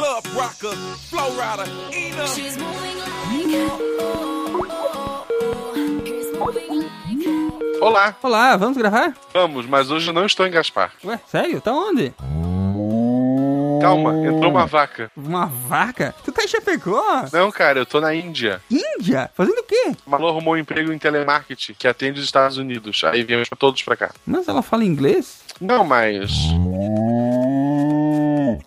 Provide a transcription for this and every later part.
club rocker, flow rider, Ina. She's moving like oh, oh, oh. Olá, Olá, vamos gravar? vamos, mas hoje eu não estou em Gaspar. Ué, sério? Tá onde? Calma, entrou uma vaca. Uma vaca? Tu tá em Chapecó? Não, cara, eu tô na Índia. Índia? Fazendo o quê? A Malu arrumou um emprego em telemarketing que atende os Estados Unidos. Aí viemos todos pra cá. Mas ela fala inglês? Não, mas.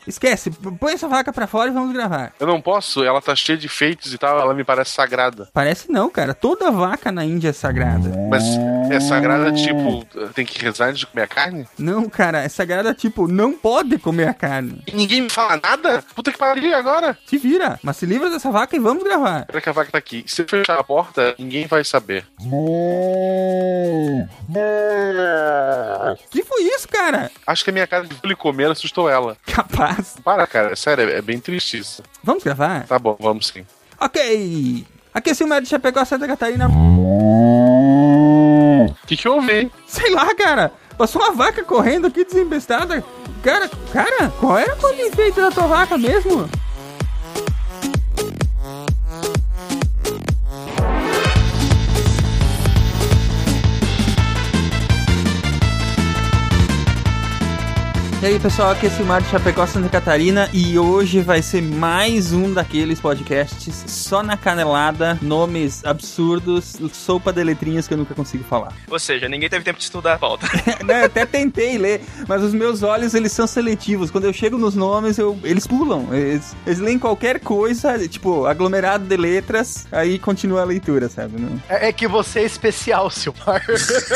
Esquece, põe essa vaca pra fora e vamos gravar. Eu não posso, ela tá cheia de feitos e tal, ela me parece sagrada. Parece não, cara. Toda vaca na Índia é sagrada. Mas é sagrada, tipo, tem que rezar antes de comer a carne? Não, cara, é sagrada tipo, não pode comer a carne. E ninguém me fala nada? Puta que pariu agora! Te vira, mas se livra dessa vaca e vamos gravar. Será que a vaca tá aqui? Se eu fechar a porta, ninguém vai saber. Que foi isso, cara? Acho que a minha cara de comer assustou ela. Capaz. Para, cara, é sério, é bem triste isso. Vamos gravar? Tá bom, vamos sim. Ok. Aqui é Silmério de Chapecó, Santa Catarina. O que, que houve, hein? Sei lá, cara. Passou uma vaca correndo aqui desembestada. Cara, cara, qual era a cor de enfeite da tua vaca mesmo? E aí pessoal, aqui é Silmar de Chapecó, Santa Catarina e hoje vai ser mais um daqueles podcasts só na canelada, nomes absurdos, sopa de letrinhas que eu nunca consigo falar. Ou seja, ninguém teve tempo de estudar a pauta. Né, eu até tentei ler, mas os meus olhos eles são seletivos. Quando eu chego nos nomes, eu, eles pulam. Eles, eles leem qualquer coisa, tipo, aglomerado de letras, aí continua a leitura, sabe? Não? É, é que você é especial, Silmar.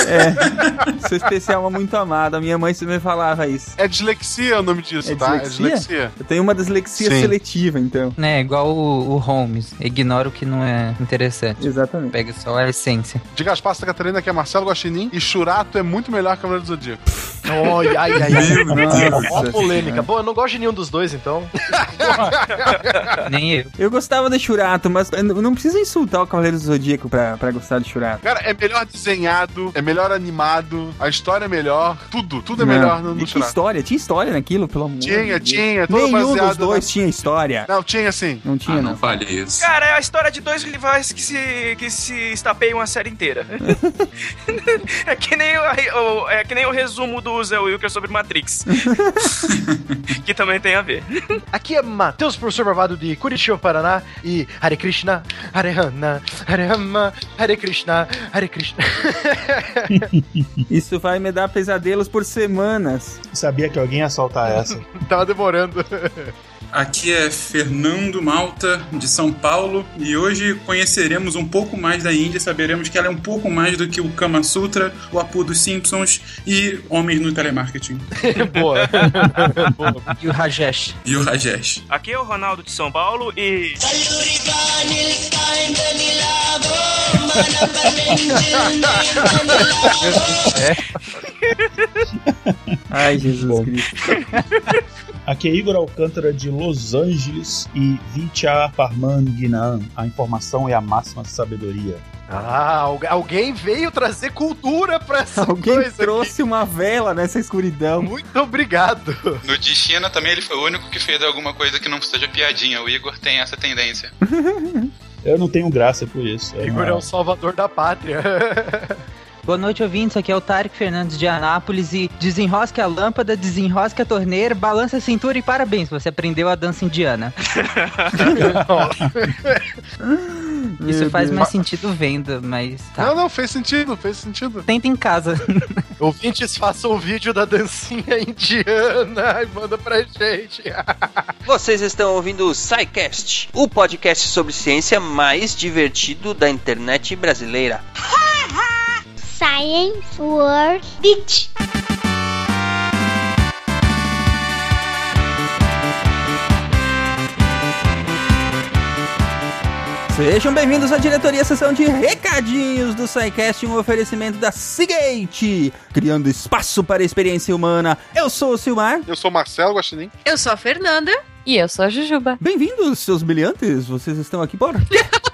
É, sou especial, mas muito amado. A minha mãe sempre me falava isso. É dislexia o nome disso, É tá? dislexia? É dislexia. Eu tenho uma dislexia Sim. seletiva, então. Né, igual o, o Holmes. Ignora o que não é interessante. Exatamente. Pega só a essência. De Gaspar Santa Catarina, que é Marcelo Guaxinim. E Churato é muito melhor que a Cavaleiro do Zodíaco. Ai, ai, ai, ai. Nossa Ó, polêmica. Bom, eu não gosto de nenhum dos dois, então. Nem eu. Eu gostava de Churato, mas não precisa insultar o Cavaleiro do Zodíaco pra, pra gostar de Churato. Cara, é melhor desenhado, é melhor animado, a história é melhor, tudo, tudo é melhor no, E no tinha Churato. história, tinha história naquilo, pelo amor Tinha, de Deus. tinha, todo Nenhum baseado dos dois na- tinha história. Não, tinha sim. Não tinha, Ah, não. não fale isso. Cara, é a história de dois rivais que se, que se estapeiam a série inteira. é, que nem o, o- é que nem o resumo do Zé Wilker sobre Matrix. que também tem a ver. Aqui é Matheus, professor Barbado de Curitiba, Paraná. E Hare Krishna, Hare Rama, Hare Rama, Hare Krishna, Hare Krishna. Isso vai me dar pesadelos por semanas. Sabia que alguém ia soltar essa. Tava demorando. Aqui é Fernando Malta, de São Paulo, e hoje conheceremos um pouco mais da Índia, saberemos que ela é um pouco mais do que o Kama Sutra, o Apu dos Simpsons e Homens no Telemarketing. Boa. E o Rajesh. E o Rajesh. Aqui é o Ronaldo de São Paulo e. Ai, Jesus Cristo. Aqui é Igor Alcântara de Los Angeles e Vichar Parman Gnaan. A informação é a máxima sabedoria. Ah, algu- alguém veio trazer cultura pra essa Alguém coisa trouxe uma vela nessa escuridão. aqui. Muito obrigado. No de China também ele foi o único que fez alguma coisa que não seja piadinha. O Igor tem essa tendência. Eu não tenho graça por isso. É Igor é uma- o salvador da pátria. Boa noite, ouvintes. Aqui é o Tarek Fernandes de Anápolis e desenrosque a lâmpada, desenrosque a torneira, balança a cintura e parabéns, você aprendeu a dança indiana. Isso faz mais sentido vendo, mas tá. Não, não, fez sentido, fez sentido. Tenta em casa. Ouvintes, façam o vídeo da dancinha indiana e manda pra gente. Vocês estão ouvindo o SciCast, o podcast sobre ciência mais divertido da internet brasileira. Science World Beach. Sejam bem-vindos à diretoria sessão de recadinhos do SciCast, um oferecimento da Seagate, criando espaço para a experiência humana. Eu sou o Silmar. Eu sou Marcelo Guaxinim. Eu sou a Fernanda. E eu sou a Jujuba. Bem-vindos, seus brilhantes. Vocês estão aqui por...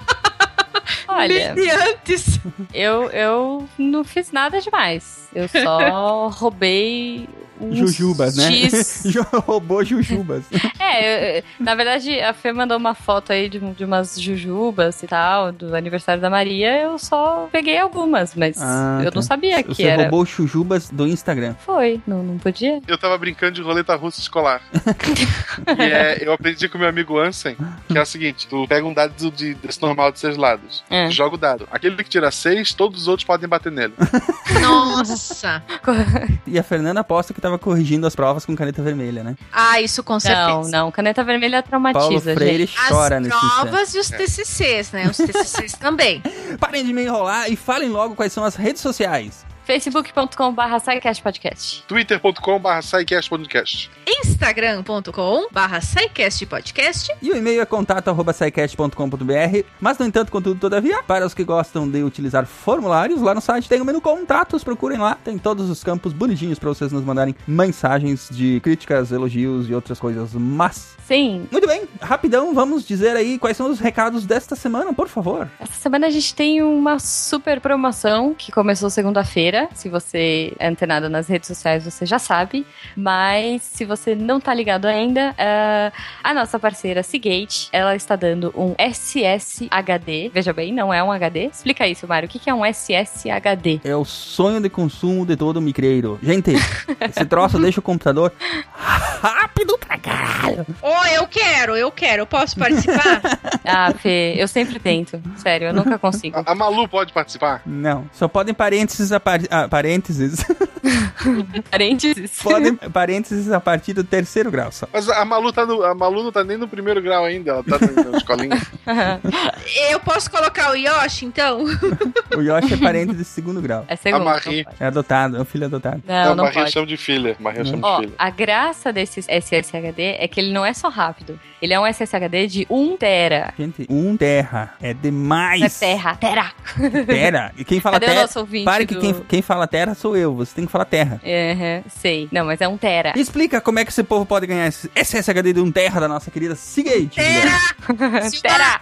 Olha, Brilhantes. eu, eu não fiz nada demais. Eu só roubei uns Jujubas, né? X. Roubou jujubas. É, eu- na verdade, a Fê mandou uma foto aí de, de umas jujubas e tal, do aniversário da Maria. Eu só peguei algumas, mas Ah, eu tá. não sabia que Você era. roubou jujubas do Instagram. Foi, não, não podia? Eu tava brincando de roleta russa escolar. e é, eu aprendi com meu amigo Ansem, que é o seguinte: tu pega um dado de, desse normal de seis lados, É. joga o dado. Aquele que tira seis, todos os outros podem bater nele. Nossa. E a Fernanda aposta que tava corrigindo as provas com caneta vermelha, né? Ah, isso com certeza. Não, não, caneta vermelha Paulo traumatiza, Freire gente. chora As nesse provas instante. e os TCCs, né? Os TCCs também. Parem de me enrolar e falem logo quais são as redes sociais. facebook.com.br podcast. twitter.com.br podcast. Instagram.com barra Podcast. E o e-mail é contato.sicast.com.br. Mas, no entanto, contudo, todavia, para os que gostam de utilizar formulários, lá no site tem o menu Contatos, procurem lá. Tem todos os campos bonitinhos para vocês nos mandarem mensagens de críticas, elogios e outras coisas. Mas, Sim. muito bem, rapidão, vamos dizer aí quais são os recados desta semana, por favor. Essa semana a gente tem uma super promoção que começou segunda-feira. Se você é antenado nas redes sociais, você já sabe. Mas se você não tá ligado ainda, ah, a nossa parceira Seagate, ela está dando um SSHD. Veja bem, não é um HD. Explica isso, Mário. O que que é um SSHD? É o sonho de consumo de todo micreiro. Gente, esse troço deixa o computador rápido pra caralho. Oh, eu quero, eu quero. Eu posso participar? Ah, Fê, eu sempre tento. Sério, eu nunca consigo. A, a Malu pode participar? Não, só podem parênteses a par... ah, parênteses. Parênteses. podem parênteses a partir do terceiro grau só. Mas a Malu, tá no, a Malu não tá nem no primeiro grau ainda, ela tá na, escolinha. eu posso colocar o Yoshi, então? O Yoshi é parente de segundo grau. É segundo. A Marie. É adotado, é um filho adotado. Não, a não Maria pode. chama de filha. Maria chama de Ó, filha. a graça desse SSHD é que ele não é só rápido. Ele é um SSHD de 1 tera. Gente, um terra é demais. Não é terra, tera. Terra. E quem fala Cadê o terra. nosso ouvinte Pare que do- quem, quem fala terra sou eu. Você tem que falar terra. Uhum, sei. Não, mas é um tera. Explica como é que esse povo pode ganhar esse SSHD de um terra da nossa querida Seagate. Guilherme. Tera.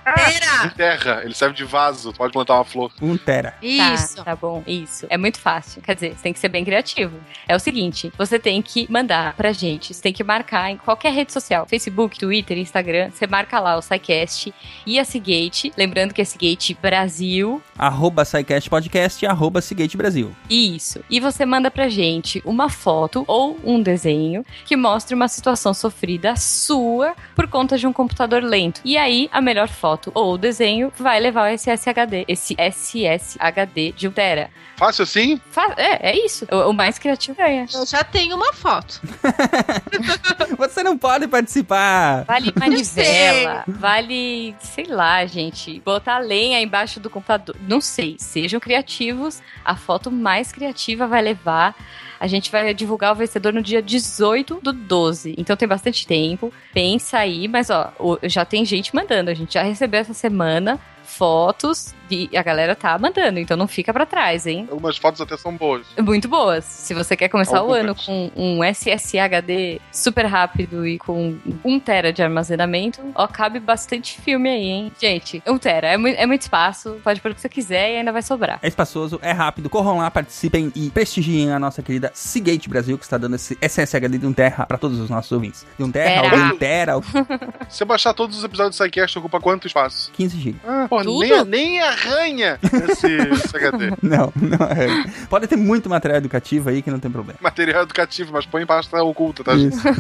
Em terra, ele serve de vaso, pode plantar uma flor. Um tera. Isso. Tá, tá bom, isso. É muito fácil. Quer dizer, você tem que ser bem criativo. É o seguinte, você tem que mandar pra gente, você tem que marcar em qualquer rede social, Facebook, Twitter, Instagram, você marca lá o SciCast e a Seagate, lembrando que é Seagate Brasil, Arroba SciCast Podcast e arroba Seagate Brasil. Isso. E você manda pra gente uma foto ou um desenho que mostre uma situação sofrida sua por conta de um computador lento. E aí, a melhor foto ou desenho vai levar o SSHD, esse SSHD de 1 tera. Fácil assim? Fa- É, é isso. O, o mais criativo ganha. Eu já tenho uma foto. Você não pode participar. Vale sei. manivela, vale, sei lá, gente, botar lenha embaixo do computador. Não sei, sejam criativos. A foto mais criativa vai levar. A gente vai divulgar o vencedor no dia 18 do 12. Então tem bastante tempo. Pensa aí, mas ó, já tem gente mandando. A gente já recebeu essa semana fotos e a galera tá mandando, então não fica pra trás, hein? Algumas fotos até são boas. Muito boas. Se você quer começar o ano com um SSHD super rápido e com 1 tera de armazenamento, ó, cabe bastante filme aí, hein? Gente, 1 tera é, mui- é muito espaço, pode pôr o que você quiser e ainda vai sobrar. É espaçoso, é rápido. Corram lá, participem e prestigiem a nossa querida Seagate Brasil, que está dando esse SSHD de um terra para todos os nossos ouvintes. De um terra, Terra. ou de um tera, ou Se você baixar todos os episódios do SciCast, ocupa quanto espaço? 15 GB. Ah, pô, nem, nem arranha esse, esse HD. Não, não é. Pode ter muito material educativo aí que não tem problema. Material educativo, mas põe em pasta oculta, tá? Isso.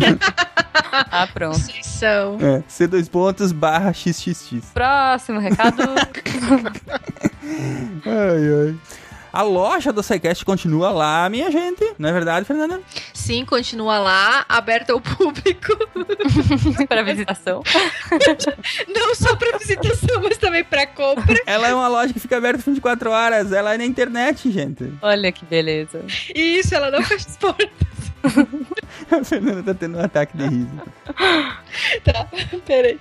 Ah, pronto. São. É, C2 pontos barra XXX. Próximo recado. Ai, ai. A loja do SciCast continua lá, minha gente. Não é verdade, Fernanda? Sim, continua lá, aberta ao público. para visitação. Não só pra visitação, mas também pra compra. Ela é uma loja que fica aberta 24 horas. Ela é na internet, gente. Olha que beleza. E isso, ela não fecha as portas. A Fernanda tá tendo um ataque de riso. Tá, peraí.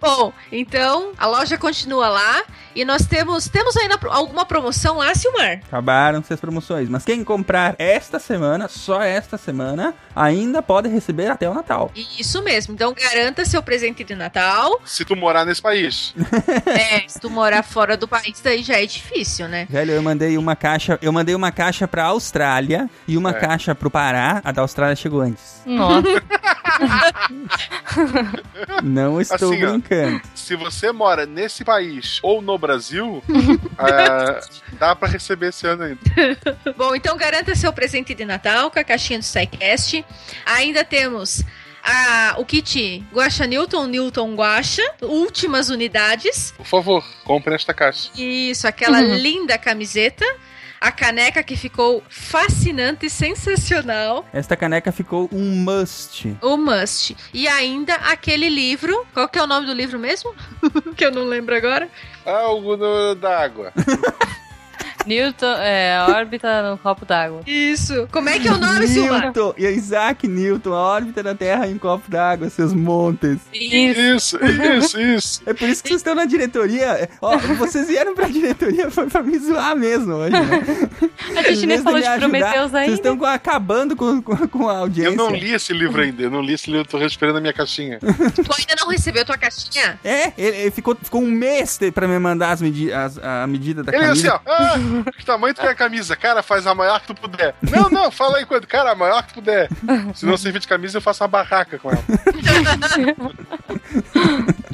Bom, então a loja continua lá e nós temos temos ainda alguma promoção lá, Silmar? Acabaram-se as promoções. Mas quem comprar esta semana, só esta semana, ainda pode receber até o Natal. Isso mesmo. Então garanta seu presente de Natal. Se tu morar nesse país. É, se tu morar fora do país, daí já é difícil, né? Velho, eu mandei uma caixa, eu mandei uma caixa pra Austrália e uma É. caixa pro Pará. A da Austrália chegou antes. Nossa. Não estou Assim, ó. brincando. Se você mora nesse país ou no Brasil, ah, dá pra receber esse ano ainda. Bom, então garanta seu presente de Natal com a caixinha do SciCast. Ainda temos a, o kit Guaxa Newton, Newton Guaxa, últimas unidades. Por favor, compre esta caixa. Isso, aquela Uhum. linda camiseta. A caneca que ficou fascinante e sensacional. Esta caneca ficou um must. O must. E ainda aquele livro. Qual que é o nome do livro mesmo? que eu não lembro agora. Algo no- da água. Newton, é, órbita no copo d'água. Isso. Como é que é o nome, Silmar? Newton, e Isaac Newton, a órbita da Terra em copo d'água, seus montes. Isso, isso, isso. É por isso que vocês estão na diretoria. É, Ó, vocês vieram pra diretoria foi pra me zoar mesmo hoje, né? A gente Em nem falou de ajudar, Prometheus Vocês ainda. estão com- acabando com, com, com a audiência. Eu não li esse livro ainda, eu não li esse livro, tô esperando a minha caixinha. Tu ainda não recebeu tua caixinha? É, ele, ele ficou, ficou um mês pra me mandar as medi as- a medida da Ele assim, camisa. ó, ah, que tamanho tu quer a camisa? Cara, faz a maior que tu puder. Não, não, fala aí quanto. Cara, a maior que tu puder. Se não servir de camisa, eu faço uma barraca com ela.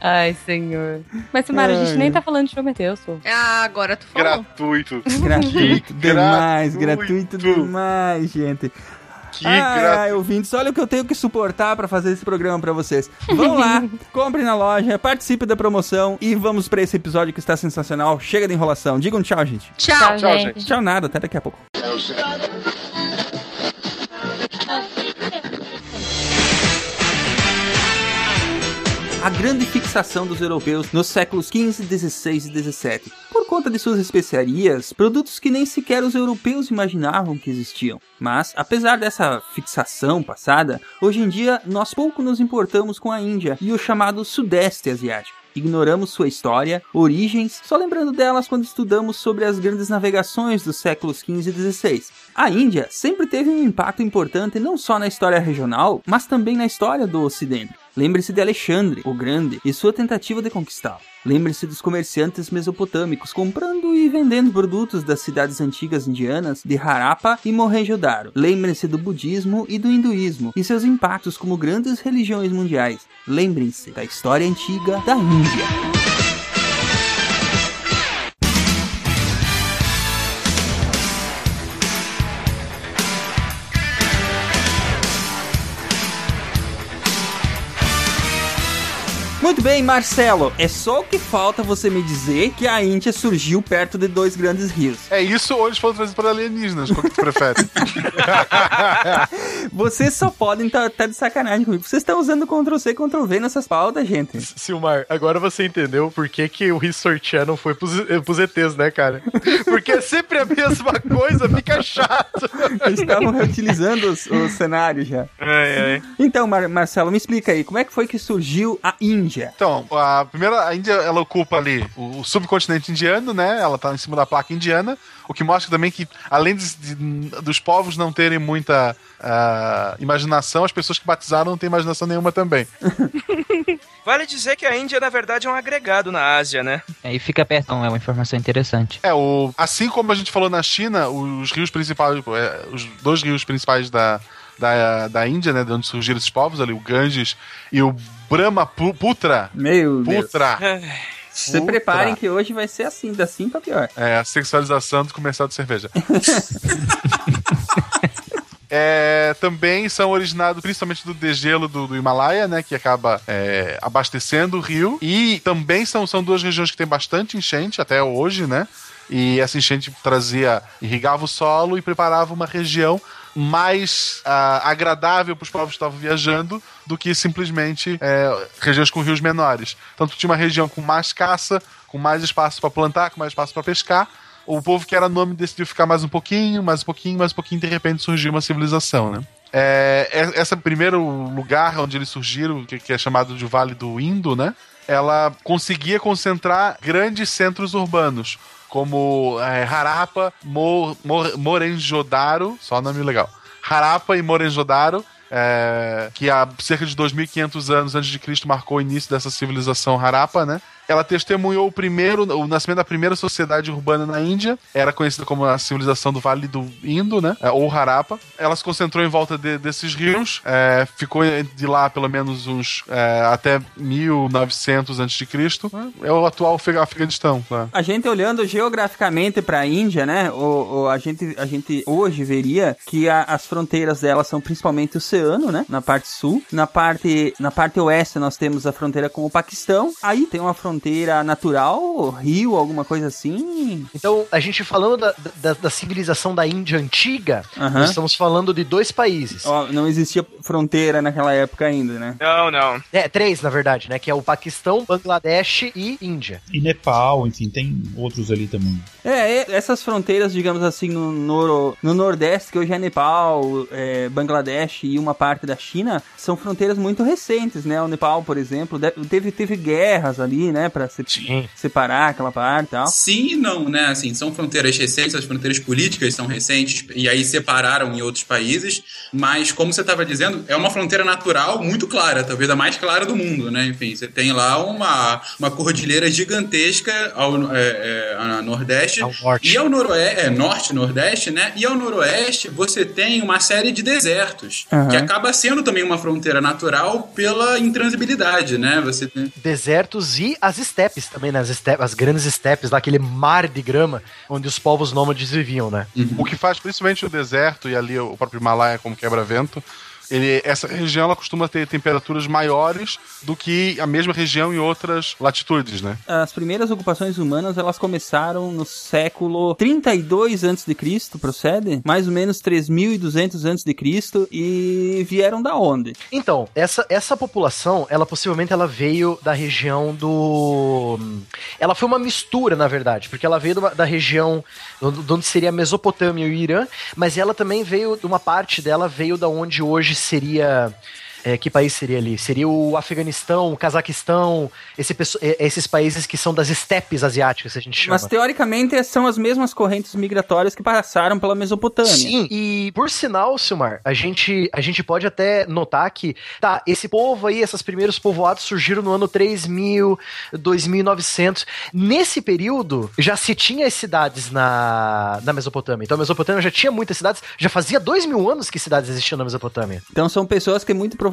Ai, senhor. Mas, Simara, a gente nem tá falando de Prometheus, pô. Ah, agora tu falou. Gratuito. Gratuito demais, gratuito demais, gente. Que ai, gratuito. ai, ouvintes, olha o que eu tenho que suportar pra fazer esse programa pra vocês. Vão lá, compre na loja, participe da promoção e vamos pra esse episódio que está sensacional. Chega de enrolação. Digam tchau, gente. Tchau. Tchau, gente. Tchau nada, até daqui a pouco. A grande fixação dos europeus nos séculos XV, XVI e XVII, por conta de suas especiarias, produtos que nem sequer os europeus imaginavam que existiam. Mas, apesar dessa fixação passada, hoje em dia nós pouco nos importamos com a Índia e o chamado Sudeste Asiático. Ignoramos sua história, origens, só lembrando delas quando estudamos sobre as grandes navegações dos séculos XV e XVI. A Índia sempre teve um impacto importante não só na história regional, mas também na história do Ocidente. Lembre-se de Alexandre, o Grande, e sua tentativa de conquistá-lo. Lembre-se dos comerciantes mesopotâmicos comprando e vendendo produtos das cidades antigas indianas de Harappa e Mohenjo-Daro. Lembre-se do budismo e do hinduísmo e seus impactos como grandes religiões mundiais. Lembrem-se da história antiga da Índia. Muito bem, Marcelo. É só o que falta você me dizer que a Índia surgiu perto de dois grandes rios. É isso ou eles foram trazidos por alienígenas? Qual que tu prefere? Vocês só podem estar de sacanagem comigo. Vocês estão usando Ctrl-C, Ctrl-V nessas pautas, gente. Silmar, agora você entendeu por que, que o History Channel foi pros, eh, pros ETs, né, cara? Porque é sempre a mesma coisa, fica chato. Eles estavam reutilizando os, os cenários já. Ai, ai. Então, Mar- Marcelo, me explica aí, como é que foi que surgiu a Índia? Então, a primeira, a Índia, ela ocupa ali o, o subcontinente indiano, né? Ela tá em cima da placa indiana, o que mostra também que, além de- de- dos povos não terem muita ah, imaginação, as pessoas que batizaram não têm imaginação nenhuma também. Vale dizer que a Índia, na verdade, é um agregado na Ásia, né? Aí fica perto, é uma informação interessante. É, o, assim como a gente falou na China, os rios principais, é, os dois rios principais da, da, da Índia, né, de onde surgiram esses povos, ali, o Ganges e o Brahmaputra. Meu Deus. Putra. Se Putra. preparem que hoje vai ser assim, da assim pra pior. É, a sexualização do comercial de cerveja. É, também são originados principalmente do degelo do, do Himalaia, né? Que acaba é, abastecendo o rio. E também são, são duas regiões que tem bastante enchente até hoje, né? E essa enchente trazia, irrigava o solo e preparava uma região mais ah, agradável para os povos que estavam viajando do que simplesmente é, regiões com rios menores. Tanto tinha uma região com mais caça, com mais espaço para plantar, com mais espaço para pescar. O povo que era nome decidiu ficar mais um pouquinho, mais um pouquinho, mais um pouquinho, e de repente surgiu uma civilização, né? É, é- esse primeiro lugar onde eles surgiram, que, que é chamado de Vale do Indo, né? Ela conseguia concentrar grandes centros urbanos, como é, Harappa, Mo, Mo, Morenjodaro, só nome legal. Harappa e Morenjodaro é, que há cerca de 2.500 anos antes de Cristo marcou o início dessa civilização Harappa, né? Ela testemunhou o primeiro, o nascimento da primeira sociedade urbana na Índia, era conhecida como a civilização do Vale do Indo, né? É, Ou Harappa. Ela se concentrou em volta de- desses rios, é, ficou de lá pelo menos uns é, até 1900 antes de Cristo. É o atual Afega- Afeganistão, tá? A gente olhando geograficamente para a Índia, né? O, o- a, gente, a gente hoje veria que a- as fronteiras dela são principalmente o oceano, né? Na parte sul. Na parte, na parte oeste nós temos a fronteira com o Paquistão. Aí tem uma fronteira natural, rio, alguma coisa assim. Então, a gente falando da, da, da civilização da Índia antiga, nós estamos falando de dois países. Ó, não existia fronteira naquela época ainda, né? Não, não. É, três, na verdade, né? Que é o Paquistão, Bangladesh e Índia. E Nepal, enfim, tem outros ali também. É, essas fronteiras, digamos assim, no, noro- no Nordeste, que hoje é Nepal, é, Bangladesh e uma parte da China, são fronteiras muito recentes, né? O Nepal, por exemplo, teve, teve guerras ali, né? Pra se- separar aquela parte e tal. Sim e não, né? Assim, são fronteiras recentes, as fronteiras políticas são recentes, e aí separaram em outros países, mas como você estava dizendo, é uma fronteira natural muito clara, talvez a mais clara do mundo, né? Enfim, você tem lá uma, uma cordilheira gigantesca ao é, é, a nordeste e ao noroeste, é, norte, nordeste, né? E ao noroeste você tem uma série de desertos, Aham. que acaba sendo também uma fronteira natural pela intransibilidade, né? Você tem... Desertos e as estepes também, né? As, estepes, as grandes estepes, lá, aquele mar de grama onde os povos nômades viviam, né? O que faz principalmente o deserto e ali o próprio Himalaia como quebra-vento. Ele, essa região ela costuma ter temperaturas maiores do que a mesma região em outras latitudes, né? As primeiras ocupações humanas, elas começaram no século 32 a.C., procede? Mais ou menos 3.200 a.C. e vieram da onde? Então, essa, essa população, ela possivelmente ela veio da região do. Ela foi uma mistura, na verdade, porque ela veio uma- da região onde seria a Mesopotâmia e o Irã, mas ela também veio de uma parte dela veio da onde hoje seria. É, que país seria ali? Seria o Afeganistão, o Cazaquistão, esse é, esses países que são das estepes asiáticas, a gente chama. Mas teoricamente são as mesmas correntes migratórias que passaram pela Mesopotâmia. Sim, e por sinal, Silmar, a gente, a gente pode até notar que, tá, esse povo aí, esses primeiros povoados surgiram no ano 3000, 2900. Nesse período, já se tinha as cidades na, na Mesopotâmia. Então a Mesopotâmia já tinha muitas cidades, já fazia dois mil anos que cidades existiam na Mesopotâmia. Então são pessoas que muito provavelmente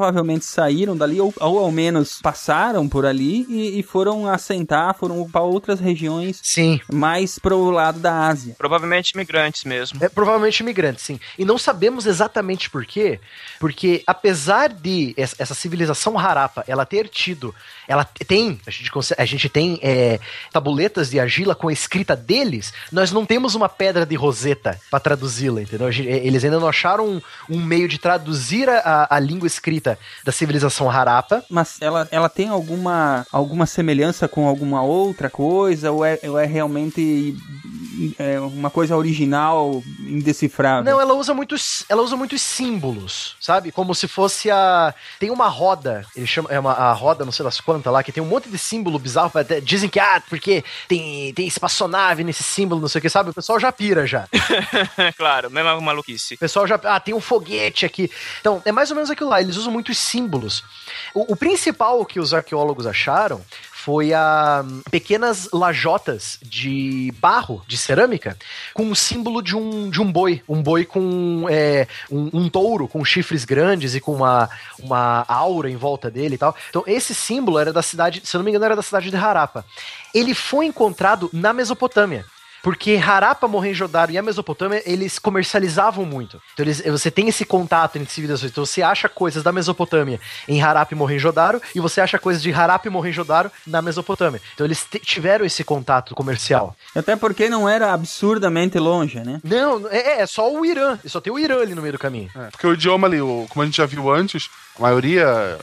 saíram dali, ou, ou ao menos passaram por ali e, e foram assentar, foram para outras regiões Sim. mais pro lado da Ásia. Provavelmente imigrantes mesmo. É provavelmente imigrantes, sim. E não sabemos exatamente por quê, porque apesar de essa essa civilização Harappa ela ter tido, ela tem, a gente, a gente tem é, tabuletas de argila com a escrita deles, nós não temos uma pedra de roseta para traduzi-la, entendeu? É, Eles ainda não acharam um, um meio de traduzir a, a língua escrita da civilização Harappa. Mas ela, ela tem alguma, alguma semelhança com alguma outra coisa? Ou é, ou é realmente é, uma coisa original, indecifrável? Não, ela usa muitos, ela usa muitos símbolos, sabe? Como se fosse a tem uma roda, ele chama é uma a roda, não sei das quantas lá, que tem um monte de símbolo bizarro, até dizem que ah, porque tem tem espaçonave nesse símbolo, não sei o que, sabe? O pessoal já pira já. claro, mesma maluquice. O pessoal já. Ah, tem um foguete aqui. Então, é mais ou menos aquilo lá. Eles usam muitos símbolos. O, o principal que os arqueólogos acharam foi a hum, pequenas lajotas de barro, de cerâmica, com o símbolo de um, de um boi. Um boi com é, um, um touro com chifres grandes e com uma, uma aura em volta dele e tal. Então, esse símbolo era da cidade, se eu não me engano, era da cidade de Harappa. Ele foi encontrado na Mesopotâmia. Porque Harappa, Mohenjo-Daro e a Mesopotâmia, eles comercializavam muito. Então eles, você tem esse contato entre civilizações. Então você acha coisas da Mesopotâmia em Harappa e Mohenjo-Daro e você acha coisas de Harappa e Mohenjo-Daro na Mesopotâmia. Então eles tiveram esse contato comercial. Até porque não era absurdamente longe, né? Não, é, é só o Irã. Só tem o Irã ali no meio do caminho. Porque o idioma ali, o- como a gente já viu antes, a maioria,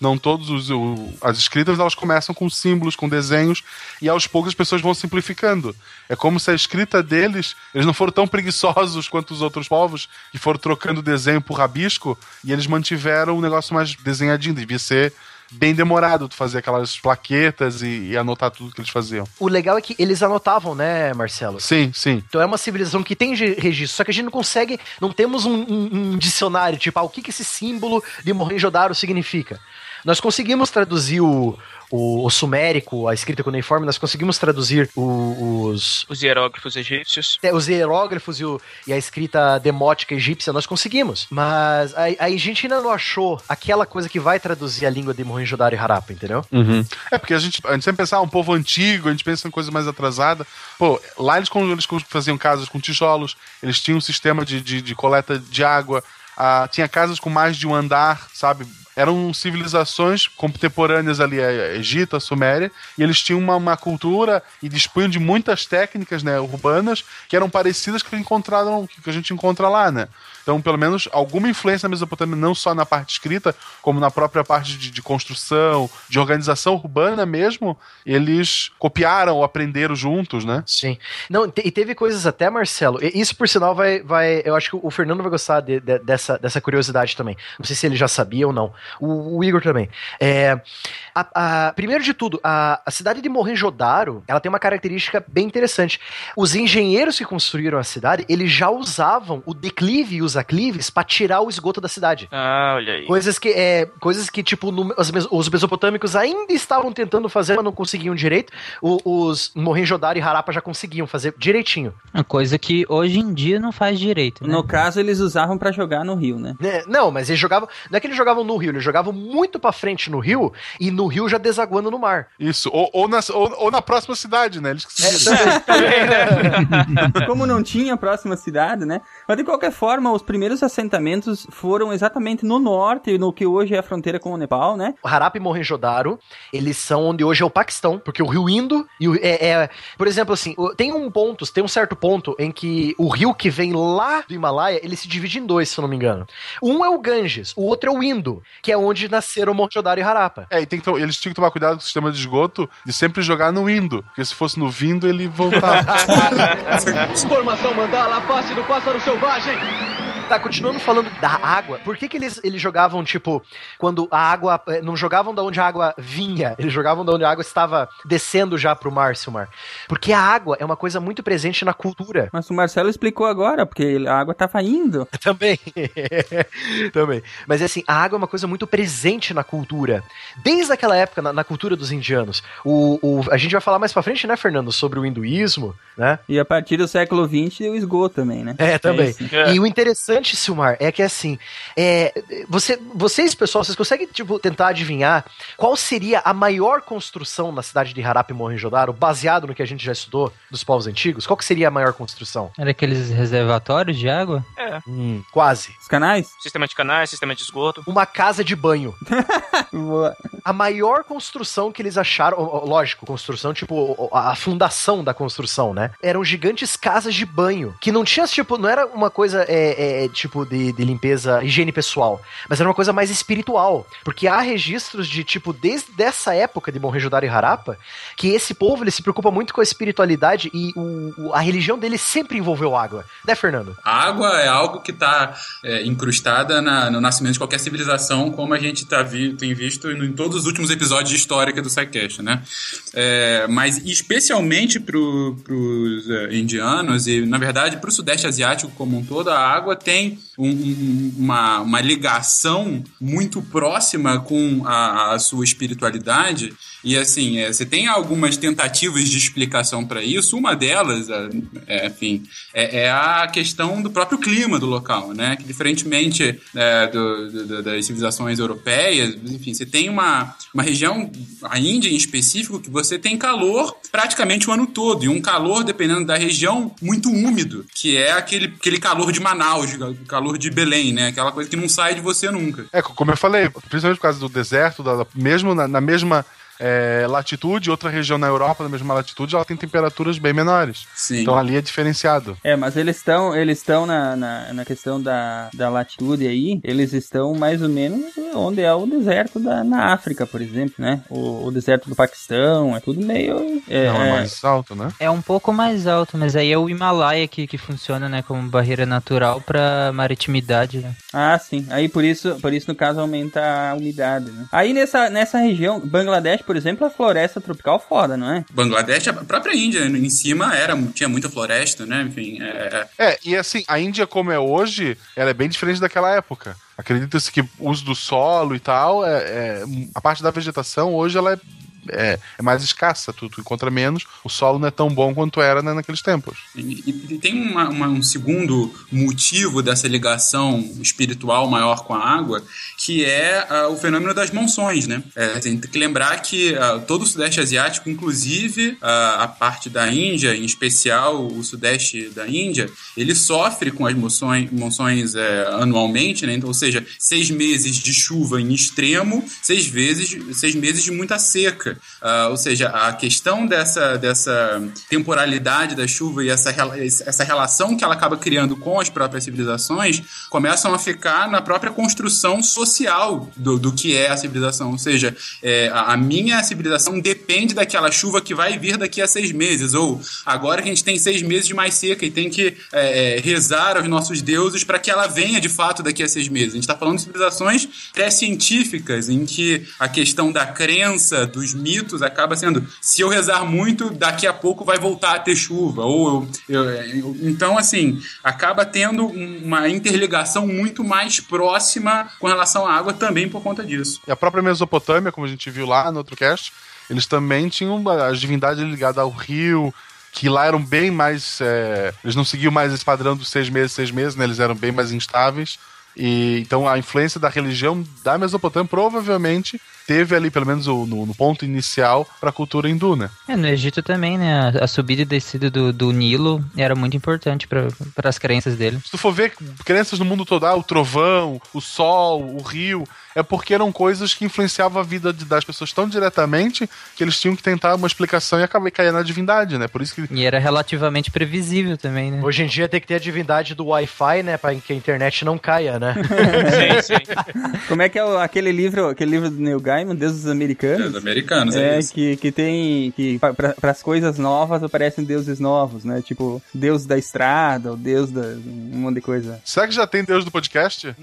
não todos os, o- as escritas, elas começam com símbolos, com desenhos, e aos poucos as pessoas vão simplificando. É como se a escrita deles, eles não foram tão preguiçosos quanto os outros povos, que foram trocando desenho por rabisco, e eles mantiveram um negócio mais desenhadinho, devia ser bem demorado tu fazer aquelas plaquetas e, e anotar tudo que eles faziam. O legal é que eles anotavam, né, Marcelo? Sim, sim. Então é uma civilização que tem registro, só que a gente não consegue, não temos um, um- um dicionário, tipo, ah, o que, que esse símbolo de Mohenjo-Daro significa. Nós conseguimos traduzir o, o, o sumérico, a escrita cuneiforme, nós conseguimos traduzir o- os, Os hieróglifos egípcios. é, os hieróglifos e, o- e a escrita demótica egípcia, nós conseguimos. Mas aí a gente ainda não achou aquela coisa que vai traduzir a língua de Mohenjo-Daro e Harappa, entendeu? É porque a gente, a gente sempre pensa, ah, um povo antigo, a gente pensa em coisa mais atrasada. Pô, lá eles, eles faziam casas com tijolos, eles tinham um sistema de, de, de coleta de água, ah, tinha casas com mais de um andar, sabe? Eram civilizações contemporâneas ali, a Egito, a Suméria, e eles tinham uma, uma cultura e dispunham de muitas técnicas né, urbanas que eram parecidas que, encontraram, que a gente encontra lá, né? Então, pelo menos, alguma influência na Mesopotâmia, não só na parte escrita, como na própria parte de, de construção, de organização urbana mesmo, eles copiaram ou aprenderam juntos, né? Sim. Não, e teve coisas até, Marcelo. Isso, por sinal, vai. vai eu acho que o Fernando vai gostar de- de- dessa, dessa curiosidade também. Não sei se ele já sabia ou não. O, o Igor também. É, a- a- primeiro de tudo, a, a cidade de Mohenjo-Daro, ela tem uma característica bem interessante. Os engenheiros que construíram a cidade, eles já usavam o declive e os aclives para tirar o esgoto da cidade. Ah, olha aí. Coisas que, é, coisas que tipo, no- os, os mesopotâmicos ainda estavam tentando fazer, mas não conseguiam direito. O- os Mohenjo-Daro e Harappa já conseguiam fazer direitinho. Uma coisa que hoje em dia não faz direito, né? No caso, eles usavam pra jogar no rio, né? Né? Não, mas eles jogavam. Não é que eles jogavam no rio, eles jogavam muito pra frente no rio e no rio já desaguando no mar. Isso, ou, ou, na, ou, ou na próxima cidade, né? Eles que se Como não tinha próxima cidade, né? Mas de qualquer forma, os primeiros assentamentos foram exatamente no norte, no que hoje é a fronteira com o Nepal, né? O Harappa e Mohenjo-Daro, eles são onde hoje é o Paquistão, porque o rio Indo e o, é, é- por exemplo, assim, tem um ponto, tem um certo ponto em que o rio que vem lá do Himalaia, ele se divide em dois, se eu não me engano. Um é o Ganges, o outro é o Indo, que é onde nasceram Mohenjo-Daro e Harappa. É, e tem que eles tinham que tomar cuidado com o sistema de esgoto de sempre jogar no Indo, porque se fosse no Vindo, ele voltava. Formação mandala, a face do pássaro selvagem. Tá, continuando falando da água, por que que eles, eles jogavam, tipo, quando a água, eh, não jogavam da onde a água vinha, eles jogavam da onde a água estava descendo já pro mar, Silmar? Porque a água é uma coisa muito presente na cultura. Mas o Marcelo explicou agora, porque a água tava indo. Também. Também. Mas assim, a água é uma coisa muito presente na cultura. Desde aquela época, na, na cultura dos indianos. O, o- a gente vai falar mais pra frente, né, Fernando, sobre o hinduísmo, né? E a partir do século XX, o esgoto também, né? É, também. isso. E o interessante, Silmar, é que assim, é, você, vocês, pessoal, vocês conseguem tipo, tentar adivinhar qual seria a maior construção na cidade de Harappa e Mohenjo-Daro, baseado no que a gente já estudou dos povos antigos? Qual que seria a maior construção? Era aqueles reservatórios de água? É. Hum, quase. Os canais? Sistema de canais, sistema de esgoto. Uma casa de banho. Boa. A maior construção que eles acharam, lógico, construção, tipo, a fundação da construção, né? Eram gigantes casas de banho. Que não tinha, tipo, não era uma coisa, é, é, tipo, de, de limpeza, higiene pessoal. Mas era uma coisa mais espiritual. Porque há registros de, tipo, desde essa época de Mohenjo-Daro e Harappa, que esse povo, ele se preocupa muito com a espiritualidade e o, a religião dele sempre envolveu água. Né, Fernando? A água é algo que está incrustada na- no nascimento de qualquer civilização, como a gente tá vi- tem visto em todos os últimos episódios de história do SciCast, né? É, mas especialmente para os indianos e, na verdade, para o Sudeste Asiático como um todo, a água tem um- um- uma, uma ligação muito próxima com a, a sua espiritualidade. E assim, é, você tem algumas tentativas de explicação para isso. Uma delas, é, é, enfim, é, é a questão do próprio clima do local, né? Que diferentemente é, do- do- das civilizações europeias, enfim, você tem uma, uma região, a Índia em específico, que você tem calor praticamente o ano todo. E um calor, dependendo da região, muito úmido, que é aquele, aquele calor de Manaus, calor de Belém, né? Aquela coisa que não sai de você nunca. É, como eu falei, principalmente por causa do deserto, da- da- mesmo na, na mesma é, latitude, outra região na Europa, na mesma latitude, ela tem temperaturas bem menores. Sim. Então ali é diferenciado. É, mas eles estão eles estão na, na, na questão da, da latitude aí, eles estão mais ou menos onde é o deserto da, na África, por exemplo, né? O, o deserto do Paquistão, é tudo meio... É, Não, é é- mais alto, né? É um pouco mais alto, mas aí é o Himalaia que, que funciona, né, como barreira natural pra maritimidade, né? Ah, sim. Aí por isso, por isso no caso aumenta a umidade, né? Aí nessa, nessa região, Bangladesh, por exemplo, a floresta tropical foda, não é? Bangladesh, a própria Índia, né? em cima era, tinha muita floresta, né? Enfim, é, É, e assim, a Índia como é hoje, ela é bem diferente daquela época. Acredita-se que o uso do solo e tal, é, é- a parte da vegetação hoje ela é, é, é mais escassa, tu, tu encontra menos, o solo não é tão bom quanto era né, naqueles tempos. E, e tem uma- uma- um segundo motivo dessa ligação espiritual maior com a água, que é ah, o fenômeno das monções, né? É, tem que lembrar que ah, todo o Sudeste Asiático, inclusive ah, a parte da Índia, em especial o Sudeste da Índia, ele sofre com as monções, monções é, anualmente, né? Então, ou seja, seis meses de chuva em extremo, seis, vezes, seis meses de muita seca. Ah, ou seja, a questão dessa, dessa temporalidade da chuva e essa, essa relação que ela acaba criando com as próprias civilizações começam a ficar na própria construção social do, do que é a civilização. Ou seja, é, a, a minha civilização depende daquela chuva que vai vir daqui a seis meses. Ou agora que a gente tem seis meses de mais seca e tem que é, é, rezar aos nossos deuses para que ela venha de fato daqui a seis meses. A gente está falando de civilizações pré-científicas em que a questão da crença, dos mitos, acaba sendo se eu rezar muito, daqui a pouco vai voltar a ter chuva. Ou eu- eu- então, assim, acaba tendo um- uma interligação muito mais próxima com relação à água também por conta disso. E a própria Mesopotâmia, como a gente viu lá no outro cast, eles também tinham as divindades ligadas ao rio, que lá eram bem mais. é, eles não seguiam mais esse padrão dos seis meses, seis meses, né? Eles eram bem mais instáveis. E, então a influência da religião da Mesopotâmia provavelmente teve ali, pelo menos o- no, no ponto inicial, para a cultura hindu, né? É, no Egito também, né? A, a subida e descida do, do Nilo era muito importante para as crenças dele. Se tu for ver crenças no mundo todo, ah, o trovão, o sol, o rio, é porque eram coisas que influenciavam a vida de- das pessoas tão diretamente que eles tinham que tentar uma explicação e acabar cair na divindade, né? Por isso que E era relativamente previsível também, né? Hoje em dia tem que ter a divindade do Wi-Fi, né? Pra que a internet não caia, né? Sim, sim. Como é que é o- aquele livro, aquele livro do Neil Gaiman, Deus dos Americanos? Os americanos, é, É, isso. que, que tem. que para as coisas novas aparecem deuses novos, né? Tipo, Deus da estrada, o Deus da. um monte de coisa. Será que já tem Deus do podcast?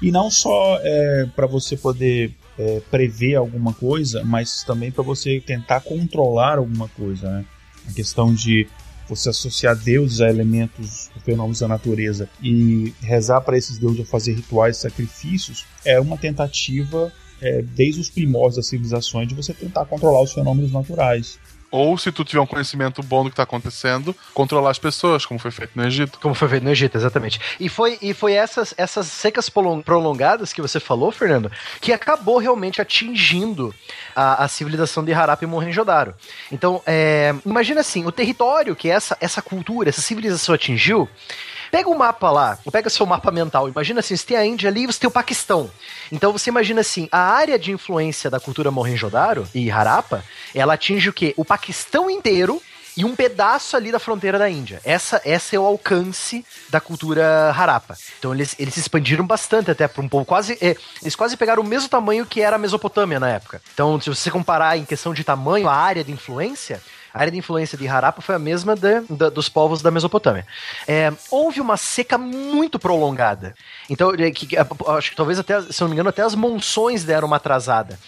E não só é, para você poder é, prever alguma coisa, mas também para você tentar controlar alguma coisa, né? A questão de você associar deuses a elementos, fenômenos da natureza e rezar para esses deuses ou fazer rituais, sacrifícios, é uma tentativa é, desde os primórdios das civilizações de você tentar controlar os fenômenos naturais. Ou, se tu tiver um conhecimento bom do que tá acontecendo, controlar as pessoas, como foi feito no Egito. Como foi feito no Egito, exatamente. E foi, e foi essas, essas secas prolon- prolongadas que você falou, Fernando, que acabou realmente atingindo a, a civilização de Harappa e Mohenjo-Daro. Então, é, imagina assim, o território que essa, essa cultura, essa civilização atingiu, Pega o mapa lá, pega seu mapa mental. Imagina assim, você tem a Índia ali e você tem o Paquistão. Então você imagina assim, a área de influência da cultura Mohenjo-Daro e Harappa, ela atinge o quê? O Paquistão inteiro e um pedaço ali da fronteira da Índia. Essa, essa é o alcance da cultura Harappa. Então eles, eles se expandiram bastante até para um povo quase é, eles quase pegaram o mesmo tamanho que era a Mesopotâmia na época. Então se você comparar em questão de tamanho a área de influência a área de influência de Harappa foi a mesma de- da- dos povos da Mesopotâmia. É, houve uma seca muito prolongada. Então, é, que- acho que talvez até, se não me engano, até as monções deram uma atrasada.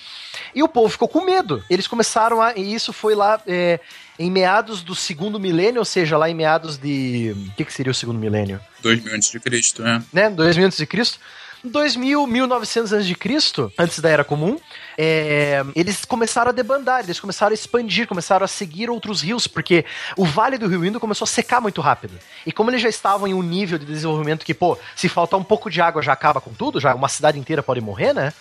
E o povo ficou com medo. Eles começaram a. E isso foi lá é, em meados do segundo milênio, ou seja, lá em meados de. O que, que seria o segundo milênio? 2000 antes de Cristo, né? né? 2000 antes de Cristo. 2000, 1900 antes de Cristo, antes da Era Comum, é, eles começaram a debandar, eles começaram a expandir, começaram a seguir outros rios, porque o Vale do Rio Indo começou a secar muito rápido. E como eles já estavam em um nível de desenvolvimento que, pô, se faltar um pouco de água já acaba com tudo, já uma cidade inteira pode morrer, né?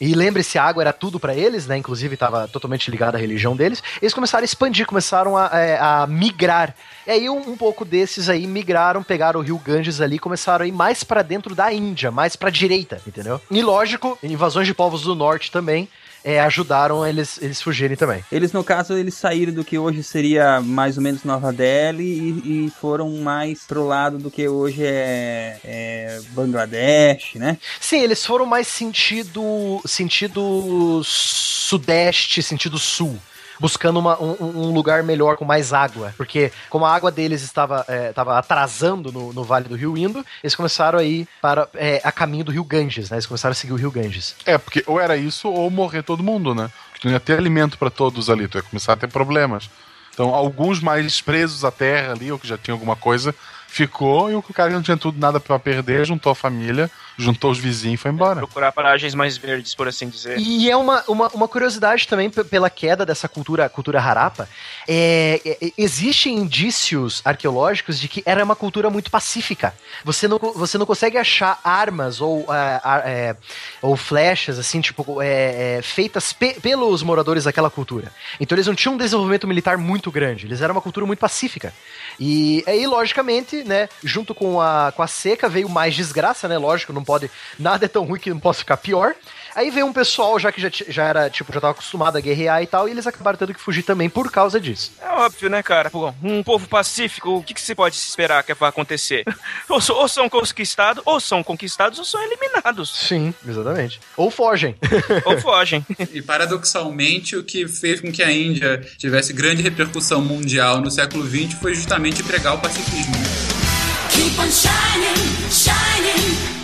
E lembre-se, a água era tudo pra eles, né? Inclusive estava totalmente ligada à religião deles. Eles começaram a expandir, começaram a, é, a migrar. E aí um, um pouco desses aí migraram, pegaram o rio Ganges ali, começaram a ir mais pra dentro da Índia, mais pra direita, entendeu? E lógico, invasões de povos do norte também é, ajudaram eles, eles fugirem também. Eles, no caso, eles saíram do que hoje seria mais ou menos Nova Delhi e, e foram mais pro lado do que hoje é, é Bangladesh, né? Sim, eles foram mais sentido sentido sudeste, sentido sul. Buscando uma- um, um lugar melhor com mais água. Porque, como a água deles estava, é, estava atrasando no, no Vale do Rio Indo, eles começaram a ir para, é, a caminho do Rio Ganges, né? Eles começaram a seguir o Rio Ganges. É, porque ou era isso ou morrer todo mundo, né? Porque tu não ia ter alimento pra todos ali, tu ia começar a ter problemas. Então, alguns mais presos à terra ali, ou que já tinham alguma coisa, ficou, e o cara não tinha tudo nada pra perder, juntou a família, juntou os vizinhos e foi embora. Procurar paragens mais verdes, por assim dizer. E é uma, uma, uma curiosidade também pela queda dessa cultura, cultura harappa. É, é, é, existem indícios arqueológicos de que era uma cultura muito pacífica. Você não, você não consegue achar armas ou, ah, é, ou flechas assim, tipo, é, é, feitas pe- pelos moradores daquela cultura. Então eles não tinham um desenvolvimento militar muito grande. Eles eram uma cultura muito pacífica. E aí, logicamente, né, junto com a, com a seca veio mais desgraça, né? Lógico, não não pode. Nada é tão ruim que não possa ficar pior. Aí veio um pessoal já que já, já era, tipo, já tava acostumado a guerrear e tal, e eles acabaram tendo que fugir também por causa disso. É óbvio, né, cara? Um povo pacífico, o que, que se pode esperar que vai acontecer? ou, ou, são conquistados, ou são conquistados, ou são eliminados. Sim, exatamente. Ou fogem. ou fogem. e paradoxalmente, o que fez com que a Índia tivesse grande repercussão mundial no século XX foi justamente pregar o pacifismo. Né? Keep on shining, shining.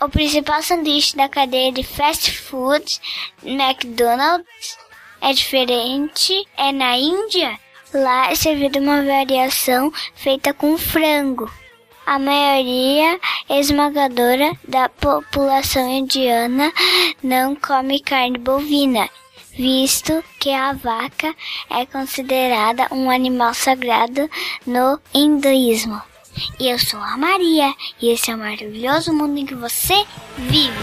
o principal sanduíche da cadeia de fast food McDonald's, é diferente é na Índia. Lá é servida uma variação feita com frango. A maioria esmagadora da população indiana não come carne bovina, visto que a vaca é considerada um animal sagrado no hinduísmo. Eu sou a Maria, e esse é o maravilhoso mundo em que você vive.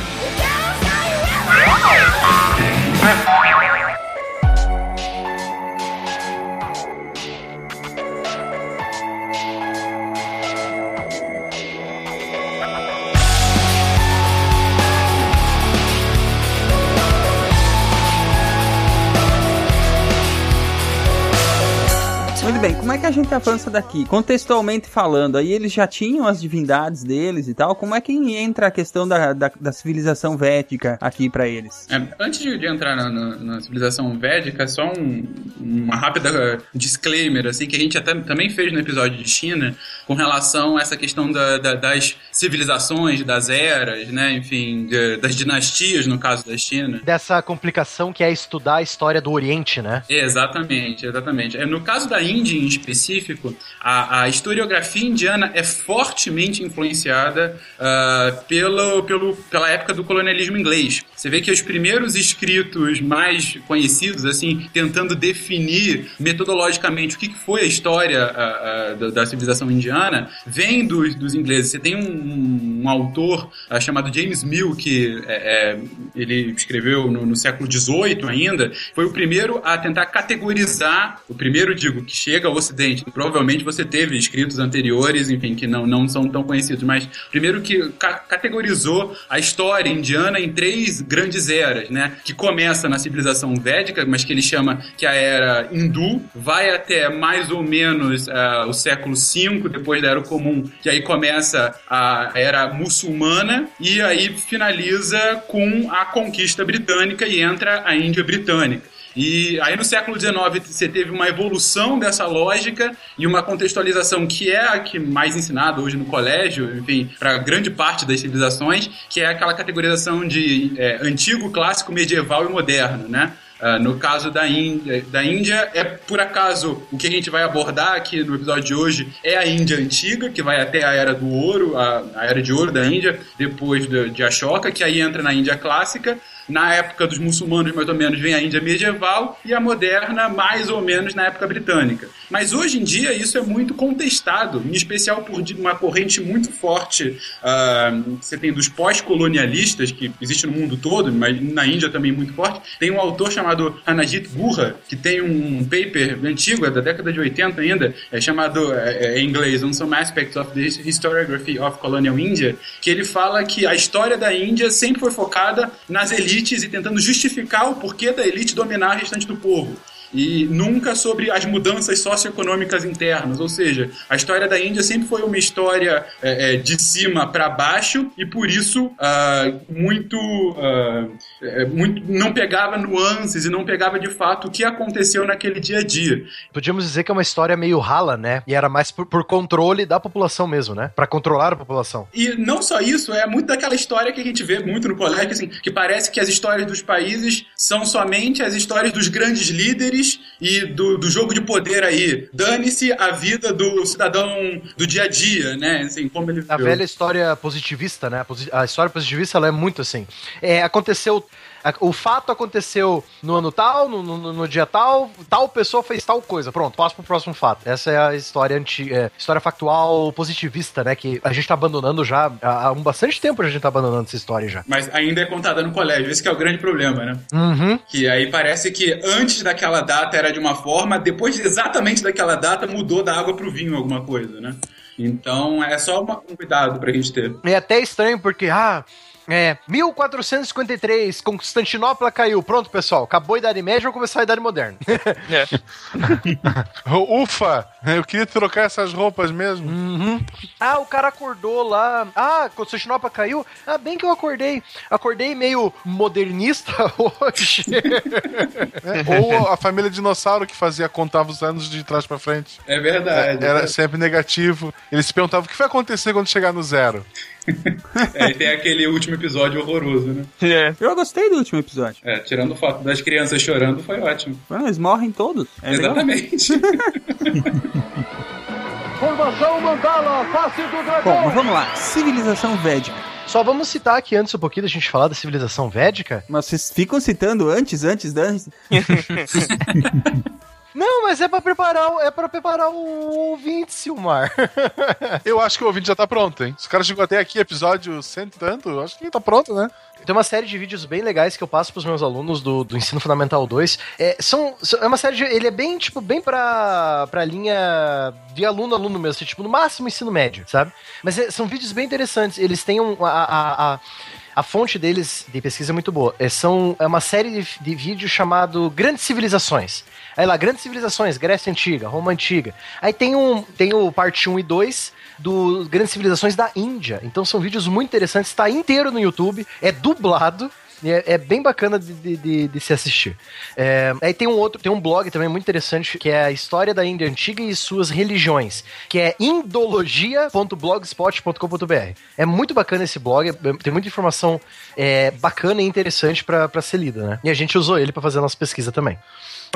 Muito bem, como é que a gente avança daqui? Contextualmente falando, aí eles já tinham as divindades deles e tal, como é que entra a questão da, da, da civilização védica aqui pra eles? É, antes de, de entrar na, na- na civilização védica, só um- uma rápida disclaimer, assim, que a gente até também fez no episódio de China, com relação a essa questão da- da- das civilizações, das eras, né, enfim, de- das dinastias, no caso da China. Dessa complicação que é estudar a história do Oriente, né? Exatamente, exatamente. É, No caso da Índia em específico, a, a historiografia indiana é fortemente influenciada ah, pelo, pelo, pela época do colonialismo inglês. Você vê que os primeiros escritos mais conhecidos, assim, tentando definir metodologicamente o que foi a história ah, ah, da, civilização indiana, vem dos, dos ingleses. Você tem um, um autor ah, chamado James Mill, que é, é, ele escreveu no, no século XVIII ainda, foi o primeiro a tentar categorizar, o primeiro, digo, que chega ao Ocidente. Provavelmente você teve escritos anteriores, enfim, que não, não são tão conhecidos, mas primeiro que ca- categorizou a história indiana em três grandes eras, né? Que começa na civilização védica, mas que ele chama que a era hindu, vai até mais ou menos ah, o século V, depois da Era Comum, que aí começa a era muçulmana, e aí finaliza com a conquista britânica e entra a Índia britânica. E aí no século XIX você teve uma evolução dessa lógica e uma contextualização que é a que mais ensinada hoje no colégio, enfim, para grande parte das civilizações, que é aquela categorização de é, antigo, clássico, medieval e moderno, né? Uh, no caso da Índia, da Índia, é por acaso o que a gente vai abordar aqui no episódio de hoje é a Índia antiga, que vai até a Era do Ouro, a, a Era de Ouro da Índia, depois de, de Ashoka, que aí entra na Índia clássica. Na época dos muçulmanos, mais ou menos, vem a Índia medieval e a moderna, mais ou menos, na época britânica. Mas hoje em dia isso é muito contestado, em especial por uma corrente muito forte uh, você tem dos pós-colonialistas, que existe no mundo todo, mas na Índia também muito forte. Tem um autor chamado Anajit Gurra, que tem um paper antigo, é da década de 80 ainda, é chamado é, é, em inglês On Some Aspects of the Historiography of Colonial India, que ele fala que a história da Índia sempre foi focada nas elites e tentando justificar o porquê da elite dominar o restante do povo e nunca sobre as mudanças socioeconômicas internas. Ou seja, a história da Índia sempre foi uma história é, é, de cima para baixo e por isso uh, muito, uh, muito não pegava nuances e não pegava de fato o que aconteceu naquele dia a dia. Podíamos dizer que é uma história meio rala, né? E era mais por, por controle da população mesmo, né? Para controlar a população. E não só isso, é muito daquela história que a gente vê muito no colégio, assim, que parece que as histórias dos países são somente as histórias dos grandes líderes e do, do jogo de poder aí. Dane-se a vida do cidadão do dia a dia, né? Assim, como ele A velha história positivista, né? A história positivista ela é muito assim. É, aconteceu o fato aconteceu no ano tal, no, no, no, dia tal, tal pessoa fez tal coisa. Pronto, passo pro próximo fato. Essa é a história antiga, é, história factual positivista, né? Que a gente tá abandonando já há um bastante tempo a gente tá abandonando essa história já. Mas ainda é contada no colégio, esse é o grande problema, né? Uhum. Que aí parece que antes daquela data era de uma forma, depois exatamente daquela data mudou da água pro vinho alguma coisa, né? Então é só um cuidado pra gente ter. É até estranho porque, ah, é, 1453, Constantinopla caiu. Pronto, pessoal, acabou a Idade Média, vamos começar a Idade Moderna. É. Ufa, eu queria trocar essas roupas mesmo. Uhum. Ah, o cara acordou lá. Ah, Constantinopla caiu. Ah, bem que eu acordei. Acordei meio modernista hoje. É, ou a família dinossauro que fazia contava os anos de trás para frente. É verdade. Era é. sempre negativo. Eles se perguntavam o que vai acontecer quando chegar no zero. é, e tem aquele último episódio horroroso, né? É. Eu gostei do último episódio. É, tirando o fato das crianças chorando, foi ótimo. Ah, eles morrem todos. É Exatamente. Formação Mandala, face do dragão! Bom, mas vamos lá. Civilização Védica. Só vamos citar aqui antes um pouquinho da gente falar da civilização védica. Mas vocês ficam citando antes, antes, antes. Não, mas é pra preparar, é para preparar o ouvinte, Silmar. eu acho que o ouvinte já tá pronto, hein? Se o cara chegou até aqui, episódio cento e tanto, acho que tá pronto, né? Tem uma série de vídeos bem legais que eu passo pros meus alunos do, do Ensino Fundamental 2. É, são, é uma série de. Ele é bem, tipo, bem pra, pra linha de aluno a aluno mesmo, assim, tipo, no máximo ensino médio, sabe? Mas é, são vídeos bem interessantes. Eles têm um. a, a, a a fonte deles de pesquisa é muito boa. É, são, é uma série de, de vídeos chamado Grandes Civilizações. Aí lá, Grandes Civilizações, Grécia Antiga, Roma Antiga. Aí tem, um, tem o parte 1 e 2 do Grandes Civilizações da Índia. Então são vídeos muito interessantes, está inteiro no YouTube, é dublado. É, é, bem bacana de, de, de, de se assistir. É, aí tem um outro, tem um blog também muito interessante que é a história da Índia antiga e suas religiões, que é indologia.blogspot.com.br. É muito bacana esse blog, é, tem muita informação é, bacana e interessante para ser lida, né? E a gente usou ele para fazer a nossa pesquisa também.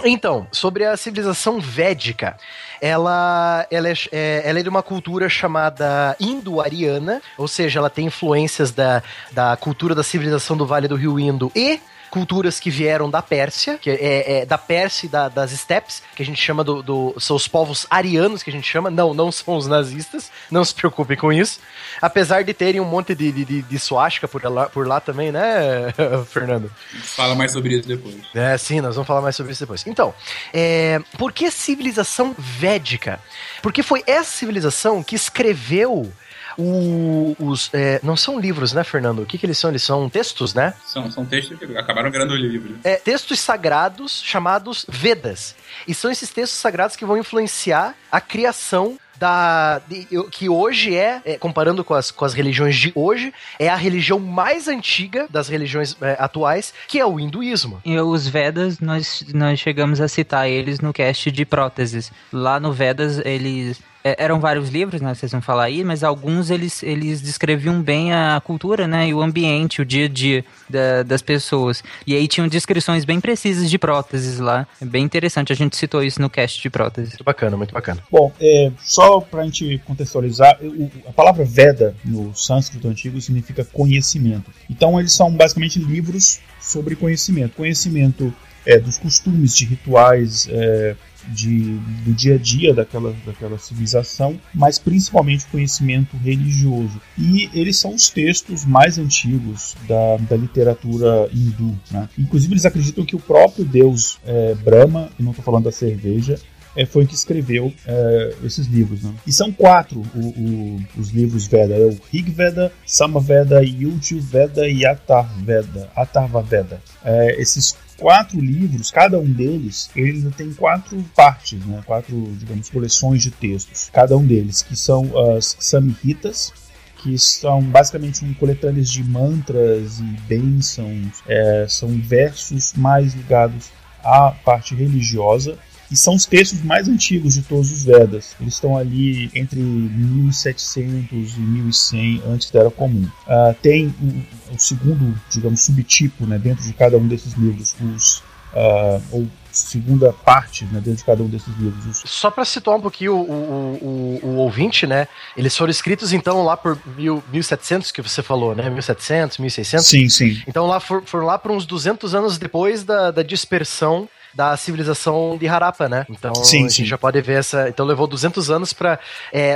Então, sobre a civilização védica, ela, ela, é, é, ela é de uma cultura chamada indo-ariana, ou seja, ela tem influências da, da cultura da civilização do Vale do Rio Indo e culturas que vieram da Pérsia, que é, é da Pérsia e da, das steppes, que a gente chama do, do, São os povos arianos que a gente chama. Não, não são os nazistas. Não se preocupem com isso. Apesar de terem um monte de, de, de, de suástica por lá, por lá também, né, Fernando? Fala mais sobre isso depois. É, sim, nós vamos falar mais sobre isso depois. Então, é, por que civilização védica? Porque foi essa civilização que escreveu o, os. É, não são livros, né, Fernando? O que, que eles são? Eles são textos, né? São, são textos que acabaram virando livro. É, textos sagrados chamados Vedas. E são esses textos sagrados que vão influenciar a criação da de- que hoje é, é, comparando com as, com as religiões de hoje, é a religião mais antiga das religiões é, atuais, que é o hinduísmo. E os Vedas, nós, nós chegamos a citar eles no cast de próteses. Lá no Vedas, eles. É, Eram vários livros, né? Vocês vão falar aí, mas alguns eles, eles descreviam bem a cultura, né? E o ambiente, o dia a dia da- das pessoas. E aí tinham descrições bem precisas de próteses lá. É bem interessante, a gente citou isso no cast de próteses. Muito bacana, muito bacana. Bom, é, só para a gente contextualizar, o- a palavra Veda no sânscrito antigo significa conhecimento. Então eles são basicamente livros sobre conhecimento. Conhecimento é, dos costumes, de rituais, é, de, do dia a dia daquela, daquela civilização, mas principalmente conhecimento religioso. E eles são os textos mais antigos da, da literatura hindu. Né? Inclusive eles acreditam que o próprio deus é, Brahma, e não estou falando da cerveja, é, foi que escreveu é, esses livros. Né? E são quatro o- o- os livros Veda: é o Rig Veda, Samaveda, Yujur Veda e Atharveda. Atharvaveda. É, esses quatro livros, cada um deles, ele tem quatro partes, né? quatro, digamos, coleções de textos. Cada um deles, que são as Samhitas, que são basicamente um coletâneas de mantras e bênçãos, é, são versos mais ligados à parte religiosa e são os textos mais antigos de todos os Vedas. Eles estão ali entre 1700 e 1100 antes da Era Comum. Ah, tem o, o segundo, digamos, subtipo né, dentro de cada um desses livros, os ah, ou segunda parte né, dentro de cada um desses livros. Os Só pra situar um pouquinho o, o, o, o ouvinte, né? Eles foram escritos então lá por mil, 1700 que você falou, né? 1700, 1600? Sim, sim. Então lá for- foram lá por uns 200 anos depois da, da dispersão da civilização de Harappa, né? Então Sim, a gente sim. já pode ver essa. Então levou 200 anos para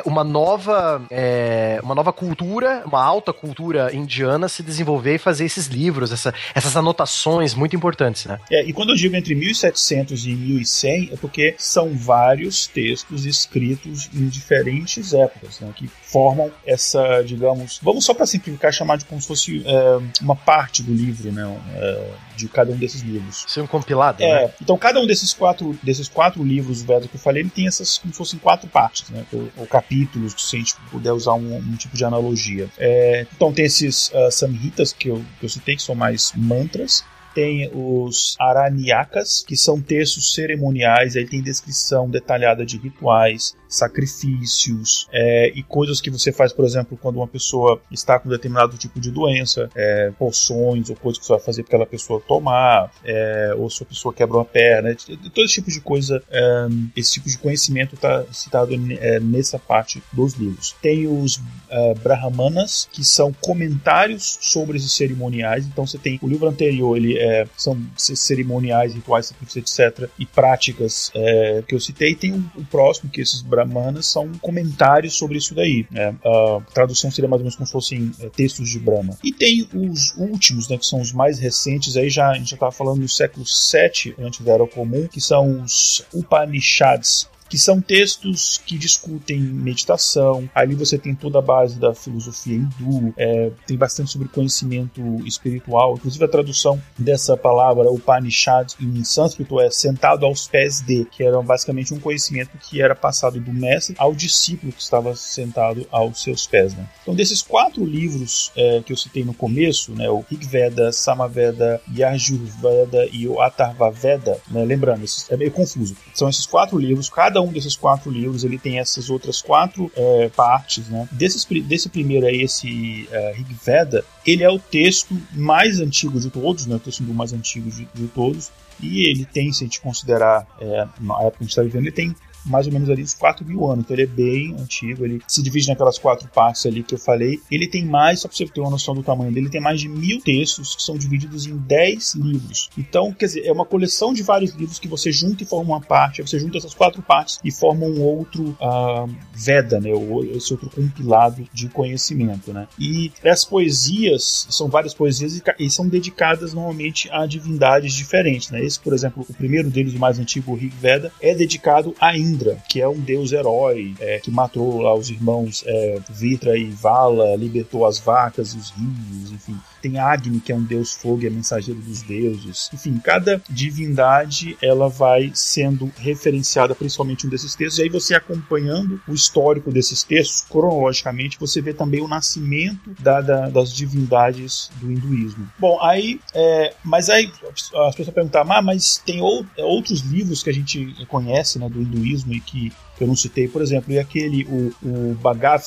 uma nova é, uma nova cultura, uma alta cultura indiana se desenvolver e fazer esses livros, essa- essas anotações muito importantes, né? É, e quando eu digo entre 1700 e 1100 é porque são vários textos escritos em diferentes épocas, né, que formam essa, digamos, vamos só para simplificar chamar de como se fosse é, uma parte do livro, né, é, de cada um desses livros. Ser um compilado, É, né? Então cada um desses quatro, desses quatro livros Vedas que eu falei, ele tem essas como se fossem quatro partes, né, ou, ou capítulos, se a gente puder usar um, um tipo de analogia. É, então tem esses uh, samhitas que eu, que eu citei, que são mais mantras, tem os Aranyakas, que são textos cerimoniais, aí tem descrição detalhada de rituais, sacrifícios é, e coisas que você faz, por exemplo, quando uma pessoa está com determinado tipo de doença, é, poções ou coisas que você vai fazer para aquela pessoa tomar, é, ou se a pessoa quebra uma perna, todo esse tipo de coisa, é, esse tipo de conhecimento está citado é, nessa parte dos livros. Tem os é, Brahmanas, que são comentários sobre esses cerimoniais, então você tem o livro anterior, ele é, são cerimoniais, rituais, etc., e práticas é, que eu citei. Tem o, o próximo, que esses Brahmanas são comentários sobre isso daí. né? A tradução seria mais ou menos como se fossem é, textos de Brahma. E tem os últimos, né, que são os mais recentes, aí já, a gente já estava falando no século VII, antes da Era Comum, que são os Upanishads, que são textos que discutem meditação. Ali você tem toda a base da filosofia hindu, é, tem bastante sobre conhecimento espiritual. Inclusive a tradução dessa palavra Upanishad em sânscrito é sentado aos pés de, que era basicamente um conhecimento que era passado do mestre ao discípulo que estava sentado aos seus pés. Né? Então desses quatro livros é, que eu citei no começo, né, o Rig Veda, Samaveda, Yajurveda e o Atharvaveda, né, lembrando, é meio confuso. São esses quatro livros, cada um desses quatro livros ele tem essas outras quatro é, partes. Né? Desses, desse primeiro aí, esse é, Rig Veda, ele é o texto mais antigo de todos, né, o texto mais antigo de, de todos, e ele tem, se a gente considerar é, na época que a gente está vivendo, ele tem mais ou menos ali uns 4 mil anos. Então ele é bem antigo, ele se divide naquelas quatro partes ali que eu falei. Ele tem mais, só pra você ter uma noção do tamanho dele, ele tem mais de mil textos que são divididos em 10 livros. Então, quer dizer, é uma coleção de vários livros que você junta e forma uma parte, você junta essas quatro partes e forma um outro ah, Veda, né? Esse outro compilado de conhecimento, né? E as poesias, são várias poesias e e são dedicadas normalmente a divindades diferentes, né? Esse, por exemplo, o primeiro deles, o mais antigo, o Rig Veda, é dedicado a Indra. Indra, que é um deus herói, é, que matou lá os irmãos é, Vitra e Vala, libertou as vacas e os rios, enfim. Tem Agni, que é um deus fogo e é mensageiro dos deuses. Enfim, cada divindade ela vai sendo referenciada principalmente um desses textos. E aí você acompanhando o histórico desses textos, cronologicamente, você vê também o nascimento da, da, das divindades do hinduísmo. Bom, aí, é, mas aí as pessoas perguntam, ah, mas tem ou, outros livros que a gente conhece né, do hinduísmo e que que eu não citei, por exemplo, e aquele, o, o Bhagavad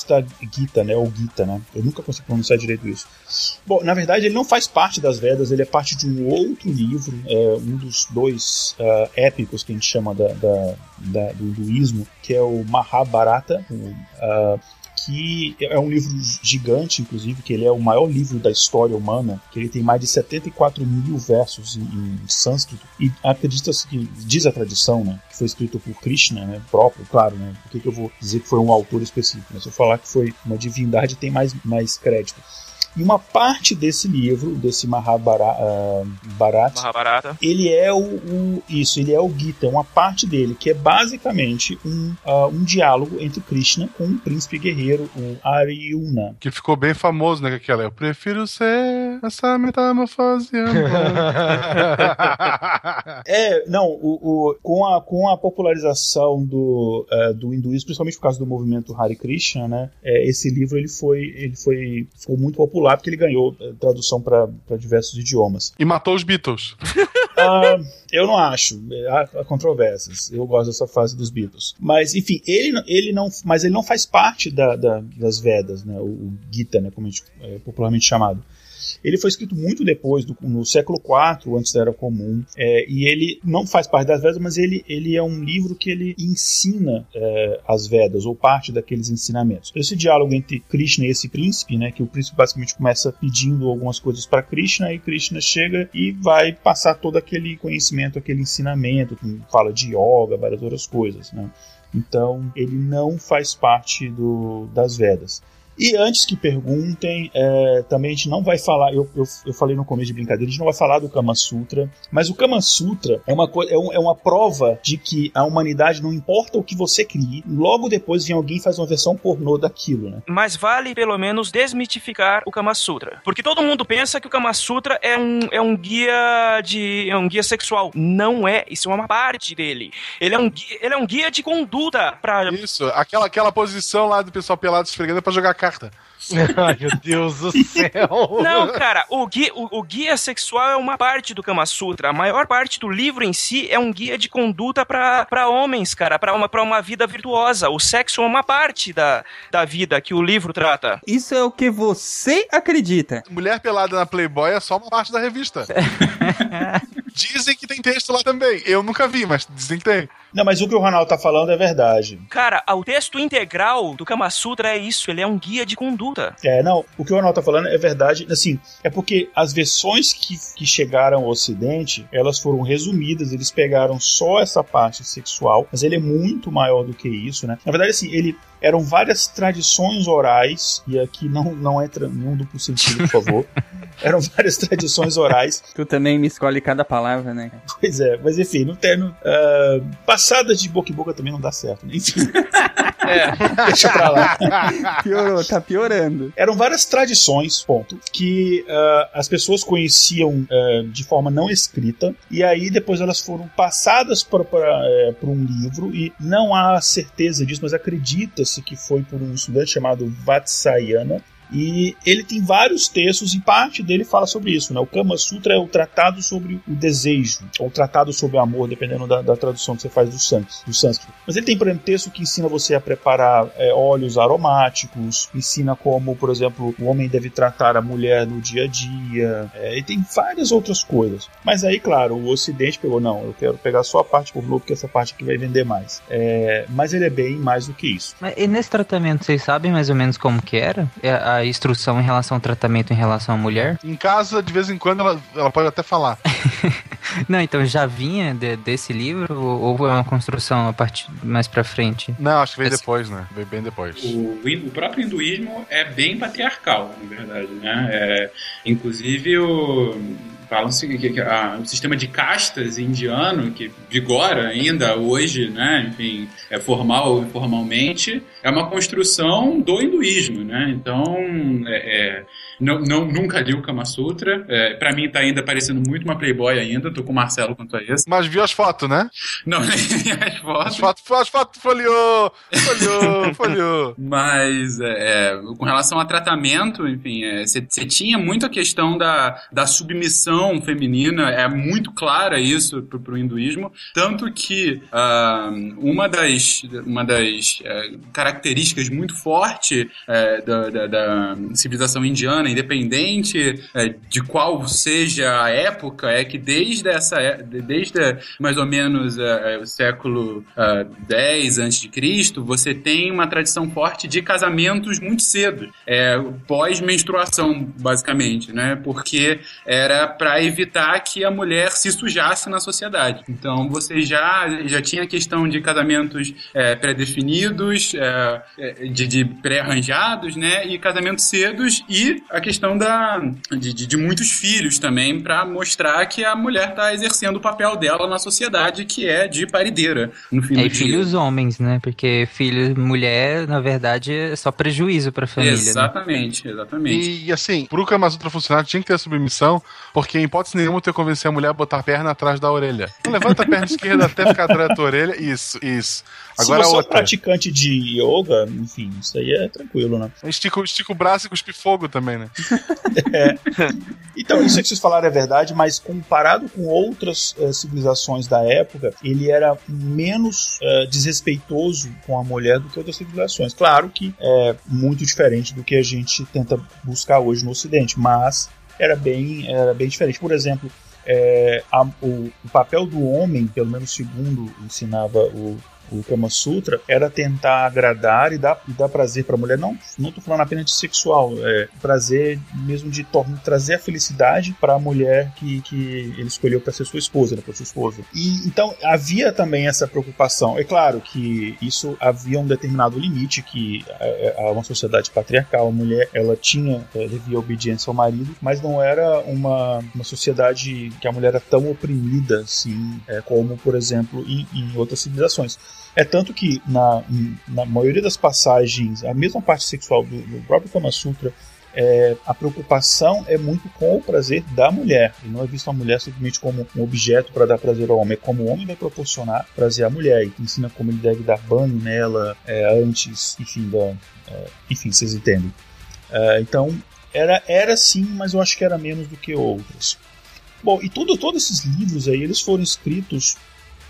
Gita, né, ou Gita, né, eu nunca consigo pronunciar direito isso. Bom, na verdade ele não faz parte das Vedas, ele é parte de um outro livro, é, um dos dois uh, épicos que a gente chama da, da, da, do hinduísmo, que é o Mahabharata, uh, que é um livro gigante, inclusive, que ele é o maior livro da história humana, que ele tem mais de 74 mil versos em, em sânscrito, e acredita-se que, diz a tradição, né, que foi escrito por Krishna, né, próprio, claro, né, por que eu vou dizer que foi um autor específico, mas se eu falar que foi uma divindade, tem mais, mais crédito. E uma parte desse livro, desse Mahabharata, uh, Mahabharata. ele é o, o, isso, ele é o Gita, uma parte dele que é basicamente um, uh, um diálogo entre Krishna com o príncipe guerreiro, o Aryuna. Que ficou bem famoso, né? Aquela, eu prefiro ser essa metamorfose. é, não, o, o, com, a, com a popularização do, uh, do hinduísmo, principalmente por causa do movimento Hare Krishna, né? É, esse livro ele foi, ele foi, ficou muito popular porque ele ganhou eh, tradução para diversos idiomas. E matou os Beatles. Uh, eu não acho. Há, há, controvérsias. Eu gosto dessa fase dos Beatles. Mas, enfim, ele, ele não. Mas ele não faz parte da, da, das Vedas, né? O, o Gita, né? Como é popularmente chamado. Ele foi escrito muito depois, do, no século IV, antes da Era Comum, é, e ele não faz parte das Vedas, mas ele, ele é um livro que ele ensina é, as Vedas, ou parte daqueles ensinamentos. Esse diálogo entre Krishna e esse príncipe, né, que o príncipe basicamente começa pedindo algumas coisas para Krishna, e Krishna chega e vai passar todo aquele conhecimento, aquele ensinamento, que fala de yoga, várias outras coisas, né. Então, ele não faz parte do, das Vedas. E antes que perguntem, é, também a gente não vai falar, eu, eu, eu, falei no começo de brincadeira, a gente não vai falar do Kama Sutra, mas o Kama Sutra é uma, é, um, é uma prova de que a humanidade não importa o que você crie, logo depois vem alguém e faz uma versão pornô daquilo, né? Mas vale pelo menos desmitificar o Kama Sutra. Porque todo mundo pensa que o Kama Sutra é um, é um guia de. é um guia sexual. Não é, isso é uma parte dele. Ele é um, ele é um guia de conduta pra. Isso, aquela, aquela posição lá do pessoal pelado esfregando pra jogar carta. Ai, meu Deus do céu. Não, cara, o guia, o, o, guia sexual é uma parte do Kama Sutra. A maior parte do livro em si é um guia de conduta para homens, cara, para uma, pra uma vida virtuosa. O sexo é uma parte da, da vida que o livro trata. Isso é o que você acredita. Mulher pelada na Playboy é só uma parte da revista. dizem que tem texto lá também. Eu nunca vi, mas dizem que tem. Não, mas o que o Ronaldo tá falando é verdade. Cara, o texto integral do Kama Sutra é isso, ele é um guia de conduta. É, não, o que o Ronaldo tá falando é verdade, assim, é porque as versões que, que chegaram ao ocidente, elas foram resumidas, eles pegaram só essa parte sexual, mas ele é muito maior do que isso, né? Na verdade, assim, ele eram várias tradições orais, e aqui não, não entra nenhum duplo sentido, por favor. eram várias tradições orais. Tu também me escolhe cada palavra, né? Pois é, mas enfim, no termo. Uh, passadas de boca em boca também não dá certo, né? Enfim. É. Deixa pra lá. Piorou, tá piorando. Eram várias tradições, ponto, que uh, as pessoas conheciam uh, de forma não escrita, e aí depois elas foram passadas para um livro, e não há certeza disso, mas que foi por um estudante chamado Vatsyayana, e ele tem vários textos e parte dele fala sobre isso. Né? O Kama Sutra é o tratado sobre o desejo, ou o tratado sobre o amor, dependendo da, da tradução que você faz do sânscrito, do sânscrito. Mas ele tem, por exemplo, texto que ensina você a preparar é, óleos aromáticos, ensina como, por exemplo, o homem deve tratar a mulher no dia a dia, é, e tem várias outras coisas. Mas aí, claro, o Ocidente pegou, não, eu quero pegar só a parte por porque essa parte aqui vai vender mais. É, mas ele é bem mais do que isso. E nesse tratamento, vocês sabem mais ou menos como que era? É, a instrução em relação ao tratamento em relação à mulher? Em casa, de vez em quando, ela, ela pode até falar. Não, então já vinha de, desse livro ou é uma construção a partir mais pra frente? Não, acho que veio Esse... depois, né? Veio bem depois. O, o, próprio hinduísmo é bem patriarcal, na verdade, né? É, inclusive o falam-se que, que a- o sistema de castas indiano, que vigora ainda hoje, né, enfim, é formal ou informalmente, é uma construção do hinduísmo, né? Então, é, é, não, não, nunca li o Kama Sutra. É, pra mim tá ainda parecendo muito uma Playboy ainda, tô com o Marcelo quanto a isso. Mas viu as fotos, né? Não, nem as fotos. As fotos, as fotos folheou, folheou, folheou. Mas é, é, com relação a tratamento, enfim, você tinha muito a questão da, da submissão feminina, é muito clara isso pro, pro hinduísmo, tanto que ah, uma das, uma das é, características muito forte é, da, da- da civilização indiana, independente é, de qual seja a época, é que desde essa é- desde mais ou menos o século ah, 10 antes de Cristo, você tem uma tradição forte de casamentos muito cedo, é, pós-menstruação, basicamente, né? Porque era para evitar que a mulher se sujasse na sociedade. Então você já, já tinha a questão de casamentos é, pré-definidos, é, é, de, de pré-arranjados, né? E casamentos cedos e a questão da, de, de, de muitos filhos também para mostrar que a mulher está exercendo o papel dela na sociedade, que é de parideira, no fim É, do e dia. filhos homens, né? Porque filho mulher, na verdade, é só prejuízo pra família. né? Exatamente, exatamente. E assim, pro Kama Sutra funcionar, tinha que ter submissão, porque em hipótese nenhuma tu ia convencer a mulher a botar a perna atrás da orelha. Então, levanta a perna esquerda até ficar atrás da tua orelha. Isso, isso. Agora Se você é outra. praticante de yoga, enfim, isso aí é tranquilo, né? Estica, estica o braço e cuspe fogo também, né? Então, isso que vocês falaram é verdade, mas comparado com outras eh, civilizações da época, ele era menos eh, desrespeitoso com a mulher do que outras civilizações. Claro que é muito diferente do que a gente tenta buscar hoje no Ocidente, mas era bem, era bem diferente. Por exemplo, eh, a- o, o papel do homem, pelo menos segundo ensinava o, o Kama Sutra, era tentar agradar e dar, dar prazer para a mulher. Não, não falando apenas de sexual, é prazer mesmo de trazer a felicidade para a mulher que, que ele escolheu para ser sua esposa, né, para sua esposa. E então havia também essa preocupação. É claro que isso havia um determinado limite que é, é, uma sociedade patriarcal, a mulher ela tinha é, devia obediência ao marido, mas não era uma, uma sociedade que a mulher era tão oprimida assim, é, como por exemplo em, em outras civilizações. É tanto que na, na maioria das passagens, a mesma parte sexual do, do próprio Kama Sutra, é, a preocupação é muito com o prazer da mulher. E não é visto a mulher simplesmente como um objeto para dar prazer ao homem, é como o homem vai proporcionar prazer à mulher. E ensina como ele deve dar banho nela é, antes, enfim, da, é, enfim, vocês entendem. É, então, era, era sim, mas eu acho que era menos do que outros. Bom, e tudo, todos esses livros aí, eles foram escritos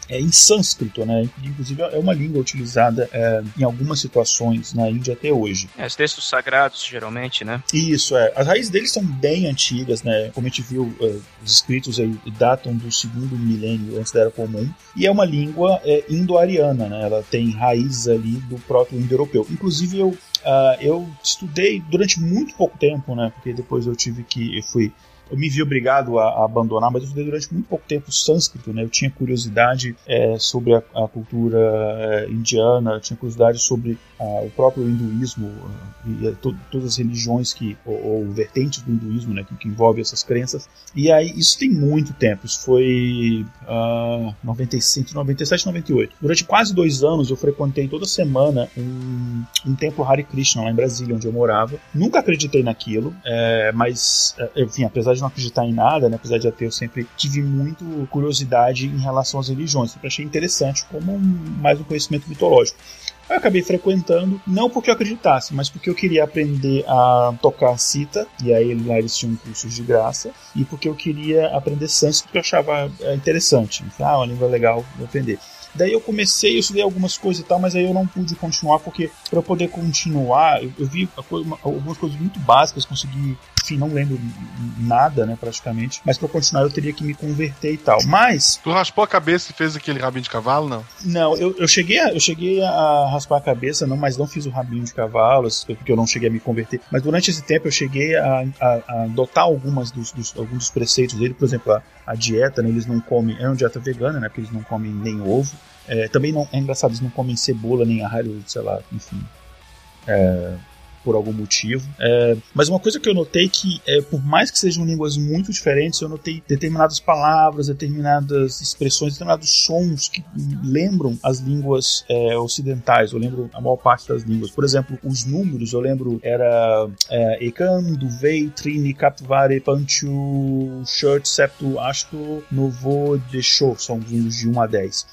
é, em sânscrito, né? Inclusive é uma língua utilizada é, em algumas situações na Índia até hoje. É, os textos sagrados, geralmente, né? Isso, é. As raízes deles são bem antigas, né? Como a gente viu, eh, os escritos aí datam do segundo milênio antes da Era Comum. E é uma língua eh, indo-ariana, né? Ela tem raízes ali do próprio indo-europeu. Inclusive, eu, ah, eu estudei durante muito pouco tempo, né? Porque depois eu tive que... Eu fui... Eu me vi obrigado a, a abandonar, mas eu estudei durante muito pouco tempo sânscrito, né? Eu tinha curiosidade eh, sobre a, a cultura eh, indiana, eu tinha curiosidade sobre ah, o próprio hinduísmo ah, e to- todas as religiões que ou, ou vertentes do hinduísmo, né, que, que envolve essas crenças. E aí isso tem muito tempo. Isso foi ah, 95, 97, 98. Durante quase dois anos eu frequentei toda semana um, um templo Hare Krishna lá em Brasília, onde eu morava. Nunca acreditei naquilo, eh, mas enfim, apesar de não acreditar em nada, né, apesar de ateu, eu sempre tive muito curiosidade em relação às religiões. Sempre achei interessante como um, mais um conhecimento mitológico. Eu acabei frequentando, não porque eu acreditasse, mas porque eu queria aprender a tocar cita, e aí lá eles tinham cursos de graça, e porque eu queria aprender sânscrito, que eu achava é, interessante. Ah, uma língua legal, vou aprender. Daí eu comecei, eu estudei algumas coisas e tal, mas aí eu não pude continuar, porque para eu poder continuar, eu, eu vi uma- algumas coisas muito básicas, consegui, enfim, não lembro nada, né, praticamente, mas para continuar eu teria que me converter e tal. Mas Tu raspou a cabeça e fez aquele rabinho de cavalo, não? não, eu, eu cheguei a, eu cheguei a raspar a cabeça, não, mas não fiz o rabinho de cavalo, porque eu não cheguei a me converter. Mas durante esse tempo eu cheguei a, a- a adotar algumas dos, dos- alguns dos preceitos dele, por exemplo, a, a dieta, né, eles não comem, é uma dieta vegana, né, porque eles não comem nem ovo. É, também não, é engraçado, eles não comem cebola nem alho, sei lá, enfim. É, por algum motivo. É, mas uma coisa que eu notei que, é, por mais que sejam línguas muito diferentes, eu notei determinadas palavras, determinadas expressões, determinados sons que lembram as línguas é, ocidentais, eu lembro a maior parte das línguas. Por exemplo, os números, eu lembro, era é, Ekan, Duvei, Trini, Capvare, Panchu, Shirt, Septo, Asto, Novo, Deixou, são números de 1 a 10.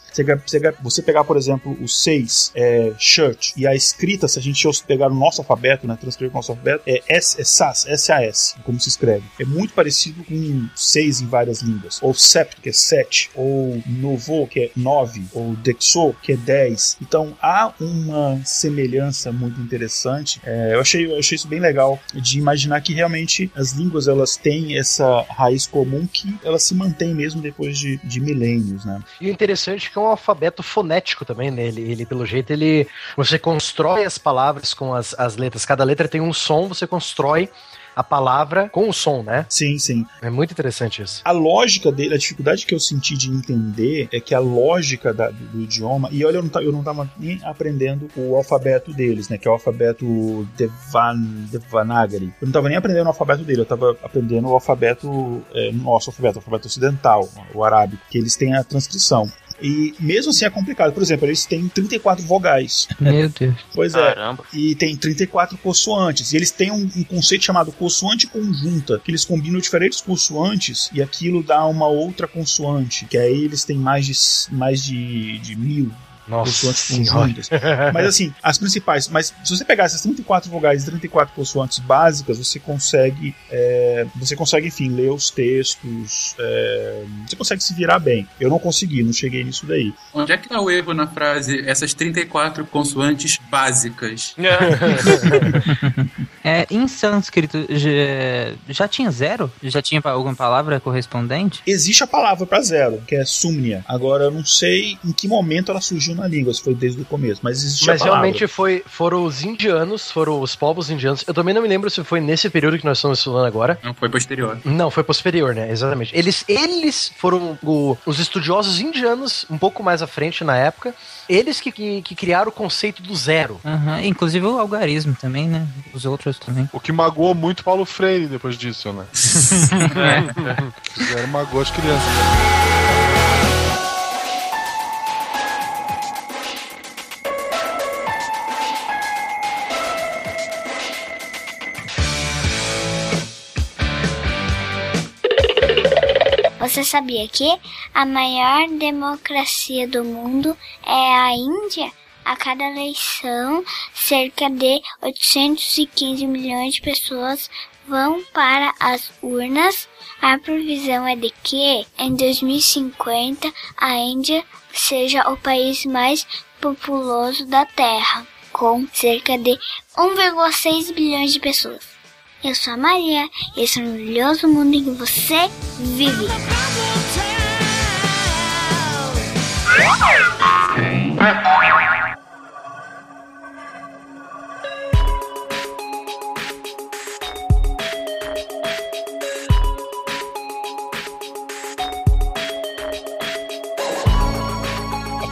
Você pegar, por exemplo, o 6, é, Shirt, e a escrita, se a gente pegar o nosso alfabeto, né, transcrever nosso alfabeto, é, S, é SAS, S-A-S, como se escreve. É muito parecido com 6 em várias línguas. Ou Sept, que é 7, ou Novo, que é 9, ou Dexo, que é 10. Então há uma semelhança muito interessante. É, eu, achei, eu achei isso bem legal de imaginar que realmente as línguas elas têm essa raiz comum que elas se mantém mesmo depois de, de milênios, né? E o interessante é que é um alfabeto fonético também, né? Ele, ele, pelo jeito, ele. Você constrói as palavras com as, as letras. Cada letra tem um som, você constrói a palavra com o som, né? Sim, sim. É muito interessante isso. A lógica dele, a dificuldade que eu senti de entender é que a lógica da, do, do, idioma, e olha, eu não, eu não tava nem aprendendo o alfabeto deles, né? Que é o alfabeto Devan, Devanagari. Eu não tava nem aprendendo o alfabeto dele, eu tava aprendendo o alfabeto, é, nosso alfabeto, o alfabeto ocidental, o arábico, que eles têm a transcrição. E mesmo assim é complicado. Por exemplo, eles têm 34 vogais. Meu Deus. Pois Caramba. é. E tem 34 consoantes. E eles têm um, um, conceito chamado consoante conjunta, que eles combinam diferentes consoantes e aquilo dá uma outra consoante. Que aí eles têm mais de, mais de, de mil nossa consoantes mas assim, as principais. Mas se você pegar essas 34 vogais e 34 consoantes básicas, você consegue. É, você consegue, enfim, ler os textos. É, você consegue se virar bem. Eu não consegui, não cheguei nisso daí. Onde é que tá o erro na frase essas 34 consoantes básicas? é, em sânscrito já, já tinha zero? Já tinha alguma palavra correspondente? Existe a palavra para zero, que é sumnia. Agora, eu não sei em que momento ela surgiu na língua, se foi desde o começo, mas existe Mas realmente foi, foram os indianos, foram os povos indianos. Eu também não me lembro se foi nesse período que nós estamos estudando agora. Não, foi posterior. Não, foi posterior, né? Exatamente. Eles, eles foram o, os estudiosos indianos, um pouco mais à frente na época, eles que, que, que criaram o conceito do zero. Uhum. Inclusive o algarismo também, né? Os outros também. O que magoou muito Paulo Freire depois disso, né? é. Fizeram magoou as crianças. Você sabia que a maior democracia do mundo é a Índia? A cada eleição, cerca de 815 milhões de pessoas vão para as urnas. A previsão é de que em 2050 a Índia seja o país mais populoso da Terra, com cerca de 1,6 bilhões de pessoas. Eu sou a Maria e esse é o maravilhoso mundo em que você vive.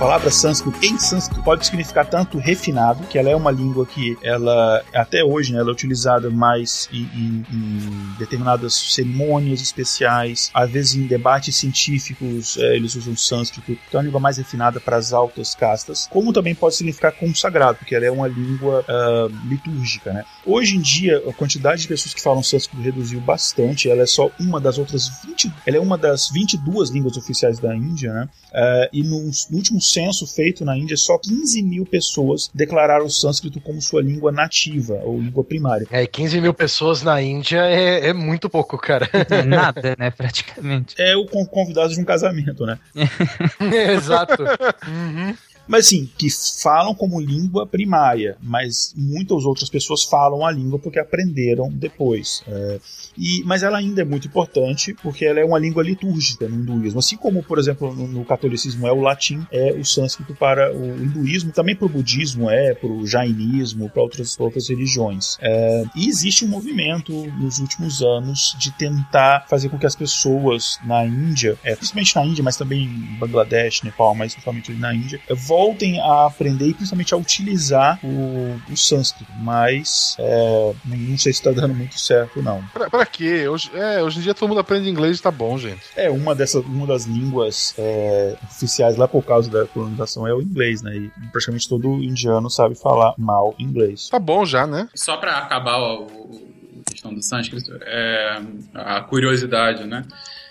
Palavra sânscrito em sânscrito pode significar tanto refinado, que ela é uma língua que ela, até hoje, né, ela é utilizada mais em, em, em determinadas cerimônias especiais, às vezes em debates científicos é, eles usam sânscrito, que é uma língua mais refinada para as altas castas, como também pode significar consagrado, porque ela é uma língua uh, litúrgica. Né? Hoje em dia, a quantidade de pessoas que falam sânscrito reduziu bastante, ela é só uma das outras 20, ela é uma das 22 línguas oficiais da Índia, né? Uh, e no, no último censo feito na Índia, só 15 mil pessoas declararam o sânscrito como sua língua nativa ou língua primária. É, 15 mil pessoas na Índia é, é muito pouco, cara. É nada, né, praticamente. É o convidado de um casamento, né? Exato. Uhum mas assim, que falam como língua primária, mas muitas outras pessoas falam a língua porque aprenderam depois. É, e, mas ela ainda é muito importante porque ela é uma língua litúrgica no hinduísmo. Assim como, por exemplo, no, no catolicismo é o latim, é o sânscrito para o hinduísmo, também para o budismo é, para o jainismo, para outras, outras religiões. É, e existe um movimento nos últimos anos de tentar fazer com que as pessoas na Índia, é, principalmente na Índia, mas também em Bangladesh, Nepal, mas principalmente na Índia, voltem a aprender e principalmente a utilizar o, o sânscrito. Mas é, não sei se está dando muito certo, não. Pra, pra quê? Hoje, é, hoje em dia todo mundo aprende inglês e tá bom, gente. É, uma, dessas, uma das línguas é, oficiais lá por causa da colonização é o inglês, né? E praticamente todo indiano sabe falar mal inglês. Tá bom já, né? Só para acabar o, questão do sânscrito, é, a curiosidade, né?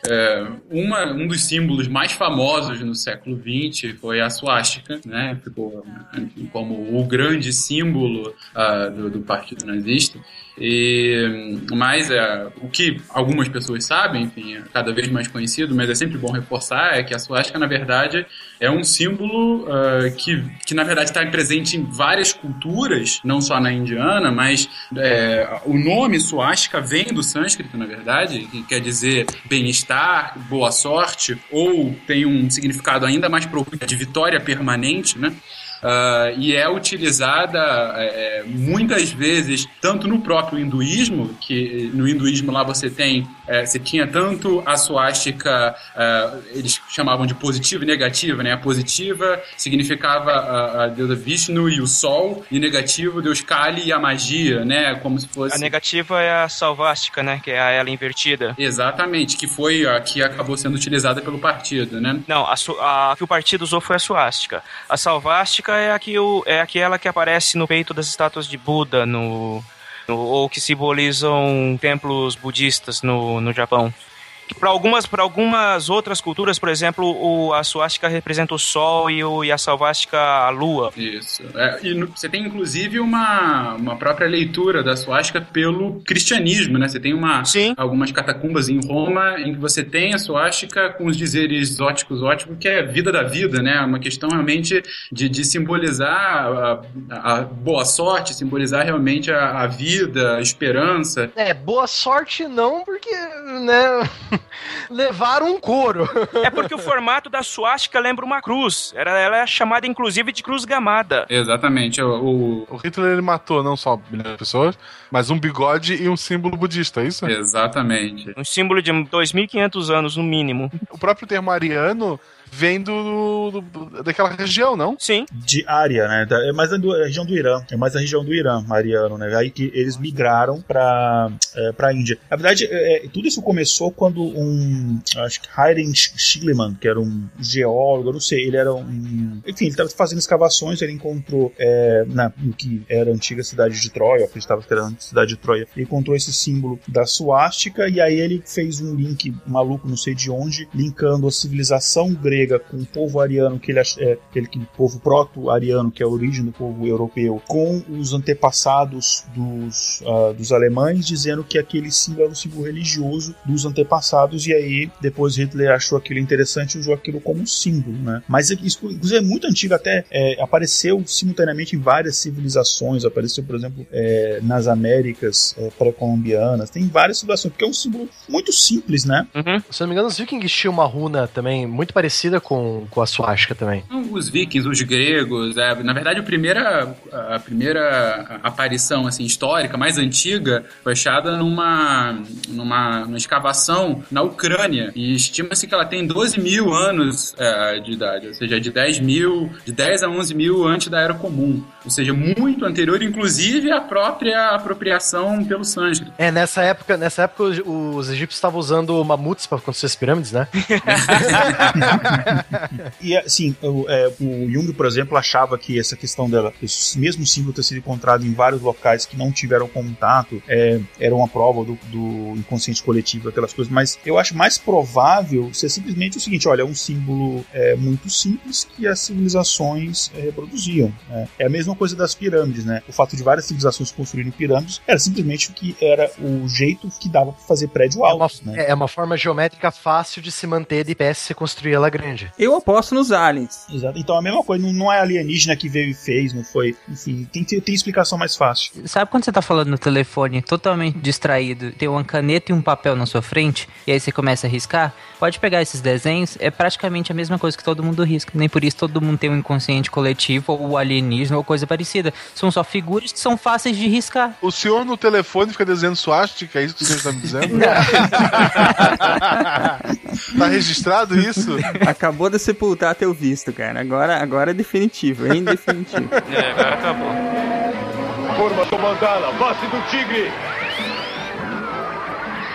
É, uma, um dos símbolos mais famosos no século XX foi a suástica, né? Ficou enfim, como o grande símbolo ah, do, do partido nazista. E, mas é, o que algumas pessoas sabem, enfim, é cada vez mais conhecido, mas é sempre bom reforçar, é que a suástica, na verdade, é um símbolo ah, que, que, na verdade, está presente em várias culturas, não só na indiana, mas é, o nome suástica vem do sânscrito, na verdade, que quer dizer bem-estar, boa sorte, ou tem um significado ainda mais profundo de vitória permanente, né? Ah, e é utilizada é, muitas vezes tanto no próprio hinduísmo que no hinduísmo lá você tem é, você tinha tanto a suástica ah, eles chamavam de positiva e negativa né a positiva significava a, a deusa Vishnu e o sol e negativo deus Kali e a magia né como se fosse A negativa é a salvástica, né? Que é a ela invertida. exatamente que foi a que acabou sendo utilizada pelo partido né Não, a, a que o partido usou foi a suástica. A salvástica é, a que é aquela que aparece no peito das estátuas de Buda no, no- ou que simbolizam templos budistas no, no Japão. Para algumas, pra algumas outras culturas, por exemplo, o, a suástica representa o sol e, o, e a salvástica a lua. Isso. É, e no- você tem inclusive uma, uma própria leitura da suástica pelo cristianismo, né? Você tem uma, algumas catacumbas em Roma em que você tem a suástica com os dizeres óticos, que é vida da vida, né? Uma questão realmente de, de simbolizar a, a- a boa sorte, simbolizar realmente a, a vida, a esperança. É, boa sorte não, porque, né, levaram um couro. É porque o formato da suástica lembra uma cruz. Era, ela é chamada inclusive de cruz gamada. Exatamente. O, O Hitler ele matou não só milhões de pessoas, mas um bigode e um símbolo budista, é isso? Exatamente. Um símbolo de 2.500 anos, no mínimo. O próprio termo ariano vem do, do- do- daquela região, não? Sim. de área, né? Da- É mais da do- região do Irã. É mais da região do Irã, mariano, né? Aí que eles migraram pra, é, pra Índia. Na verdade, é, é, tudo isso começou quando um. Acho que Hayden Schliemann, que era um geólogo, eu não sei, ele era um. Enfim, ele estava fazendo escavações, ele encontrou é, na, no que era a antiga cidade de Troia, acreditava que era a antiga cidade de Troia, ele encontrou esse símbolo da suástica e aí ele fez um link maluco, não sei de onde, linkando a civilização grega com o povo ariano, que ele é aquele que- povo proto-ariano, que é a origem do povo europeu, com os antepassados dos, ah, dos alemães, dizendo que aquele símbolo era um símbolo religioso dos antepassados, e aí depois Hitler achou aquilo interessante e usou aquilo como símbolo, né? Mas isso, inclusive, é muito antigo, até é, apareceu simultaneamente em várias civilizações, apareceu, por exemplo, é, nas Américas é, pré-colombianas, tem várias civilizações, porque é um símbolo muito simples, né? Se eu não me engano, os vikings tinham uma runa também muito parecida com, com a suástica também. Os vikings, os gregos, é, na verdade a primeira, a primeira aparição assim, histórica, mais antiga, foi achada numa, numa, numa escavação na Ucrânia e estima-se que ela tem 12 mil anos é, de idade, ou seja, de 10 mil, de 10 a 11 mil antes da Era Comum, ou seja, muito anterior, inclusive à própria apropriação pelo sânscrito. É, nessa época, nessa época os, os egípcios estavam usando mamutes para construir as pirâmides, né? E assim, o, é, o Jung, por exemplo, achava que essa questão dela, esse mesmo símbolo ter sido encontrado em vários locais que não tiveram contato, é, era uma prova do, do inconsciente coletivo, aquelas coisas. Mas eu acho mais provável ser simplesmente o seguinte: olha, é um símbolo é, muito simples que as civilizações é, reproduziam. né? É a mesma coisa das pirâmides, né? O fato de várias civilizações construírem pirâmides era simplesmente o que era o jeito que dava para fazer prédio alto. né? É uma forma geométrica fácil de se manter de pé se você construir ela grande. Eu aposto nos aliens. Exato. Então a mesma coisa, não, não é alienígena que veio e fez, não foi. Enfim, tem, tem, tem explicação mais fácil. Sabe quando você tá falando no telefone totalmente distraído, tem uma caneta e um papel na sua frente, e aí você começa a riscar? Pode pegar esses desenhos, é praticamente a mesma coisa que todo mundo risca. Nem por isso todo mundo tem um inconsciente coletivo ou alienígena ou coisa parecida. São só figuras que são fáceis de riscar. O senhor no telefone fica desenhando suástica, é isso que você está me dizendo? tá registrado isso? Acabou de sepultar teu visto, cara. Agora, agora é definitivo, é indefinitivo. É, agora acabou. Forma comandada, base do tigre.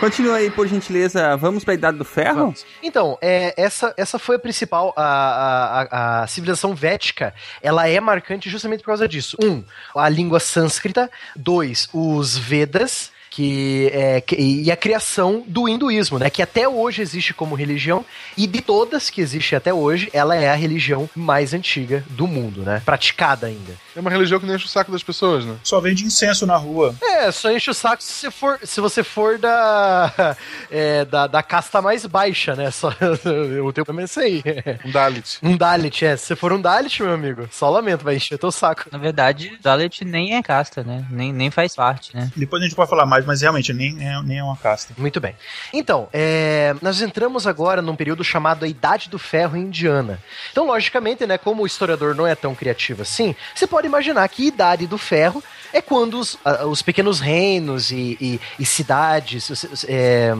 Continua aí, por gentileza. Vamos pra Idade do Ferro? Então, é, essa, essa foi a principal. A, a, a- a civilização védica ela é marcante justamente por causa disso. Um, a língua sânscrita. Dois, os Vedas. Que, é, que- e a criação do hinduísmo, né? Que até hoje existe como religião. E de todas que existem até hoje, ela é a religião mais antiga do mundo, né? Praticada ainda. É uma religião que nem enche o saco das pessoas, né? Só vende incenso na rua. É, só enche o saco se você for, se você for da, é, da, da casta mais baixa, né? Só, o teu problema é esse aí. Um Dalit. Um Dalit, é. Se você for um Dalit, meu amigo, só lamento, vai encher teu saco. Na verdade, Dalit nem é casta, né? Nem, nem faz parte, né? Depois a gente pode falar mais, mas realmente nem é, nem é uma casta. Muito bem. Então, é, nós entramos agora num período chamado a Idade do Ferro Indiana. Então, logicamente, né, como o historiador não é tão criativo assim, você pode imaginar que Idade do Ferro é quando os, os pequenos reinos e, e- e cidades é,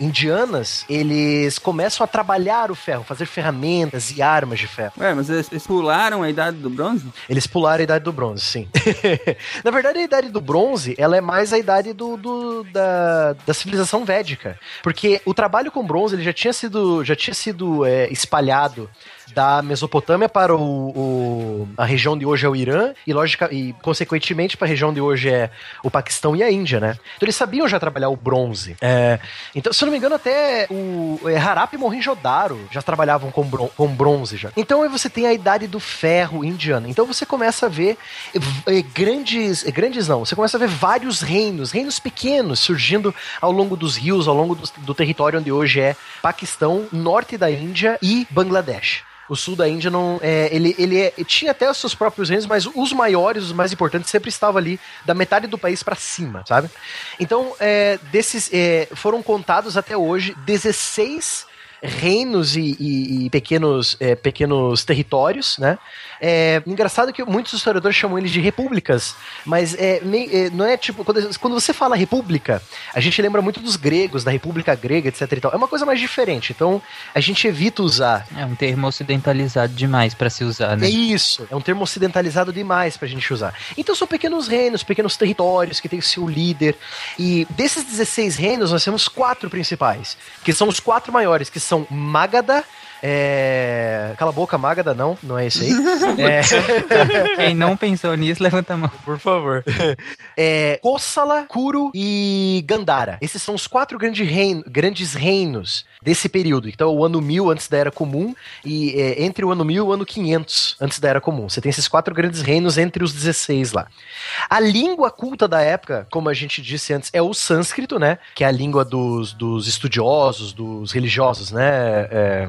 indianas, eles começam a trabalhar o ferro, fazer ferramentas e armas de ferro. Ué, mas eles, eles pularam a Idade do Bronze? Eles pularam a idade do bronze, sim. Na verdade, a idade do bronze, ela é mais a idade do, do- da, da civilização védica. Porque o trabalho com bronze, ele já tinha sido, já tinha sido é, espalhado da Mesopotâmia para o, o- a região de hoje é o Irã e, logica, e consequentemente para a região de hoje é o Paquistão e a Índia, né? Então eles sabiam já trabalhar o bronze. É, então, se eu não me engano, até o é, Harappa e Mohenjo-Daro já trabalhavam com, bron- com bronze já. Então aí você tem a idade do ferro indiana. Então você começa a ver eh, grandes, eh, grandes não, você começa a ver vários reinos, reinos pequenos surgindo ao longo dos rios, ao longo do, do território onde hoje é Paquistão, norte da Índia e Bangladesh. O sul da Índia não. É, ele ele é- tinha até os seus próprios reinos, mas os maiores, os mais importantes, sempre estavam ali da metade do país pra cima, sabe? Então, é, desses. é, foram contados até hoje 16 reinos e, e- e pequenos, é, pequenos territórios, né? É engraçado que muitos historiadores chamam eles de repúblicas, mas é, meio- é, não é tipo. Quando, quando você fala república, a gente lembra muito dos gregos, da república grega, etc e tal. É uma coisa mais diferente, então a gente evita usar. É um termo ocidentalizado demais pra se usar, né? É isso, é um termo ocidentalizado demais pra gente usar. Então são pequenos reinos, pequenos territórios que tem o seu líder. E desses 16 reinos, nós temos quatro principais, que são os quatro maiores, que são Magadha. É... Cala a boca, Magadha, não, não é esse aí. É... Quem não pensou nisso, levanta a mão. Por favor. É, Kossala, Kuru e Gandhara. Esses são os quatro grandes, rein- grandes reinos desse período. Então, o ano 1000 antes da Era Comum e é, entre o ano 1000 e o ano 500 antes da Era Comum. Você tem esses quatro grandes reinos entre os 16 lá. A língua culta da época, como a gente disse antes, é o sânscrito, né? Que é a língua dos, dos estudiosos, dos religiosos, né, é,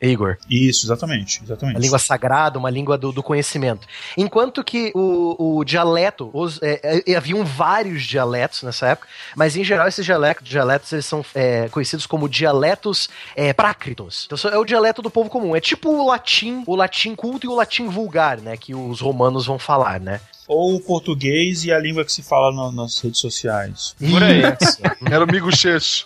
Igor? Isso, exatamente. exatamente. A língua sagrada, uma língua do, do conhecimento. Enquanto que o, o dialeto, os, é, é, haviam vários dialetos nessa época, mas em geral esses dialetos, dialetos eles são é, conhecidos como dialetos é, prácritos. Então é o dialeto do povo comum. É tipo o latim, o latim culto e o latim vulgar, né? Que os romanos vão falar, né? Ou o português e a língua que se fala na- nas redes sociais. Por aí. Era o Migo.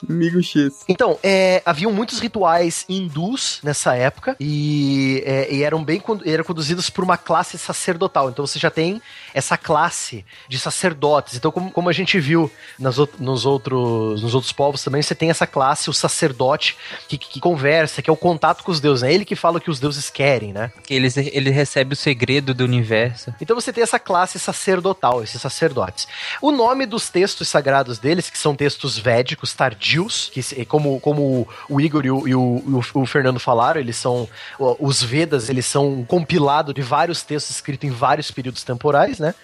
Migo. Então, é, haviam muitos rituais hindus nessa época e, é, e eram bem eram conduzidos por uma classe sacerdotal. Então você já tem essa classe de sacerdotes. Então, como, como a gente viu nas, nos, outros, nos outros povos também, você tem essa classe, o sacerdote, que, que conversa, que é o contato com os deuses. É ele que fala o que os deuses querem, né? Que eles, ele recebe o segredo do universo. Então você tem essa classe sacerdotal, esses sacerdotes. O nome dos textos sagrados deles, que são textos védicos tardios, que como, como o Igor e o, e o- e o- o Fernando falaram, eles são os Vedas, eles são um compilado de vários textos escritos em vários períodos temporais, né?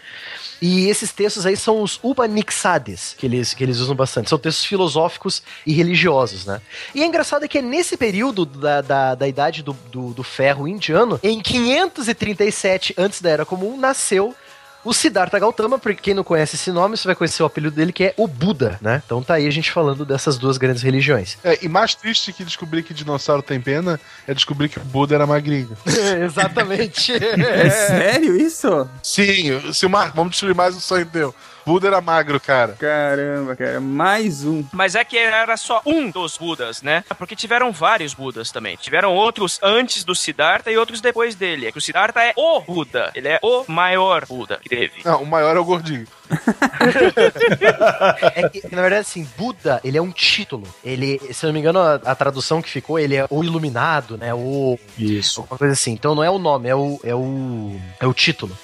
E esses textos aí são os Upanishads, que eles, que eles usam bastante. São textos filosóficos e religiosos, né? E é engraçado que é nesse período da, da, da idade do, do, do ferro indiano, em 537 antes da Era Comum, nasceu o Siddhartha Gautama, porque quem não conhece esse nome, você vai conhecer o apelido dele, que é o Buda, né? Então tá aí a gente falando dessas duas grandes religiões. É, e mais triste que descobrir que dinossauro tem pena é descobrir que o Buda era magrinho. Exatamente. É sério isso? Sim, Silmar, vamos destruir mais um sonho teu. Buda era magro, cara. Caramba, cara, mais um. Mas é que era só um dos Budas, né? Porque tiveram vários Budas também. Tiveram outros antes do Siddhartha e outros depois dele. É que o Siddhartha é o Buda. Ele é o maior Buda que teve. Não, o maior é o gordinho. É que, na verdade, assim, Buda, ele é um título. Ele, se eu não me engano, a, a tradução que ficou, ele é o iluminado, né? O. Isso. Alguma coisa assim. Então não é o nome, é o. É o, é o título.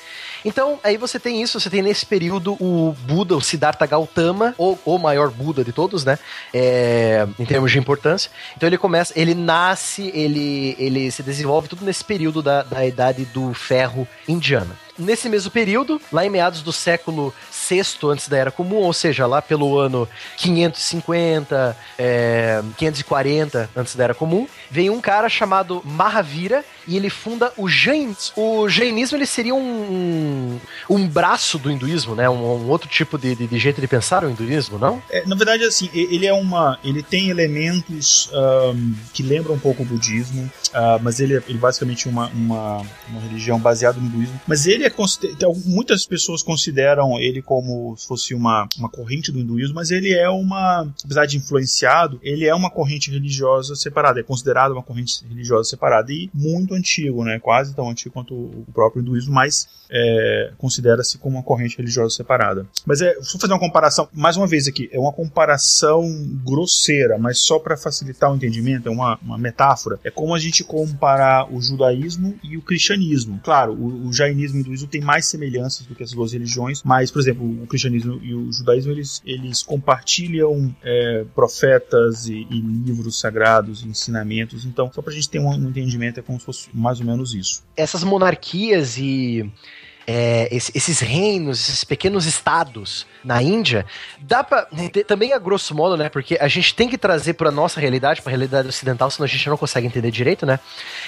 Então, aí você tem isso, você tem nesse período o Buda, o Siddhartha Gautama, ou o maior Buda de todos, né? É, em termos de importância. Então ele começa, ele nasce, ele, ele se desenvolve tudo nesse período da, da idade do ferro indiana. Nesse mesmo período, lá em meados do século VI antes da Era Comum, ou seja, lá pelo ano 550, é, 540 antes da Era Comum, vem um cara chamado Mahavira e ele funda o Jainismo. O Jainismo ele seria um, um braço do hinduísmo, né? Um, um outro tipo de, de, de jeito de pensar o hinduísmo, não? É, na verdade, assim, ele é uma. Ele tem elementos ahm, que lembram um pouco o budismo, ah, mas ele é ele basicamente uma, uma, uma religião baseada no hinduísmo. Mas ele é algum- muitas pessoas consideram ele como se fosse uma, uma corrente do hinduísmo, mas ele é uma, apesar de influenciado, ele é uma corrente religiosa separada, é considerado uma corrente religiosa separada e muito antigo, né? Quase tão antigo quanto o próprio hinduísmo, mas é, considera-se como uma corrente religiosa separada. Mas é, eu fazer uma comparação, mais uma vez aqui, é uma comparação grosseira, mas só para facilitar o entendimento, é uma, uma metáfora. É como a gente comparar o judaísmo e o cristianismo. Claro, o, o jainismo e o hinduísmo têm mais semelhanças do que as duas religiões, mas, por exemplo, o cristianismo e o judaísmo eles, eles compartilham é, profetas e, e livros sagrados, ensinamentos. Então, só para a gente ter um, um entendimento, é como se fosse mais ou menos isso. essas monarquias e é, esse- esses reinos, esses pequenos estados na Índia, dá pra. Também a grosso modo, né? Porque a gente tem que trazer pra nossa realidade, pra realidade ocidental, senão a gente não consegue entender direito, né?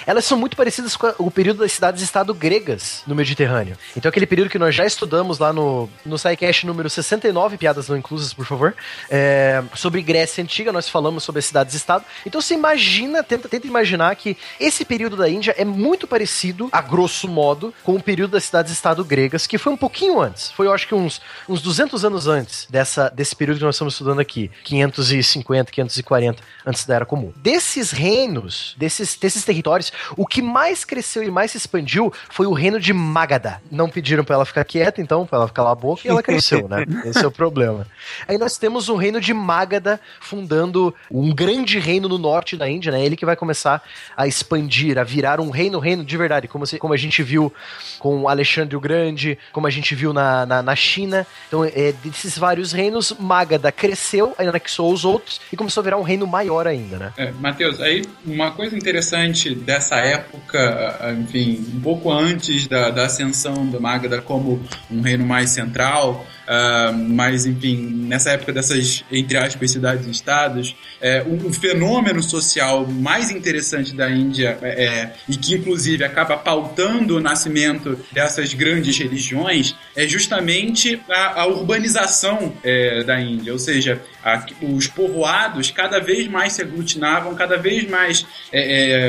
Elas são muito parecidas com o período das cidades-estado gregas no Mediterrâneo. Então, aquele período que nós já estudamos lá no, no SciCast número 69, piadas não inclusas, por favor, é, sobre Grécia Antiga, nós falamos sobre as cidades-estado. Então, você imagina, tenta, tenta imaginar que esse período da Índia é muito parecido, a grosso modo, com o período das cidades-estado gregas, que foi um pouquinho antes. Foi, eu acho que uns, uns 200 anos antes dessa, desse período que nós estamos estudando aqui. 550, 540 antes da Era Comum. Desses reinos, desses, desses territórios, o que mais cresceu e mais se expandiu foi o reino de Magadha. Não pediram pra ela ficar quieta, então, pra ela ficar lá a boca, e ela cresceu, né? Esse é o problema. Aí nós temos o reino de Magadha fundando um grande reino no norte da Índia, né? Ele que vai começar a expandir, a virar um reino, reino de verdade, como, se- como a gente viu com Alexandre Grande, como a gente viu na, na, na China. Então, é, desses vários reinos, Magadha cresceu, anexou os outros e começou a virar um reino maior ainda, né? É, Matheus, aí uma coisa interessante dessa época, ah, enfim, um pouco antes da, da ascensão da Magda como um reino mais central, ah, mas enfim, nessa época dessas, entre aspas, cidades e estados, é, um, um fenômeno social mais interessante da Índia é, é, e que inclusive acaba pautando o nascimento dessas grandes religiões é justamente a, a urbanização é, da Índia, ou seja, a- os povoados cada vez mais se aglutinavam, cada vez mais é,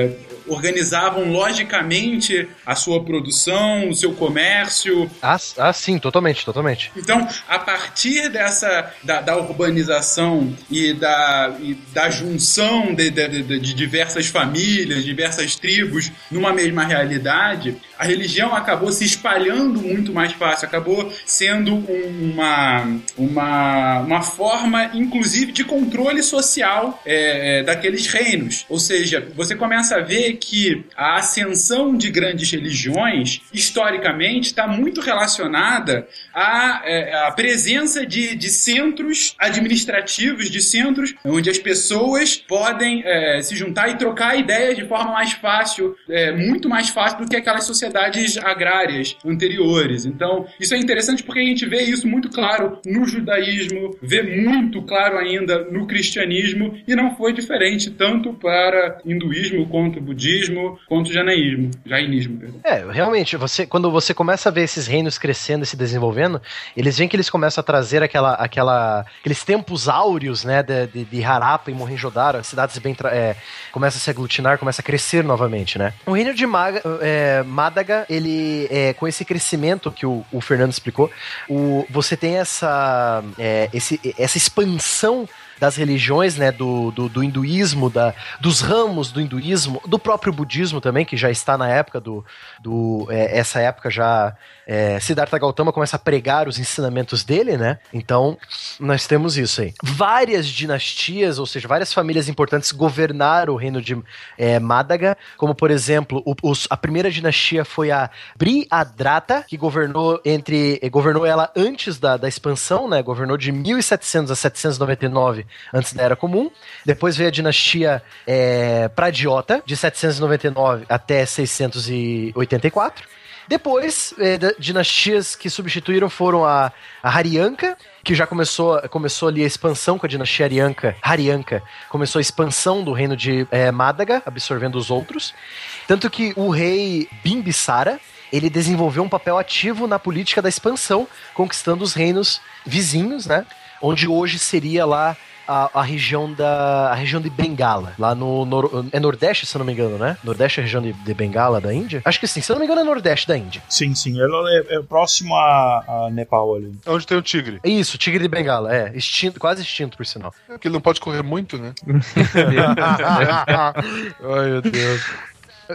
é, organizavam logicamente a sua produção, o seu comércio, Ah, ah, sim, totalmente, totalmente. então, a partir dessa da, da urbanização e da, e da junção de, de- de- de diversas famílias, diversas tribos numa mesma realidade, a religião acabou se espalhando muito mais fácil, acabou sendo uma, uma, uma forma, inclusive, de controle social é, é, daqueles reinos. Ou seja, você começa a ver que a ascensão de grandes religiões, historicamente, está muito relacionada à, é, à presença de, de centros administrativos, de centros onde as pessoas podem é, se juntar e trocar ideias de forma mais fácil, é, muito mais fácil do que aquelas sociedades agrárias anteriores. Então, isso é interessante porque a gente vê isso muito claro no judaísmo, vê muito claro ainda no cristianismo e não foi diferente tanto para hinduísmo quanto budismo quanto jainismo. Jainismo. É, realmente, você, quando você começa a ver esses reinos crescendo e se desenvolvendo, eles veem que eles começam a trazer aquela, aquela, aqueles tempos áureos, né, de, de, de Harappa e Mohenjo-Daro, as cidades bem é, começam a se aglutinar, começa a crescer novamente, né. O reino de Maga, é, Mádaga, ele, é, com esse crescimento que o, o Fernando explicou, o, você tem essa, é, esse, essa expansão das religiões, né, do, do, do hinduísmo, da, dos ramos do hinduísmo, do próprio budismo também, que já está na época do, do é, essa época já é, Siddhartha Gautama começa a pregar os ensinamentos dele, né? Então nós temos isso aí. Várias dinastias, ou seja, várias famílias importantes governaram o reino de é, Mádaga, como por exemplo o- os- a primeira dinastia foi a Brihadrata, que governou entre eh, governou ela antes da, da expansão, né? Governou de 1700 a 799 antes da Era Comum. Depois veio a dinastia é, Pradiota, de 799 até 684. Depois, eh, dinastias que substituíram foram a, a Haryanka, que já começou, começou ali a expansão com a dinastia Haryanka. Haryanka começou a expansão do reino de eh, Mádaga, absorvendo os outros. Tanto que o rei Bimbisara, ele desenvolveu um papel ativo na política da expansão, conquistando os reinos vizinhos, né? Onde hoje seria lá a, a região da a região de Bengala, lá no nor- é Nordeste, se eu não me engano, né? Nordeste é a região de, de Bengala da Índia? Acho que sim, se eu não me engano é Nordeste da Índia. Sim, sim. Ela é, é próximo a, a Nepal ali. Onde tem o tigre. É Isso, tigre de Bengala, é, extinto, quase extinto por sinal. É porque ele não pode correr muito, né? Ai, meu Deus.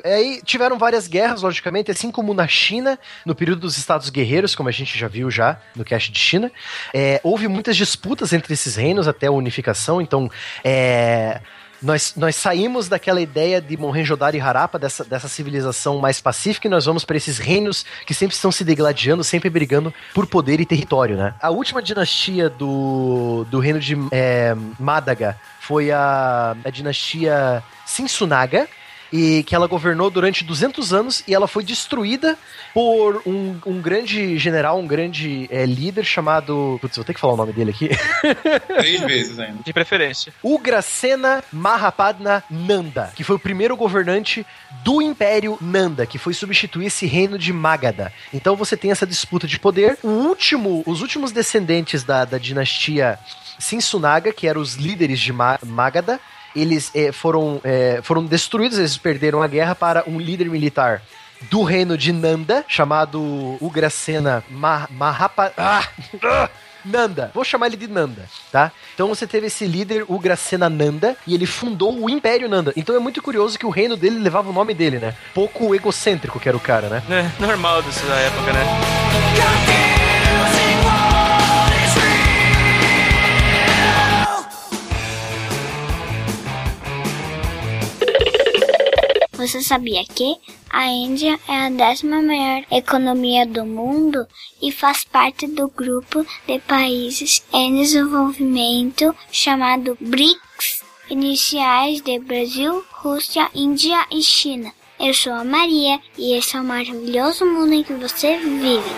Aí tiveram várias guerras, logicamente, assim como na China, no período dos Estados Guerreiros, como a gente já viu já no cast de China. É, houve muitas disputas entre esses reinos até a unificação, então é, nós, nós saímos daquela ideia de Mohenjo-Daro e Harappa, dessa, dessa civilização mais pacífica, e nós vamos para esses reinos que sempre estão se degladiando, sempre brigando por poder e território, né? A última dinastia do, do reino de é, Mádaga foi a, a dinastia Sinsunaga, e que ela governou durante 200 anos e ela foi destruída por um, um grande general, um grande é, líder chamado. Putz, vou ter que falar o nome dele aqui. Três vezes ainda. De preferência. Ugrasena Mahapadna Nanda, que foi o primeiro governante do Império Nanda, que foi substituir esse reino de Magadha. Então você tem essa disputa de poder. O último, os últimos descendentes da, da dinastia Sinsunaga, que eram os líderes de Ma Magadha, eles eh, foram, eh, foram destruídos, eles perderam a guerra para um líder militar do reino de Nanda, chamado Ugrasena Ma Mahapa... Ah! Nanda, vou chamar ele de Nanda, tá? Então você teve esse líder, Ugrasena Nanda, e ele fundou o Império Nanda. Então é muito curioso que o reino dele levava o nome dele, né? Pouco egocêntrico que era o cara, né? É, normal dessa época, né? Você sabia que a Índia é a décima maior economia do mundo e faz parte do grupo de países em desenvolvimento chamado BRICS, iniciais de Brasil, Rússia, Índia e China. Eu sou a Maria e esse é o maravilhoso mundo em que você vive.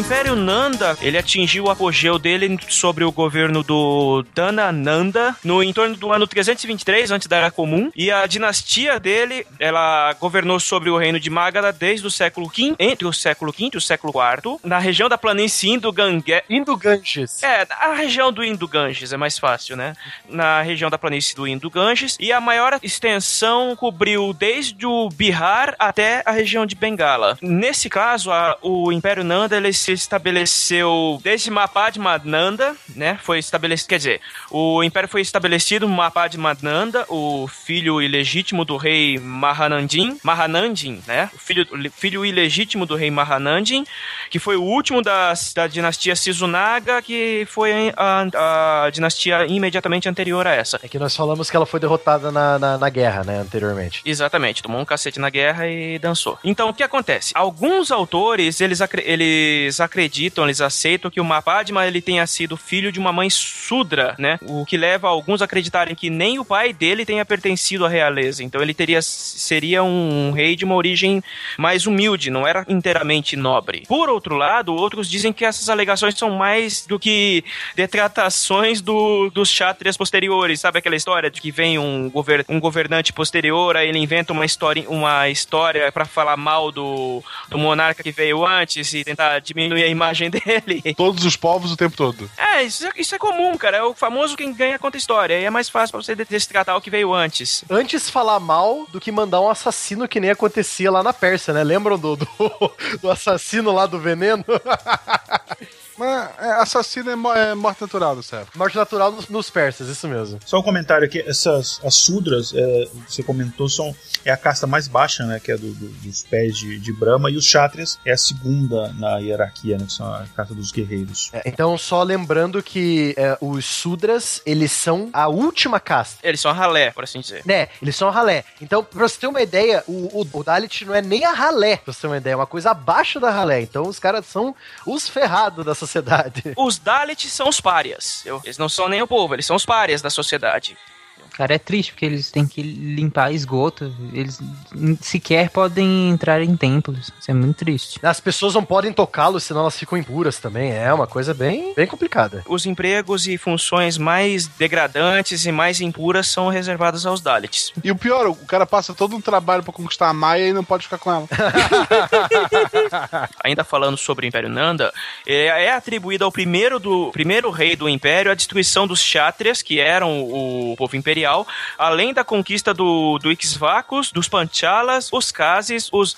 Império Nanda, ele atingiu o apogeu dele sobre o governo do Dana Nanda no entorno do ano 323 antes da Era Comum, e a dinastia dele, ela governou sobre o reino de Magadha desde o século V, entre o século V e o século IV, na região da planície Indo-Gange... Indo-Ganges. É, a região do Indo-Ganges é mais fácil, né? Na região da planície do Indo-Ganges, e a maior extensão cobriu desde o Bihar até a região de Bengala. Nesse caso, a- o Império Nanda ele se estabeleceu desde Mapadma Nanda, né? Foi estabelecido, quer dizer, o império foi estabelecido Mapadma Nanda, o filho ilegítimo do rei Mahanandin, Mahanandin, né? O filho, filho ilegítimo do rei Mahanandin, que foi o último da, da dinastia Sizunaga, que foi a, a dinastia imediatamente anterior a essa. É que nós falamos que ela foi derrotada na, na, na guerra, né, anteriormente. Exatamente, tomou um cacete na guerra e dançou. Então, o que acontece? Alguns autores, eles, eles acreditam, eles aceitam que o Mapadma ele tenha sido filho de uma mãe Sudra, né? O que leva alguns a acreditarem que nem o pai dele tenha pertencido à realeza. Então ele teria seria um rei de uma origem mais humilde, não era inteiramente nobre. Por outro lado, outros dizem que essas alegações são mais do que detratações do, dos chátrias posteriores. Sabe aquela história de que vem um, gover, um governante posterior, aí ele inventa uma história, uma história para falar mal do, do monarca que veio antes e tentar diminuir a imagem dele. Todos os povos o tempo todo. É, isso, é- isso é comum, cara. É o famoso quem ganha conta a história. Aí é mais fácil pra você destratar o que veio antes. Antes falar mal do que mandar um assassino que nem acontecia lá na Pérsia, né? Lembram do, do, do assassino lá do veneno? Mas é, assassino é, é morte natural, certo? Morte natural nos, nos persas, isso mesmo. Só um comentário aqui, essas as sudras, é, você comentou, são é a casta mais baixa, né, que é do- do- dos pés de, de Brahma, e os chátrias é a segunda na hierarquia, né, que são a casta dos guerreiros. É, então, só lembrando que é, os Sudras, eles são a última casta. Eles são a ralé, por assim dizer. Né, eles são a ralé. Então, pra você ter uma ideia, o, o, o Dalit não é nem a ralé, pra você ter uma ideia, é uma coisa abaixo da ralé. Então, os caras são os ferrados da sociedade. Os Dalits são os párias. Eles não são nem o povo, eles são os párias da sociedade. Cara, é triste porque eles têm que limpar esgoto. Eles sequer podem entrar em templos. Isso é muito triste. As pessoas não podem tocá-los, senão elas ficam impuras também. É uma coisa bem, bem complicada. Os empregos e funções mais degradantes e mais impuras são reservados aos Dalits. E o pior, o cara passa todo um trabalho pra conquistar a Maia e não pode ficar com ela. Ainda falando sobre o Império Nanda, é, é atribuído ao primeiro, do, primeiro rei do Império a destruição dos Kshatriyas, que eram o povo imperial, além da conquista do, do Ixvacus, dos Panchalas, os Kazis, os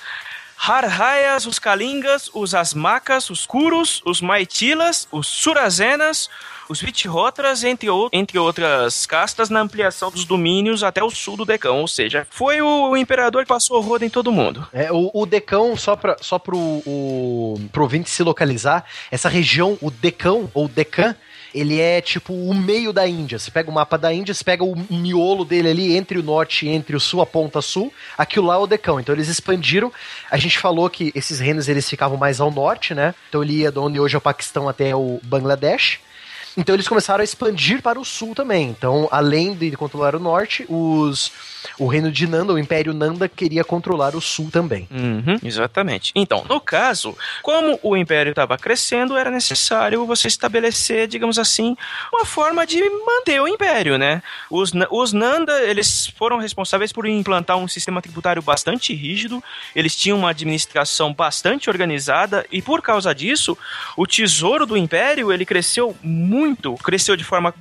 Harhayas, os Kalingas, os Asmakas, os Kurus, os Maitilas, os Surazenas, os Vichihotras, entre, entre outras castas, na ampliação dos domínios até o sul do Decão. Ou seja, foi o, imperador que passou o rodo em todo mundo. É, o, o Decão, só, pra, só pro o, pro se localizar, essa região, o Decão, ou Deccan, ele é tipo o meio da Índia. Você pega o mapa da Índia, você pega o miolo dele ali, entre o norte e entre o sul, a ponta sul, aquilo lá é o Decão. Então eles expandiram. A gente falou que esses reinos eles ficavam mais ao norte, né? Então ele ia de onde hoje é o Paquistão até o Bangladesh. Então eles começaram a expandir para o sul também. Então, além de controlar o norte, os, o reino de Nanda, o Império Nanda, queria controlar o sul também. Uhum, exatamente. Então, no caso, como o império estava crescendo, era necessário você estabelecer, digamos assim, uma forma de manter o império, né? Os, os Nanda, eles foram responsáveis por implantar um sistema tributário bastante rígido, eles tinham uma administração bastante organizada e por causa disso, o tesouro do império, ele cresceu muito, cresceu de forma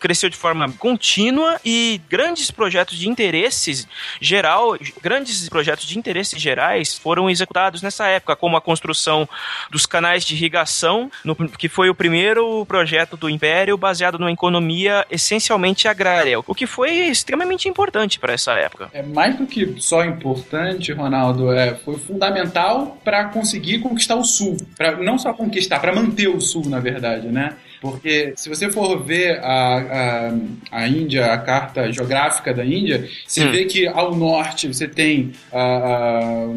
cresceu de forma contínua e grandes projetos de interesses geral, grandes projetos de interesses gerais foram executados nessa época, como a construção dos canais de irrigação, no- que foi o primeiro projeto do Império baseado numa economia essencialmente agrária, o que foi extremamente importante para essa época. É mais do que só importante, Ronaldo, é, foi fundamental para conseguir conquistar o Sul. Para não só conquistar, para manter o Sul, na verdade, né? Porque se você for ver a, a, a Índia, a carta geográfica da Índia, você Hum. vê que ao norte você tem a,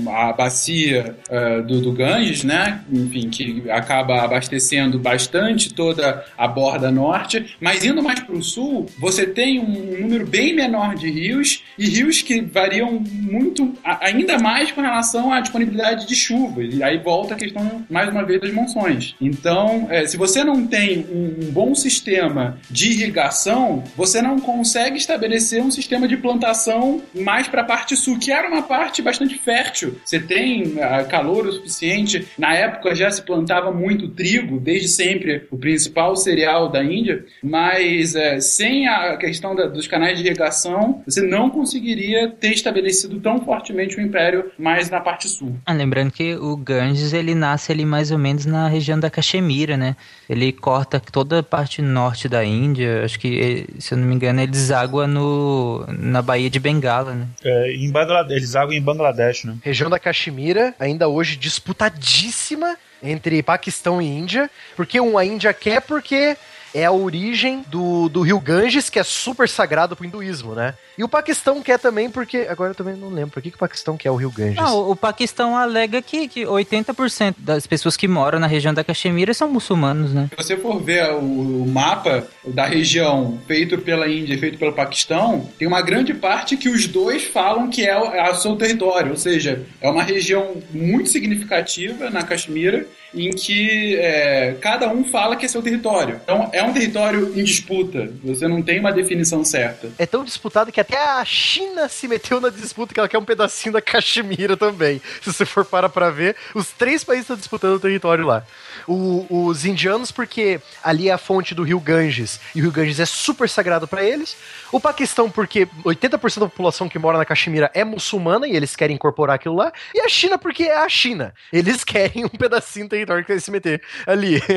a, a bacia ah, do, do Ganges, né? Enfim, que acaba abastecendo bastante toda a borda norte, mas indo mais para o sul, você tem um número bem menor de rios e rios que variam muito, a- ainda mais com relação à disponibilidade de chuva. E aí volta a questão, mais uma vez, das monções. Então, eh, se você não tem um, um bom sistema de irrigação, você não consegue estabelecer um sistema de plantação mais para a parte sul, que era uma parte bastante fértil. Você tem ah, calor o suficiente. Na época já se plantava muito trigo, desde sempre o principal cereal da Índia, mas eh, sem a questão da- dos canais de irrigação, você não conseguiria ter estabelecido tão fortemente o império mais na parte sul. Ah, lembrando que o Ganges ele nasce ali mais ou menos na região da Caxemira, né? Ele corta toda a parte norte da Índia. Acho que, eh, se eu não me engano, ele deságua no, na Baía de Bengala, né? É, em Bangladesh, eles água em Bangladesh, né? Região da Caxemira, ainda hoje disputadíssima entre Paquistão e Índia, porque um a Índia quer porque é a origem do, do rio Ganges, que é super sagrado pro hinduísmo, né? E o Paquistão quer também, porque. Agora eu também não lembro. Por que, que o Paquistão quer o rio Ganges? Ah, o, Paquistão alega que, que 80% das pessoas que moram na região da Caxemira são muçulmanos, né? Se você for ver o, o mapa da região feito pela Índia e feito pelo Paquistão, tem uma grande parte que os dois falam que é o, é o seu território, ou seja, é uma região muito significativa na Caxemira em que é, cada um fala que é seu território. Então é um território em disputa. Você não tem uma definição certa. É tão disputado que até a China se meteu na disputa, que ela quer um pedacinho da Caxemira também. Se você for parar pra ver, os três países estão disputando o território lá. O- os indianos, porque ali é a fonte do rio Ganges, e o rio Ganges é super sagrado pra eles. O Paquistão, porque 80% da população que mora na Caxemira é muçulmana e eles querem incorporar aquilo lá. E a China, porque é a China. Eles querem um pedacinho do território que eles se meter ali.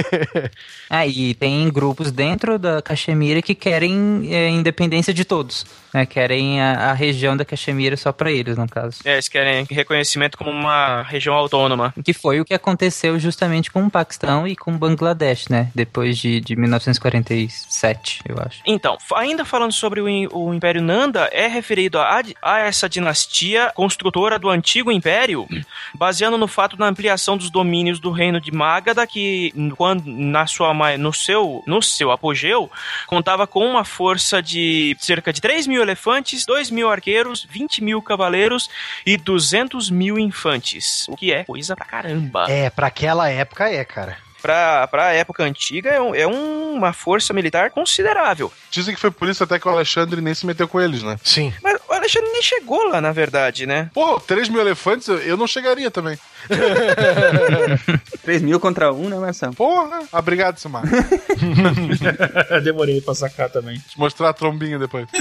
É, e tem grupos dentro da Caxemira que querem é, independência de todos. Né? Querem a, a região da Caxemira só pra eles, no caso. É, eles querem reconhecimento como uma região autônoma. Que foi o que aconteceu justamente com o Paquistão e com o Bangladesh, né? Depois de, de 1947, eu acho. Então, ainda falando sobre o, o Império Nanda, é referido a, a essa dinastia construtora do antigo império, baseando no fato da ampliação dos domínios do reino de Magadha, que quando, na sua, no, seu, no seu apogeu, contava com uma força de cerca de 3 mil elefantes, 2 mil arqueiros, 20 mil cavaleiros e 200 mil infantes, o que é coisa pra caramba. é, pra aquela época é, cara. Pra, pra época antiga, é, um- é uma força militar considerável. Dizem que foi por isso até que o Alexandre nem se meteu com eles, né? Sim. Mas Alexandre nem chegou lá, na verdade, né? Pô, 3 mil elefantes, eu- eu não chegaria também. 3 mil contra um, né, Marcelo? Porra! Obrigado, Silmar. Demorei pra sacar também. Te mostrar a trombinha depois.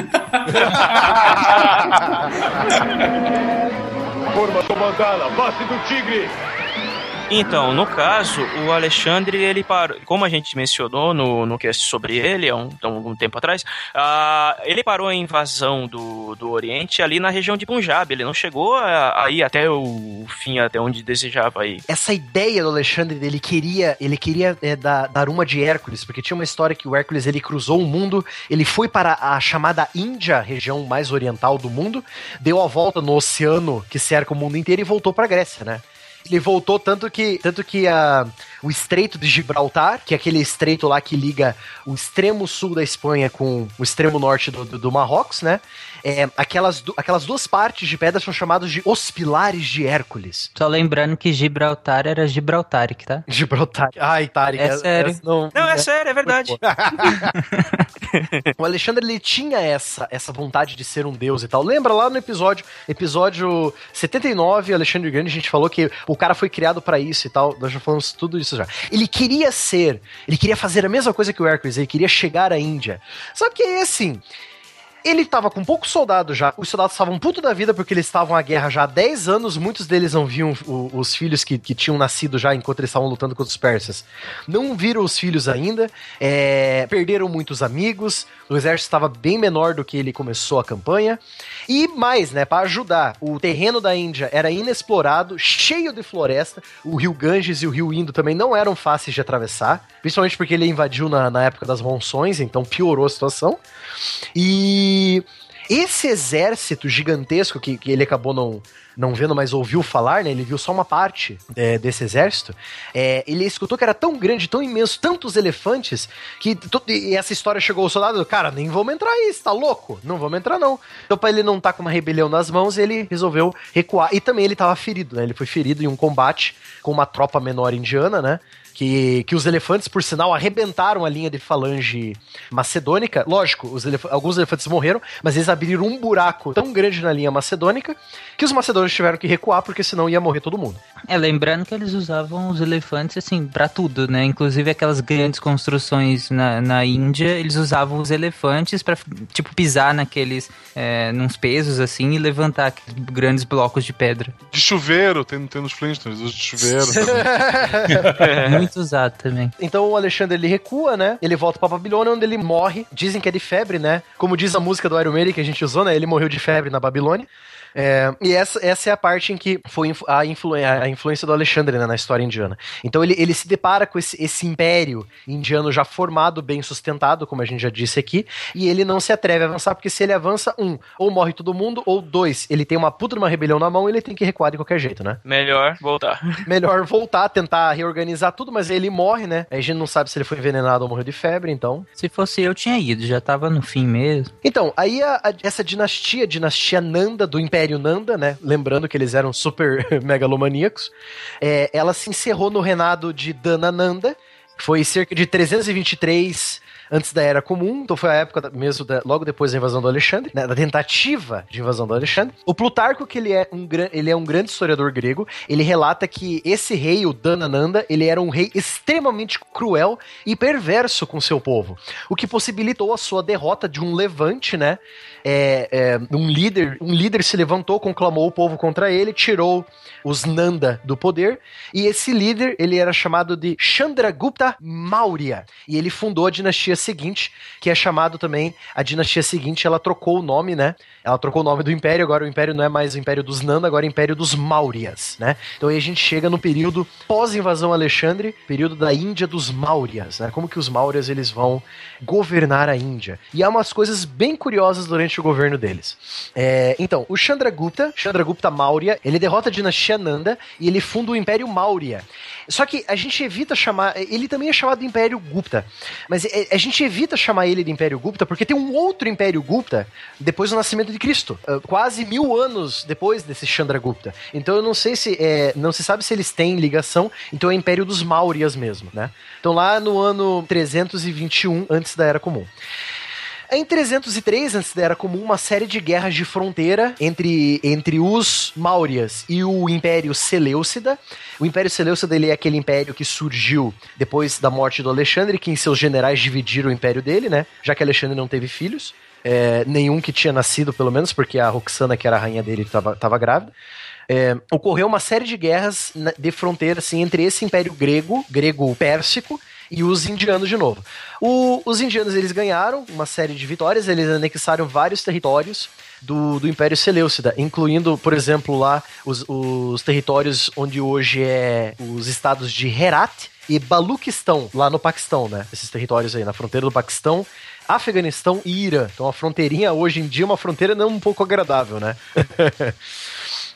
Forma comandada, face do tigre! Então, no caso, o Alexandre, ele parou, como a gente mencionou no, no cast sobre ele há um, há um tempo atrás, ah, ele parou a invasão do, do Oriente ali na região de Punjab. Ele não chegou a, a ir até o fim, até onde desejava ir. essa ideia do Alexandre dele queria ele queria é, dar, dar uma de Hércules porque tinha uma história que o Hércules ele cruzou o mundo ele foi para a chamada Índia região mais oriental do mundo deu a volta no oceano que cerca o mundo inteiro e voltou para Grécia né ele voltou tanto que tanto que a, o Estreito de Gibraltar, que é aquele estreito lá que liga o extremo sul da Espanha com o extremo norte do, do, do Marrocos, né? É, aquelas, du- aquelas duas partes de pedra são chamadas de os pilares de Hércules. Só lembrando que Gibraltar era Gibraltaric, tá? Gibraltar. Ai, Tarek. É sério. não, Não, é sério, é verdade. o Alexandre ele tinha essa, essa vontade de ser um deus e tal. Lembra lá no episódio, episódio 79, Alexandre Grande, a gente falou que o cara foi criado pra isso e tal. Nós já falamos tudo isso já. Ele queria ser, ele queria fazer a mesma coisa que o Hércules, ele queria chegar à Índia. Só que aí, assim, ele tava com poucos soldados já. Os soldados estavam puto da vida porque eles estavam à guerra já há 10 anos. Muitos deles não viam o- os filhos que, que tinham nascido já enquanto eles estavam lutando contra os persas. Não viram os filhos ainda. é, perderam muitos amigos. O exército estava bem menor do que ele começou a campanha. E mais, né, para ajudar, o terreno da Índia era inexplorado, cheio de floresta. O rio Ganges e o rio Indo também não eram fáceis de atravessar, principalmente porque ele invadiu na, na época das monções, então piorou a situação. E esse exército gigantesco que, que ele acabou não, não vendo, mas ouviu falar, né? Ele viu só uma parte é, desse exército. É, ele escutou que era tão grande, tão imenso, tantos elefantes, que e essa história chegou ao soldado, cara, nem vamos entrar aí, você tá louco? Não vamos entrar não. Então pra ele não estar com uma rebelião nas mãos, ele resolveu recuar. E também ele tava ferido, né? Ele foi ferido em um combate com uma tropa menor indiana, né? Que, que os elefantes, por sinal, arrebentaram a linha de falange macedônica. Lógico, os elef- alguns elefantes morreram, mas eles abriram um buraco tão grande na linha macedônica que os macedônios tiveram que recuar, porque senão ia morrer todo mundo. É, lembrando que eles usavam os elefantes, assim, pra tudo, né? Inclusive aquelas grandes construções na, na Índia, eles usavam os elefantes pra, tipo, pisar naqueles, é, nos pesos, assim, e levantar aqueles grandes blocos de pedra. De chuveiro, tem, tem nos Flintstones, usa de chuveiro. Muito usado também. Então o Alexandre ele recua, né? Ele volta pra Babilônia, onde ele morre. Dizem que é de febre, né? Como diz a música do Iron Maiden que a gente usou, né? Ele morreu de febre na Babilônia. É, e essa, essa é a parte em que foi a, influ- a influência do Alexandre né, na história indiana. Então ele, ele se depara com esse, esse império indiano já formado, bem sustentado, como a gente já disse aqui, e ele não se atreve a avançar, porque se ele avança, um, ou morre todo mundo, ou dois, ele tem uma puta de uma rebelião na mão e ele tem que recuar de qualquer jeito, né? Melhor voltar. Melhor voltar, tentar reorganizar tudo, mas aí ele morre, né? Aí a gente não sabe se ele foi envenenado ou morreu de febre, então. Se fosse eu, tinha ido, já tava no fim mesmo. Então, aí a- a- essa dinastia, dinastia Nanda, do Império Nanda, né? Lembrando que eles eram super megalomaníacos, é, ela se encerrou no reinado de Dhanananda, que foi cerca de 323 antes da Era Comum, então foi a época da- mesmo da- logo depois da invasão do Alexandre, né, da tentativa de invasão do Alexandre. O Plutarco, que ele é, um, ele é um grande historiador grego, ele relata que esse rei, o Dhanananda, ele era um rei extremamente cruel e perverso com seu povo, o que possibilitou a sua derrota de um levante, né, é, é, um líder, um líder se levantou, conclamou o povo contra ele, tirou os Nanda do poder, e esse líder, ele era chamado de Chandragupta Maurya, e ele fundou a dinastia seguinte, que é chamado também, a dinastia seguinte, ela trocou o nome, né, ela trocou o nome do império, agora o império não é mais o império dos Nanda, agora é o império dos Mauryas, né, então aí a gente chega no período pós-invasão Alexandre, período da Índia dos Mauryas, né, como que os Mauryas, eles vão governar a Índia, e há umas coisas bem curiosas durante o governo deles. É, então, o Chandragupta, Chandragupta Maurya, ele derrota a dinastia Nanda e ele funda o Império Maurya. Só que a gente evita chamar. Ele também é chamado de Império Gupta. Mas é- a gente evita chamar ele de Império Gupta porque tem um outro Império Gupta depois do nascimento de Cristo. ah, Quase mil anos depois desse Chandragupta. Então eu não sei se. é, não se sabe se eles têm ligação. Então é Império dos Mauryas mesmo, né? Então lá no ano 321 antes da Era Comum. Em 303, antes Era Comum, uma série de guerras de fronteira entre, entre os Mauryas e o Império Seleucida. O Império Seleucida ele é aquele império que surgiu depois da morte do Alexandre, que em seus generais dividiram o império dele, né? Já que Alexandre não teve filhos. É, nenhum que tinha nascido, pelo menos, porque a Roxana, que era a rainha dele, estava grávida. É, ocorreu uma série de guerras de fronteira assim, entre esse império grego, grego-pérsico, e os indianos de novo. O- os indianos eles ganharam uma série de vitórias, eles anexaram vários territórios do, do Império Seleucida, incluindo, por exemplo, lá os, os territórios onde hoje é os estados de Herat e Baluquistão, lá no Paquistão, né? Esses territórios aí, na fronteira do Paquistão. Afeganistão e Irã. Então a fronteirinha hoje em dia é uma fronteira não um pouco agradável, né?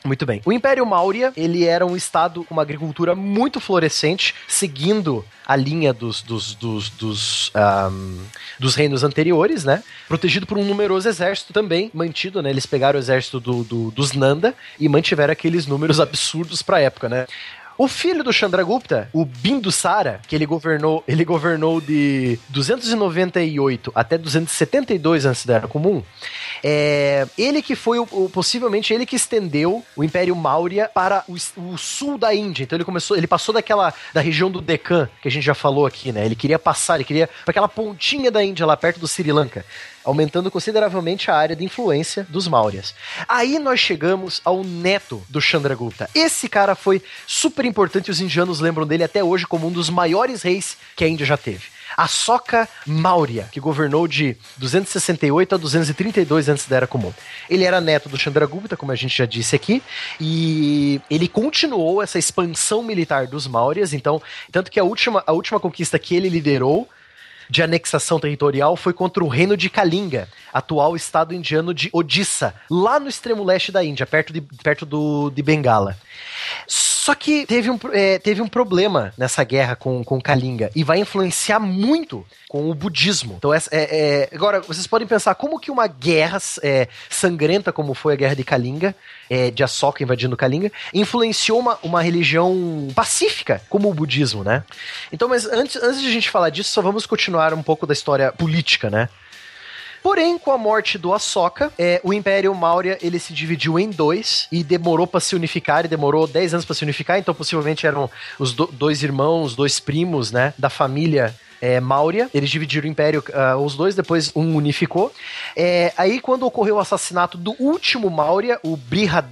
Muito bem. O Império Maurya, ele era um estado com uma agricultura muito florescente, seguindo a linha dos, dos, dos, dos, ahm, dos reinos anteriores, né? Protegido por um numeroso exército também, mantido, né? Eles pegaram o exército do, do- dos Nanda e mantiveram aqueles números absurdos pra época, né? O filho do Chandragupta, o Bindusara, que ele governou, ele governou de 298 até 272 antes da Era Comum, é, ele que foi o, o- possivelmente ele que estendeu o Império Maurya para o, o sul da Índia. Então ele começou, ele passou daquela da região do Deccan que a gente já falou aqui, né? Ele queria passar, ele queria para aquela pontinha da Índia lá perto do Sri Lanka, aumentando consideravelmente a área de influência dos Mauryas. Aí nós chegamos ao neto do Chandragupta. Esse cara foi super importante, os indianos lembram dele até hoje como um dos maiores reis que a Índia já teve. Ashoka Maurya, que governou de 268 a 232 antes da Era Comum. Ele era neto do Chandragupta, como a gente já disse aqui, e ele continuou essa expansão militar dos Mauryas, então, tanto que a última, a última conquista que ele liderou de anexação territorial foi contra o reino de Kalinga, atual estado indiano de Odisha, lá no extremo leste da Índia, perto de, perto do, de Bengala. Só que teve um, é, teve um problema nessa guerra com, com Kalinga e vai influenciar muito com o budismo. Então, é, é, agora, vocês podem pensar como que uma guerra é, sangrenta, como foi a guerra de Kalinga, é, de Ashoka invadindo Kalinga, influenciou uma, uma religião pacífica, como o budismo, né? Então, mas antes, antes de a gente falar disso, só vamos continuar um pouco da história política, né? Porém, com a morte do Ashoka, é, o Império Maurya ele se dividiu em dois e demorou para se unificar, e demorou 10 anos para se unificar, então possivelmente eram os do- dois irmãos, dois primos, né, da família é. Eles dividiram o Império, ah, os dois, depois um unificou. É, aí, quando ocorreu o assassinato do último Maurya, o Brihad,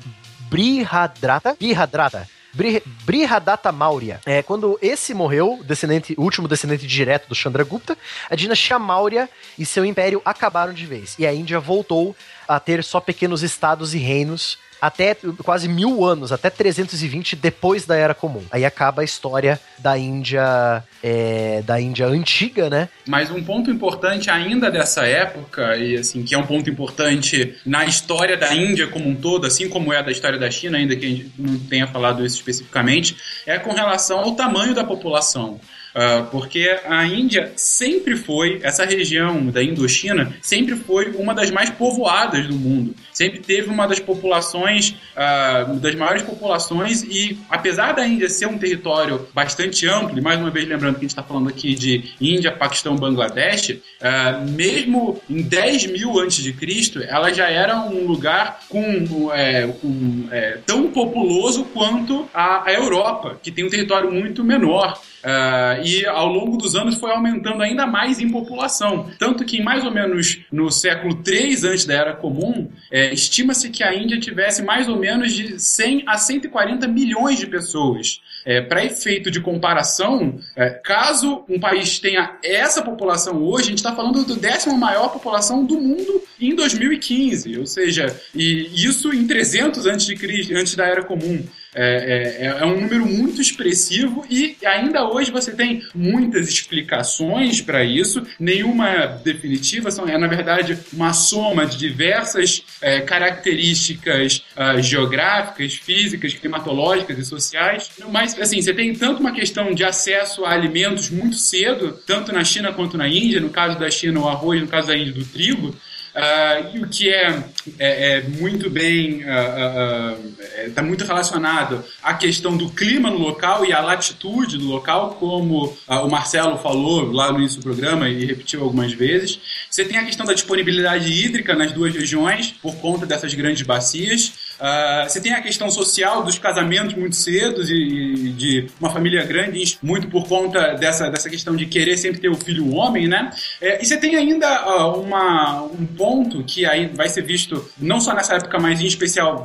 Brihadrata, Brihadrata, Bri- Brihadatta Maurya. É, quando esse morreu, descendente, último descendente direto do Chandragupta, a dinastia Maurya e seu império acabaram de vez. E a Índia voltou a ter só pequenos estados e reinos até quase mil anos, até 320 depois da Era Comum. Aí acaba a história da Índia, é, da Índia antiga, né? Mas um ponto importante ainda dessa época, e assim, que é um ponto importante na história da Índia como um todo, assim como é da história da China, ainda que a gente não tenha falado isso especificamente, é com relação ao tamanho da população. Uh, porque a Índia sempre foi, essa região da Indochina, sempre foi uma das mais povoadas do mundo. Sempre teve uma das populações, uh, das maiores populações, e apesar da Índia ser um território bastante amplo, e mais uma vez lembrando que a gente está falando aqui de Índia, Paquistão, Bangladesh, uh, mesmo em 10 mil antes de Cristo, ela já era um lugar com, é, com é, tão populoso quanto a, a Europa, que tem um território muito menor. Uh, e ao longo dos anos foi aumentando ainda mais em população. Tanto que mais ou menos no século 3 antes da Era Comum, é, estima-se que a Índia tivesse mais ou menos de 100 a 140 milhões de pessoas. É, Para efeito de comparação, é, caso um país tenha essa população hoje, a gente está falando do décimo maior população do mundo em 2015, ou seja, e isso em 300 antes de antes da Era Comum. É, é, é, um número muito expressivo e ainda hoje você tem muitas explicações para isso, nenhuma definitiva, são, é na verdade uma soma de diversas é, características uh, geográficas, físicas, climatológicas e sociais. Mas assim, você tem tanto uma questão de acesso a alimentos muito cedo, tanto na China quanto na Índia, no caso da China o arroz, no caso da Índia do trigo, e o que é, é, é muito bem está uh, uh, é, muito relacionado à questão do clima no local e à latitude do local, como o Marcelo falou lá no início do programa e repetiu algumas vezes. Você tem a questão da disponibilidade hídrica nas duas regiões por conta dessas grandes bacias. Uh, você tem a questão social dos casamentos muito cedos e, e, de uma família grande, muito por conta dessa, dessa questão de querer sempre ter o filho homem, né? É, e você tem ainda uh, uma, um ponto que aí vai ser visto não só nessa época, mas em especial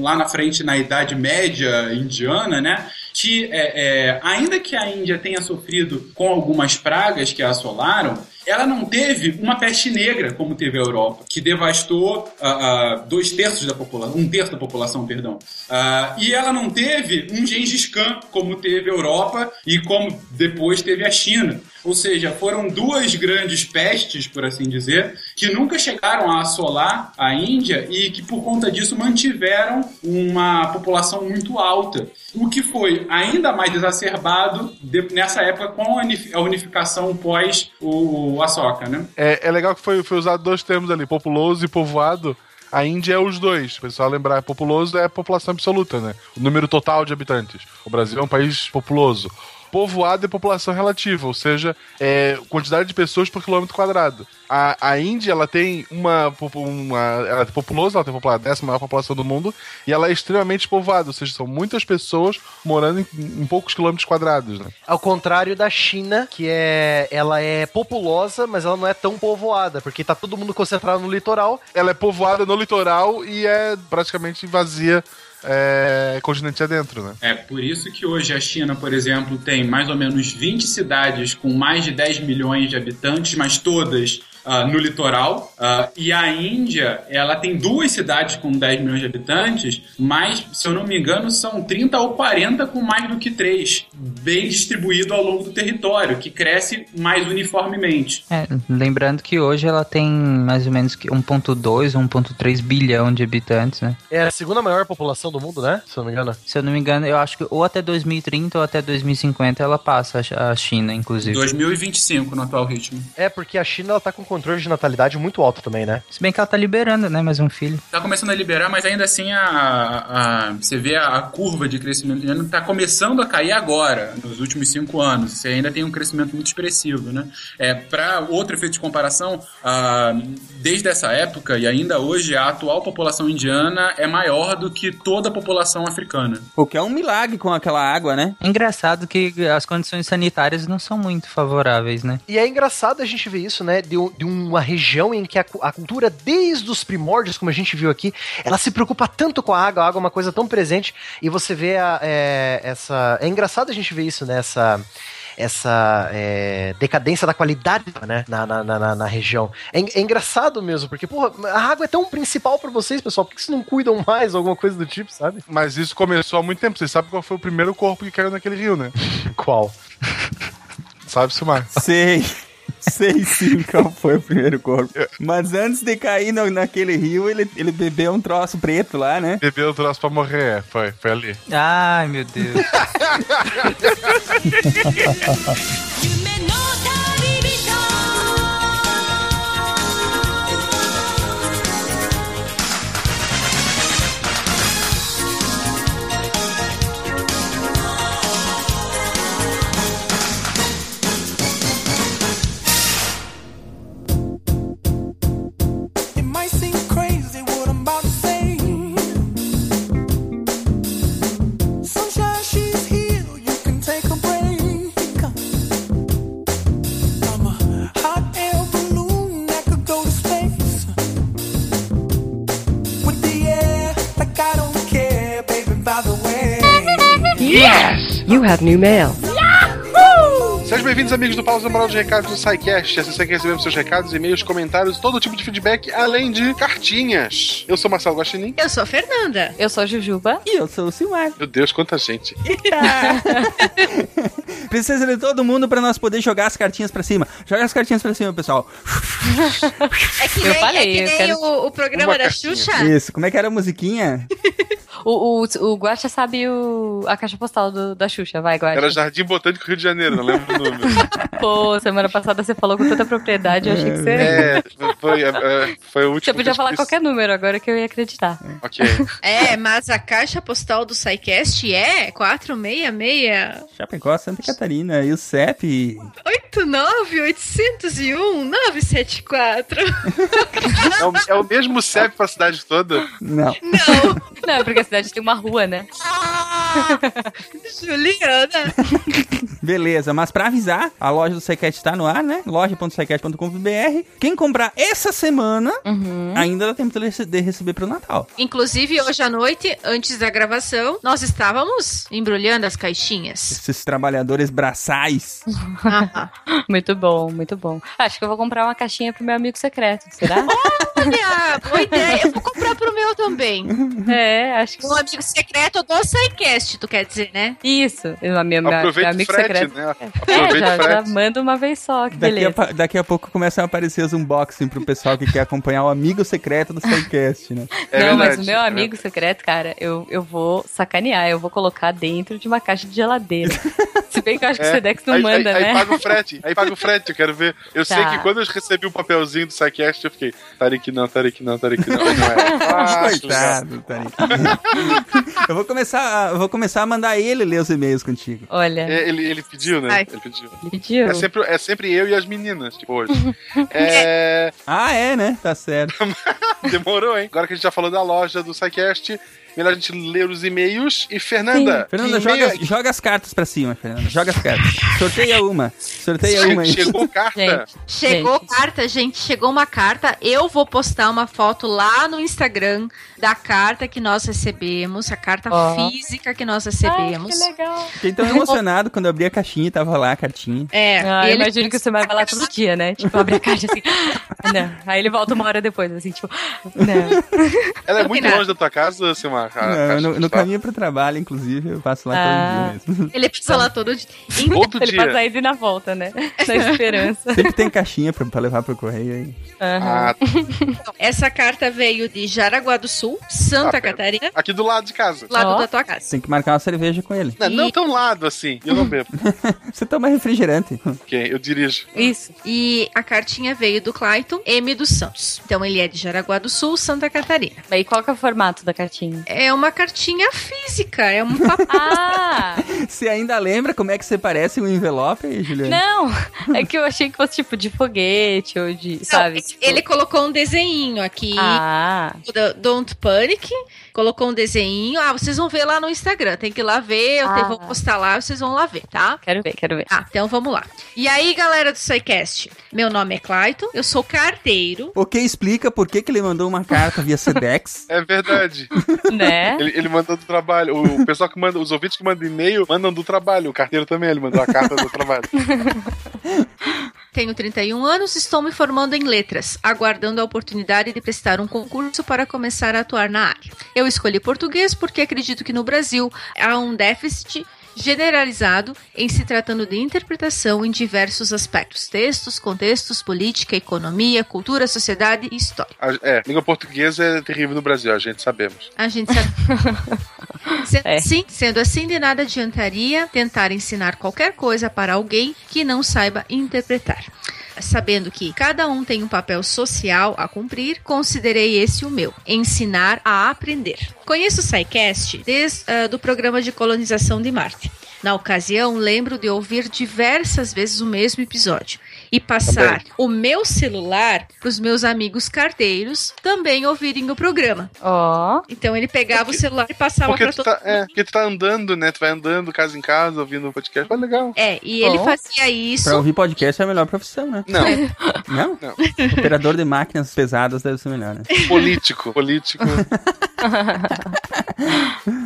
lá na frente na Idade Média indiana, né? que é, é, ainda que a Índia tenha sofrido com algumas pragas que a assolaram, ela não teve uma peste negra como teve a Europa, que devastou uh, uh, dois terços da população, um terço da população, perdão. Uh, e ela não teve um Gengis Khan como teve a Europa e como depois teve a China. Ou seja, foram duas grandes pestes, por assim dizer, que nunca chegaram a assolar a Índia e que por conta disso mantiveram uma população muito alta. O que foi ainda mais exacerbado nessa época com a unificação pós o, o Ashoka, né? É, é legal que foi, foi usado dois termos ali, populoso e povoado. A Índia é os dois. Pessoal lembrar, populoso é população absoluta, né? O número total de habitantes. O Brasil é um país populoso povoado é população relativa, ou seja, é quantidade de pessoas por quilômetro quadrado. A, a Índia, ela tem uma, uma ela é populosa, ela tem a décima maior população do mundo, e ela é extremamente povoada, ou seja, são muitas pessoas morando em, em poucos quilômetros quadrados, né? Ao contrário da China, que é, ela é populosa, mas ela não é tão povoada, porque tá todo mundo concentrado no litoral. Ela é povoada no litoral e é praticamente vazia é, continente adentro, né? É, por isso que hoje a China, por exemplo, tem mais ou menos 20 cidades com mais de 10 milhões de habitantes, mas todas uh, no litoral. Uh, e a Índia, ela tem duas cidades com 10 milhões de habitantes, mas, se eu não me engano, são 30 ou 40 com mais do que 3, bem distribuído ao longo do território, que cresce mais uniformemente. É, lembrando que hoje ela tem mais ou menos 1.2, 1.3 bilhão de habitantes, né? É a segunda maior população do mundo, né? Se eu não me engano. Se eu não me engano, eu acho que ou até 2030 ou até 2050 ela passa a China, inclusive. 2025 no atual ritmo. É, porque a China ela tá com controle de natalidade muito alto também, né? Se bem que ela tá liberando, né? Mais um filho. Tá começando a liberar, mas ainda assim a, a, a você vê a, a, curva de crescimento indiano tá começando a cair agora, nos últimos cinco anos. Você ainda tem um crescimento muito expressivo, né? É, para outro efeito de comparação, a, desde essa época e ainda hoje, a atual população indiana é maior do que toda a população africana. O que é um milagre com aquela água, né? É engraçado que as condições sanitárias não são muito favoráveis, né? E é engraçado a gente ver isso, né? De, de uma região em que a, a, cultura, desde os primórdios, como a gente viu aqui, ela se preocupa tanto com a água, a água é uma coisa tão presente, e você vê a, é, essa. É engraçado a gente ver isso, né? Essa é, decadência da qualidade né, na, na, na, na região. É, é engraçado mesmo, porque, porra, a água é tão principal pra vocês, pessoal, por que vocês não cuidam mais, alguma coisa do tipo, sabe? Mas isso começou há muito tempo. Vocês sabem qual foi o primeiro corpo que caiu naquele rio, né? Qual? Sabe, Silmar? Sei. Sei sim qual foi o primeiro corpo. Mas antes de cair no- naquele rio, ele, ele bebeu um troço preto lá, né? Bebeu o troço pra morrer, é, foi, foi ali. Ai, meu Deus. Yes! You have new mail. Sejam bem-vindos, amigos do Pausa Moral de Recados do SciCast. Essa você que recebemos seus recados, e-mails, comentários, todo tipo de feedback, além de cartinhas. Eu sou Marcelo Guaxinim. Eu sou a Fernanda. Eu sou a Jujuba. E eu sou o Silmar. Meu Deus, quanta gente. Precisa de todo mundo pra nós poder jogar as cartinhas pra cima. Joga as cartinhas pra cima, pessoal. É que Eu nem, falei, é que eu nem quero o, o programa uma da cartinha. Xuxa. Isso, como é que era a musiquinha? O, o, o Guaxa sabe o, a caixa postal do, da Xuxa. Vai, Guaxa. Era Jardim Botânico Rio de Janeiro, não lembro número. Pô, semana passada você falou com tanta propriedade, eu achei que você... É, foi, é, foi o último. Você podia que falar qualquer número agora que eu ia acreditar. Ok. É, mas a caixa postal do SciCast é 466 Chapecó, Santa Catarina. E o CEP? 89 974. É o, é o mesmo CEP pra cidade toda? Não. Não, é porque a cidade tem uma rua, né? Juliana. Beleza, mas pra avisar, a loja do SciCast tá no ar, né? loja.scicast.com.br. Quem comprar essa semana, ainda dá tempo de rece- de receber pro Natal. Inclusive, hoje à noite, antes da gravação, nós estávamos embrulhando as caixinhas. Esses trabalhadores braçais. Muito bom, muito bom. Acho que eu vou comprar uma caixinha pro meu amigo secreto, será? Olha, boa ideia. Eu vou comprar pro meu também. é, acho que... Um amigo secreto do SciCast, tu quer dizer, né? Isso, o meu, meu, Aproveita o amigo frete, secreto. né? É, já, já manda uma vez só, que Daqui a, beleza. pa- daqui a pouco começam a aparecer os unboxing pro pessoal que quer acompanhar o amigo secreto do SciCast, né? É não, mas verdade, o meu é amigo secreto, cara, eu, eu vou sacanear, eu vou colocar dentro de uma caixa de geladeira. Se bem que eu acho que o Sedex não É. aí, manda, aí, né? Aí paga o frete, aí paga o frete, eu quero ver. Eu sei Tá. que quando eu recebi o papelzinho do SciCast, eu fiquei, Tarek não, Tarek não, Tarek não. Aí não é. Ah. Coitado, Tarek. eu vou começar, eu vou começar a mandar ele ler os e-mails contigo. Olha, É, ele, ele pediu, né? Ai. Ele pediu. ele pediu. É sempre, é sempre eu e as meninas, tipo hoje. É, Ah, é, né? Tá certo. demorou, hein? Agora que a gente já falou da loja do SciCast, melhor a gente ler os e-mails. E Fernanda, Fernanda, que e-mail joga, joga as cartas pra cima, Fernanda. Joga as cartas. Sorteia uma. Sorteia uma aí. Chegou carta? Gente, Chegou gente, carta, gente, chegou uma carta. Eu vou postar uma foto lá no Instagram da carta que nós recebemos, a carta Ó. física que nós Ai, recebemos. que legal. Fiquei tão emocionado quando eu abri a caixinha e tava lá a cartinha. É, Ah, e eu ele- imagino que você vai lá todo dia, né? Tipo, abre a caixa assim. Não. Aí ele volta uma hora depois, assim, tipo. Não. Ela é muito longe da tua casa, Silmar? Não, no, no caminho pro trabalho, inclusive, eu passo lá Ah. todo dia mesmo. ele passa lá todo dia. Todo Ele dia. passa a ida e na volta, né? Na esperança. Sempre tem caixinha pra, pra levar pro correio aí. Aham. Ah, Essa carta veio de Jaraguá do Sul, Santa Ah, Catarina, aqui do lado de casa. lado Ó. da tua casa. Tem que marcar uma cerveja com ele. Não, não tão lado assim, eu não bebo. Você toma refrigerante. Ok, eu dirijo. Isso. E a cartinha veio do Clayton M. dos Santos. Então ele é de Jaraguá do Sul, Santa Catarina. Aí qual que é o formato da cartinha? É uma cartinha física, é um papel. Ah! Você ainda lembra como é que você parece um envelope aí, Juliana? Não! É que eu achei que fosse tipo de foguete ou de. Sabe? Não, tipo- Ele colocou um desenho aqui. Ah! do Don't Panic, colocou um desenho. Ah, vocês vão ver lá no Instagram. Tem que ir lá ver, eu Ah. te- vou postar lá, vocês vão lá ver, tá? Quero ver, quero ver. Tá, então vamos lá. E aí, galera do SciCast, meu nome é Clayton, eu sou carteiro. O que explica por que, que ele mandou uma carta via Sedex. É verdade. Né? Ele, ele mandou do trabalho. O pessoal que manda, os ouvintes que mandam e-mail mandam do trabalho. O carteiro também, ele mandou a carta do trabalho. Tenho 31 anos, estou me formando em letras, aguardando a oportunidade de prestar um concurso para começar a atuar na área. Eu escolhi português porque acredito que no Brasil há um déficit generalizado em se tratando de interpretação em diversos aspectos: textos, contextos, política, economia, cultura, sociedade e história. A- é, língua portuguesa é terrível no Brasil, a gente sabemos. A gente sabe. Sendo, assim, sendo assim, de nada adiantaria tentar ensinar qualquer coisa para alguém que não saiba interpretar. Sabendo que cada um tem um papel social a cumprir, considerei esse o meu: ensinar a aprender. Conheço o SciCast desde ah, do programa de colonização de Marte. Na ocasião, lembro de ouvir diversas vezes o mesmo episódio e passar Também. o meu celular para os meus amigos carteiros também ouvirem o programa. Ó. Então ele pegava o celular e passava Porque para todo tá, é, porque tu tá andando, né? Tu vai andando casa em casa, ouvindo o podcast. Foi legal. É, e ele fazia isso. Pra ouvir podcast é a melhor profissão, né? Não. Não? Não. Operador de máquinas pesadas deve ser melhor, né? Político. Político.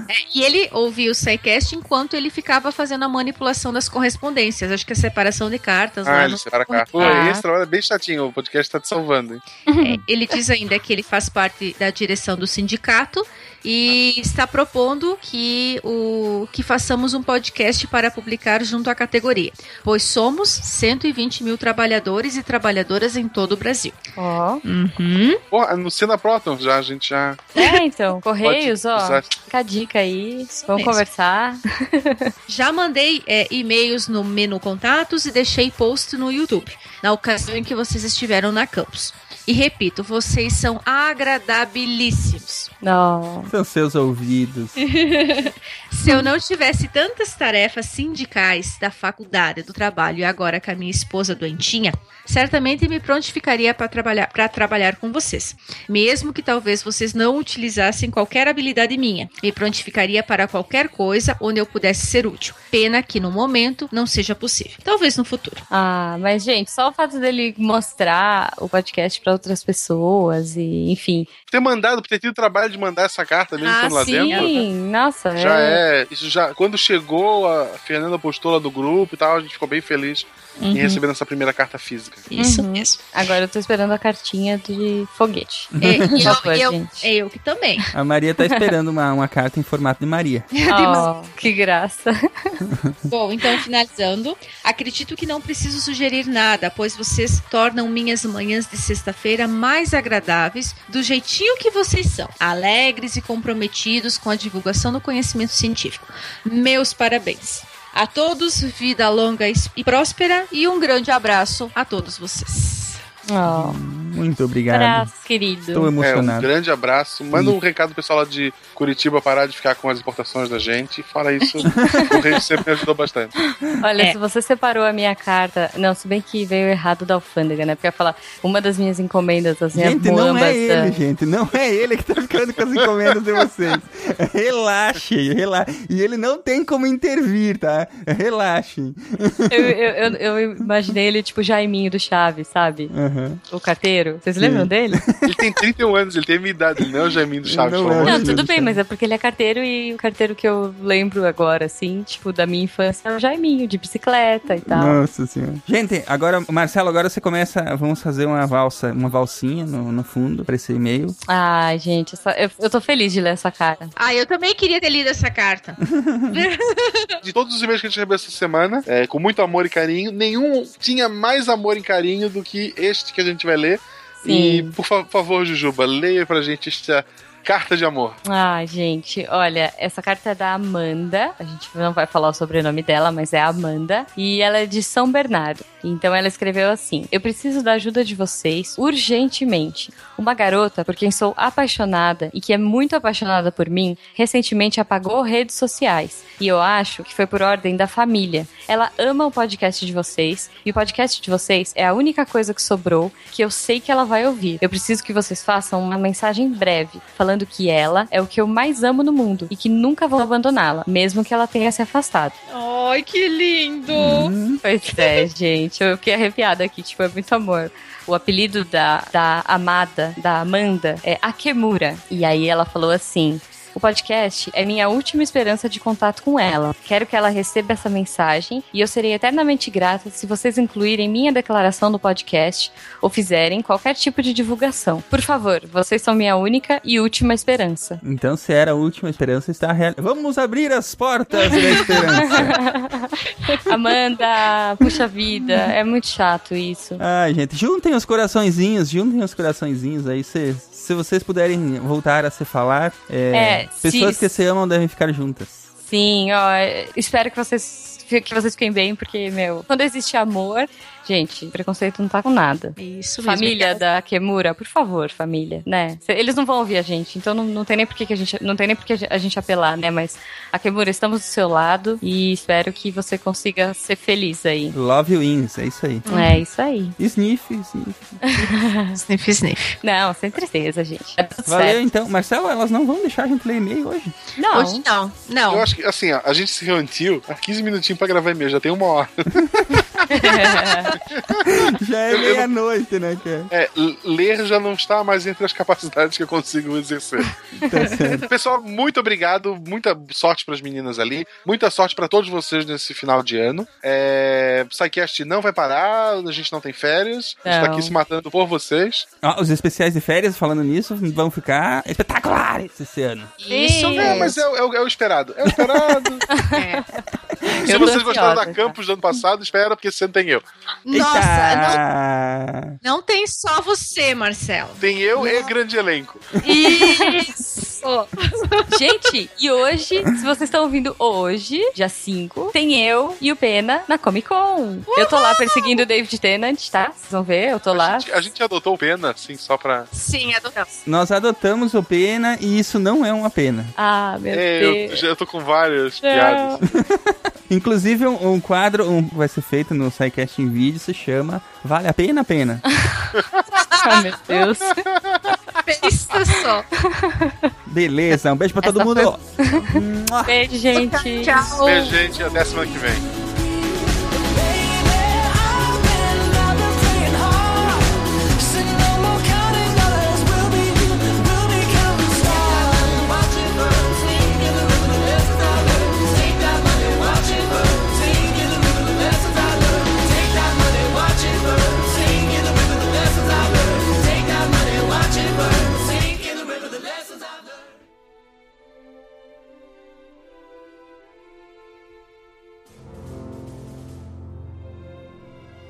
É, e ele ouvia o SciCast enquanto ele ficava fazendo a manipulação das correspondências. Acho que a separação de cartas ah, ele no. separa a carta. Pô, Ah. esse trabalho é bem chatinho. O podcast tá te salvando, hein? É, ele diz ainda que ele faz parte da direção do sindicato e está propondo que o que façamos um podcast para publicar junto à categoria, pois somos 120 mil trabalhadores e trabalhadoras em todo o Brasil. Ó. Uhum. Pô, anuncia na Proton já, a gente já. É, então, Correios, Pode ó. usar. Fica a dica aí. Vamos mesmo. conversar. Já mandei é, e-mails no menu contatos e deixei post no YouTube, na ocasião em que vocês estiveram na campus. E repito, vocês são agradabilíssimos. Não. São seus ouvidos. Se eu não tivesse tantas tarefas sindicais da faculdade, do trabalho e agora com a minha esposa doentinha, certamente me prontificaria para trabalhar, pra trabalhar com vocês. Mesmo que talvez vocês não utilizassem qualquer habilidade minha, me prontificaria para qualquer coisa onde eu pudesse ser útil. Pena que no momento não seja possível. Talvez no futuro. Ah, mas gente, só o fato dele mostrar o podcast pra outras pessoas e, enfim. Ter mandado, ter tido o trabalho de mandar essa carta mesmo Ah, lá sim, dentro. nossa, Já é. Isso já. Quando chegou, a Fernanda postou lá do grupo e tal, a gente ficou bem feliz Uhum. em receber essa primeira carta física. Isso Uhum. mesmo. Agora eu tô esperando a cartinha de foguete. É, e Por eu, favor, eu- eu que também. A Maria tá esperando uma, uma carta em formato de Maria. Oh, que graça. Bom, então finalizando, acredito que não preciso sugerir nada, pois vocês tornam minhas manhãs de sexta-feira mais agradáveis do jeitinho que vocês são, alegres e comprometidos com a divulgação do conhecimento científico. Meus parabéns. A todos, vida longa e próspera e um grande abraço a todos vocês. Oh, Muito obrigado. abraço, querido. Estou É, um emocionado. grande abraço. Manda um recado pro pessoal lá de Curitiba parar de ficar com as importações da gente. Fora isso, o Correio sempre me ajudou bastante. Olha, É. se você separou a minha carta. Não, se bem que veio errado da alfândega, né? Porque eu ia falar, uma das minhas encomendas, as minhas Gente, não é da- ele, gente. Não é ele que tá ficando com as encomendas de vocês. Relaxem, relaxem. E ele não tem como intervir, tá? Relaxem. Eu, eu, eu, eu imaginei ele tipo Jaiminho do Chaves, sabe? Aham. O carteiro. Vocês Sim. lembram dele? Ele tem 31 anos, ele tem a minha idade, ele não é o Jaiminho do Chaves, Não é. Não, tudo do bem, mas é porque ele é carteiro e o carteiro que eu lembro agora, assim, tipo, da minha infância é o Jaiminho, de bicicleta e tal. Nossa senhora. Gente, agora, Marcelo, agora você começa. Vamos fazer uma valsa, uma valsinha no, no fundo pra esse e-mail. Ai, gente, essa- eu, eu tô feliz de ler essa cara. Ah, eu também queria ter lido essa carta. De todos os e-mails que a gente recebeu essa semana, é, com muito amor e carinho, nenhum tinha mais amor e carinho do que este que a gente vai ler. E, Sim. por fa- favor, Jujuba, leia pra gente esta carta de amor. Ai, gente, olha, essa carta é da Amanda. A gente não vai falar o sobrenome dela, mas é Amanda. E ela é de São Bernardo. Então ela escreveu assim: Eu preciso da ajuda de vocês urgentemente. Uma garota por quem sou apaixonada e que é muito apaixonada por mim, recentemente apagou redes sociais. E eu acho que foi por ordem da família. Ela ama o podcast de vocês e o podcast de vocês é a única coisa que sobrou que eu sei que ela vai ouvir. Eu preciso que vocês façam uma mensagem breve, falando que ela é o que eu mais amo no mundo e que nunca vou abandoná-la, mesmo que ela tenha se afastado. Ai, que lindo! Pois é, gente, eu fiquei arrepiada aqui, tipo, é muito amor. O apelido da, da amada, da Amanda, é Akemura. E aí ela falou assim: O podcast é minha última esperança de contato com ela. Quero que ela receba essa mensagem e eu serei eternamente grata se vocês incluírem minha declaração no podcast ou fizerem qualquer tipo de divulgação. Por favor, vocês são minha única e última esperança. Então, se era a última esperança, está real. Vamos abrir as portas da esperança. Amanda, puxa vida, é muito chato isso. Ai, gente, juntem os coraçõezinhos, juntem os coraçõezinhos aí. Se, se vocês puderem voltar a se falar, é, É, pessoas se- que se amam devem ficar juntas. Sim, ó, espero que vocês que vocês fiquem bem, porque, meu, quando existe amor, gente, preconceito não tá com nada. Isso mesmo. Família da Kemura, por favor, família, né? Eles não vão ouvir a gente, então não, não tem nem por que a gente não tem nem por que a gente apelar, né? Mas a Kemura, estamos do seu lado e espero que você consiga ser feliz aí. Love wins, é isso aí. É isso aí. Sniff, sniff. sniff, sniff. Não, sem tristeza, gente. É tudo Valeu certo. então. Marcelo, elas não vão deixar a gente ler e-mail hoje. Não. Hoje não, não. Eu acho que, assim, ó, a gente se reuniu há 15 minutinhos pra gravar e-mail, já tem uma hora. Já é não- meia-noite, né, cara? É, ler já não está mais entre as capacidades que eu consigo exercer. Pessoal, muito obrigado, muita sorte pras meninas ali, muita sorte pra todos vocês nesse final de ano. É, Psycast não vai parar, a gente não tem férias, a gente tá Não. aqui se matando por vocês. Ó, os especiais de férias, falando nisso, vão ficar espetaculares esse ano. Isso É, mas é, o- é o- é o esperado. É o esperado. Se Eu vocês gostaram da Campus do ano passado, espera, porque esse ano tem eu. Nossa, Eita! não, não tem só você, Marcelo. Tem eu e grande elenco. Isso! Gente, e hoje, se vocês estão ouvindo hoje, dia 5, tem eu e o Pena na Comic Con. Eu tô lá perseguindo o David Tennant, tá? Vocês vão ver, eu tô lá. A gente adotou o Pena, assim, só pra. Sim, adotamos. Nós adotamos o pena e isso não é uma pena. Ah, meu É, eu, Deus. já tô com várias Não. piadas. Inclusive, um, um quadro um, vai ser feito no SciCast em vídeo, se chama Vale a Pena a Pena. Ai, meu Deus. Pensa só. Beleza, um beijo pra todo Essa mundo. Beijo, gente. Tchau. Beijo, gente. Até semana que vem.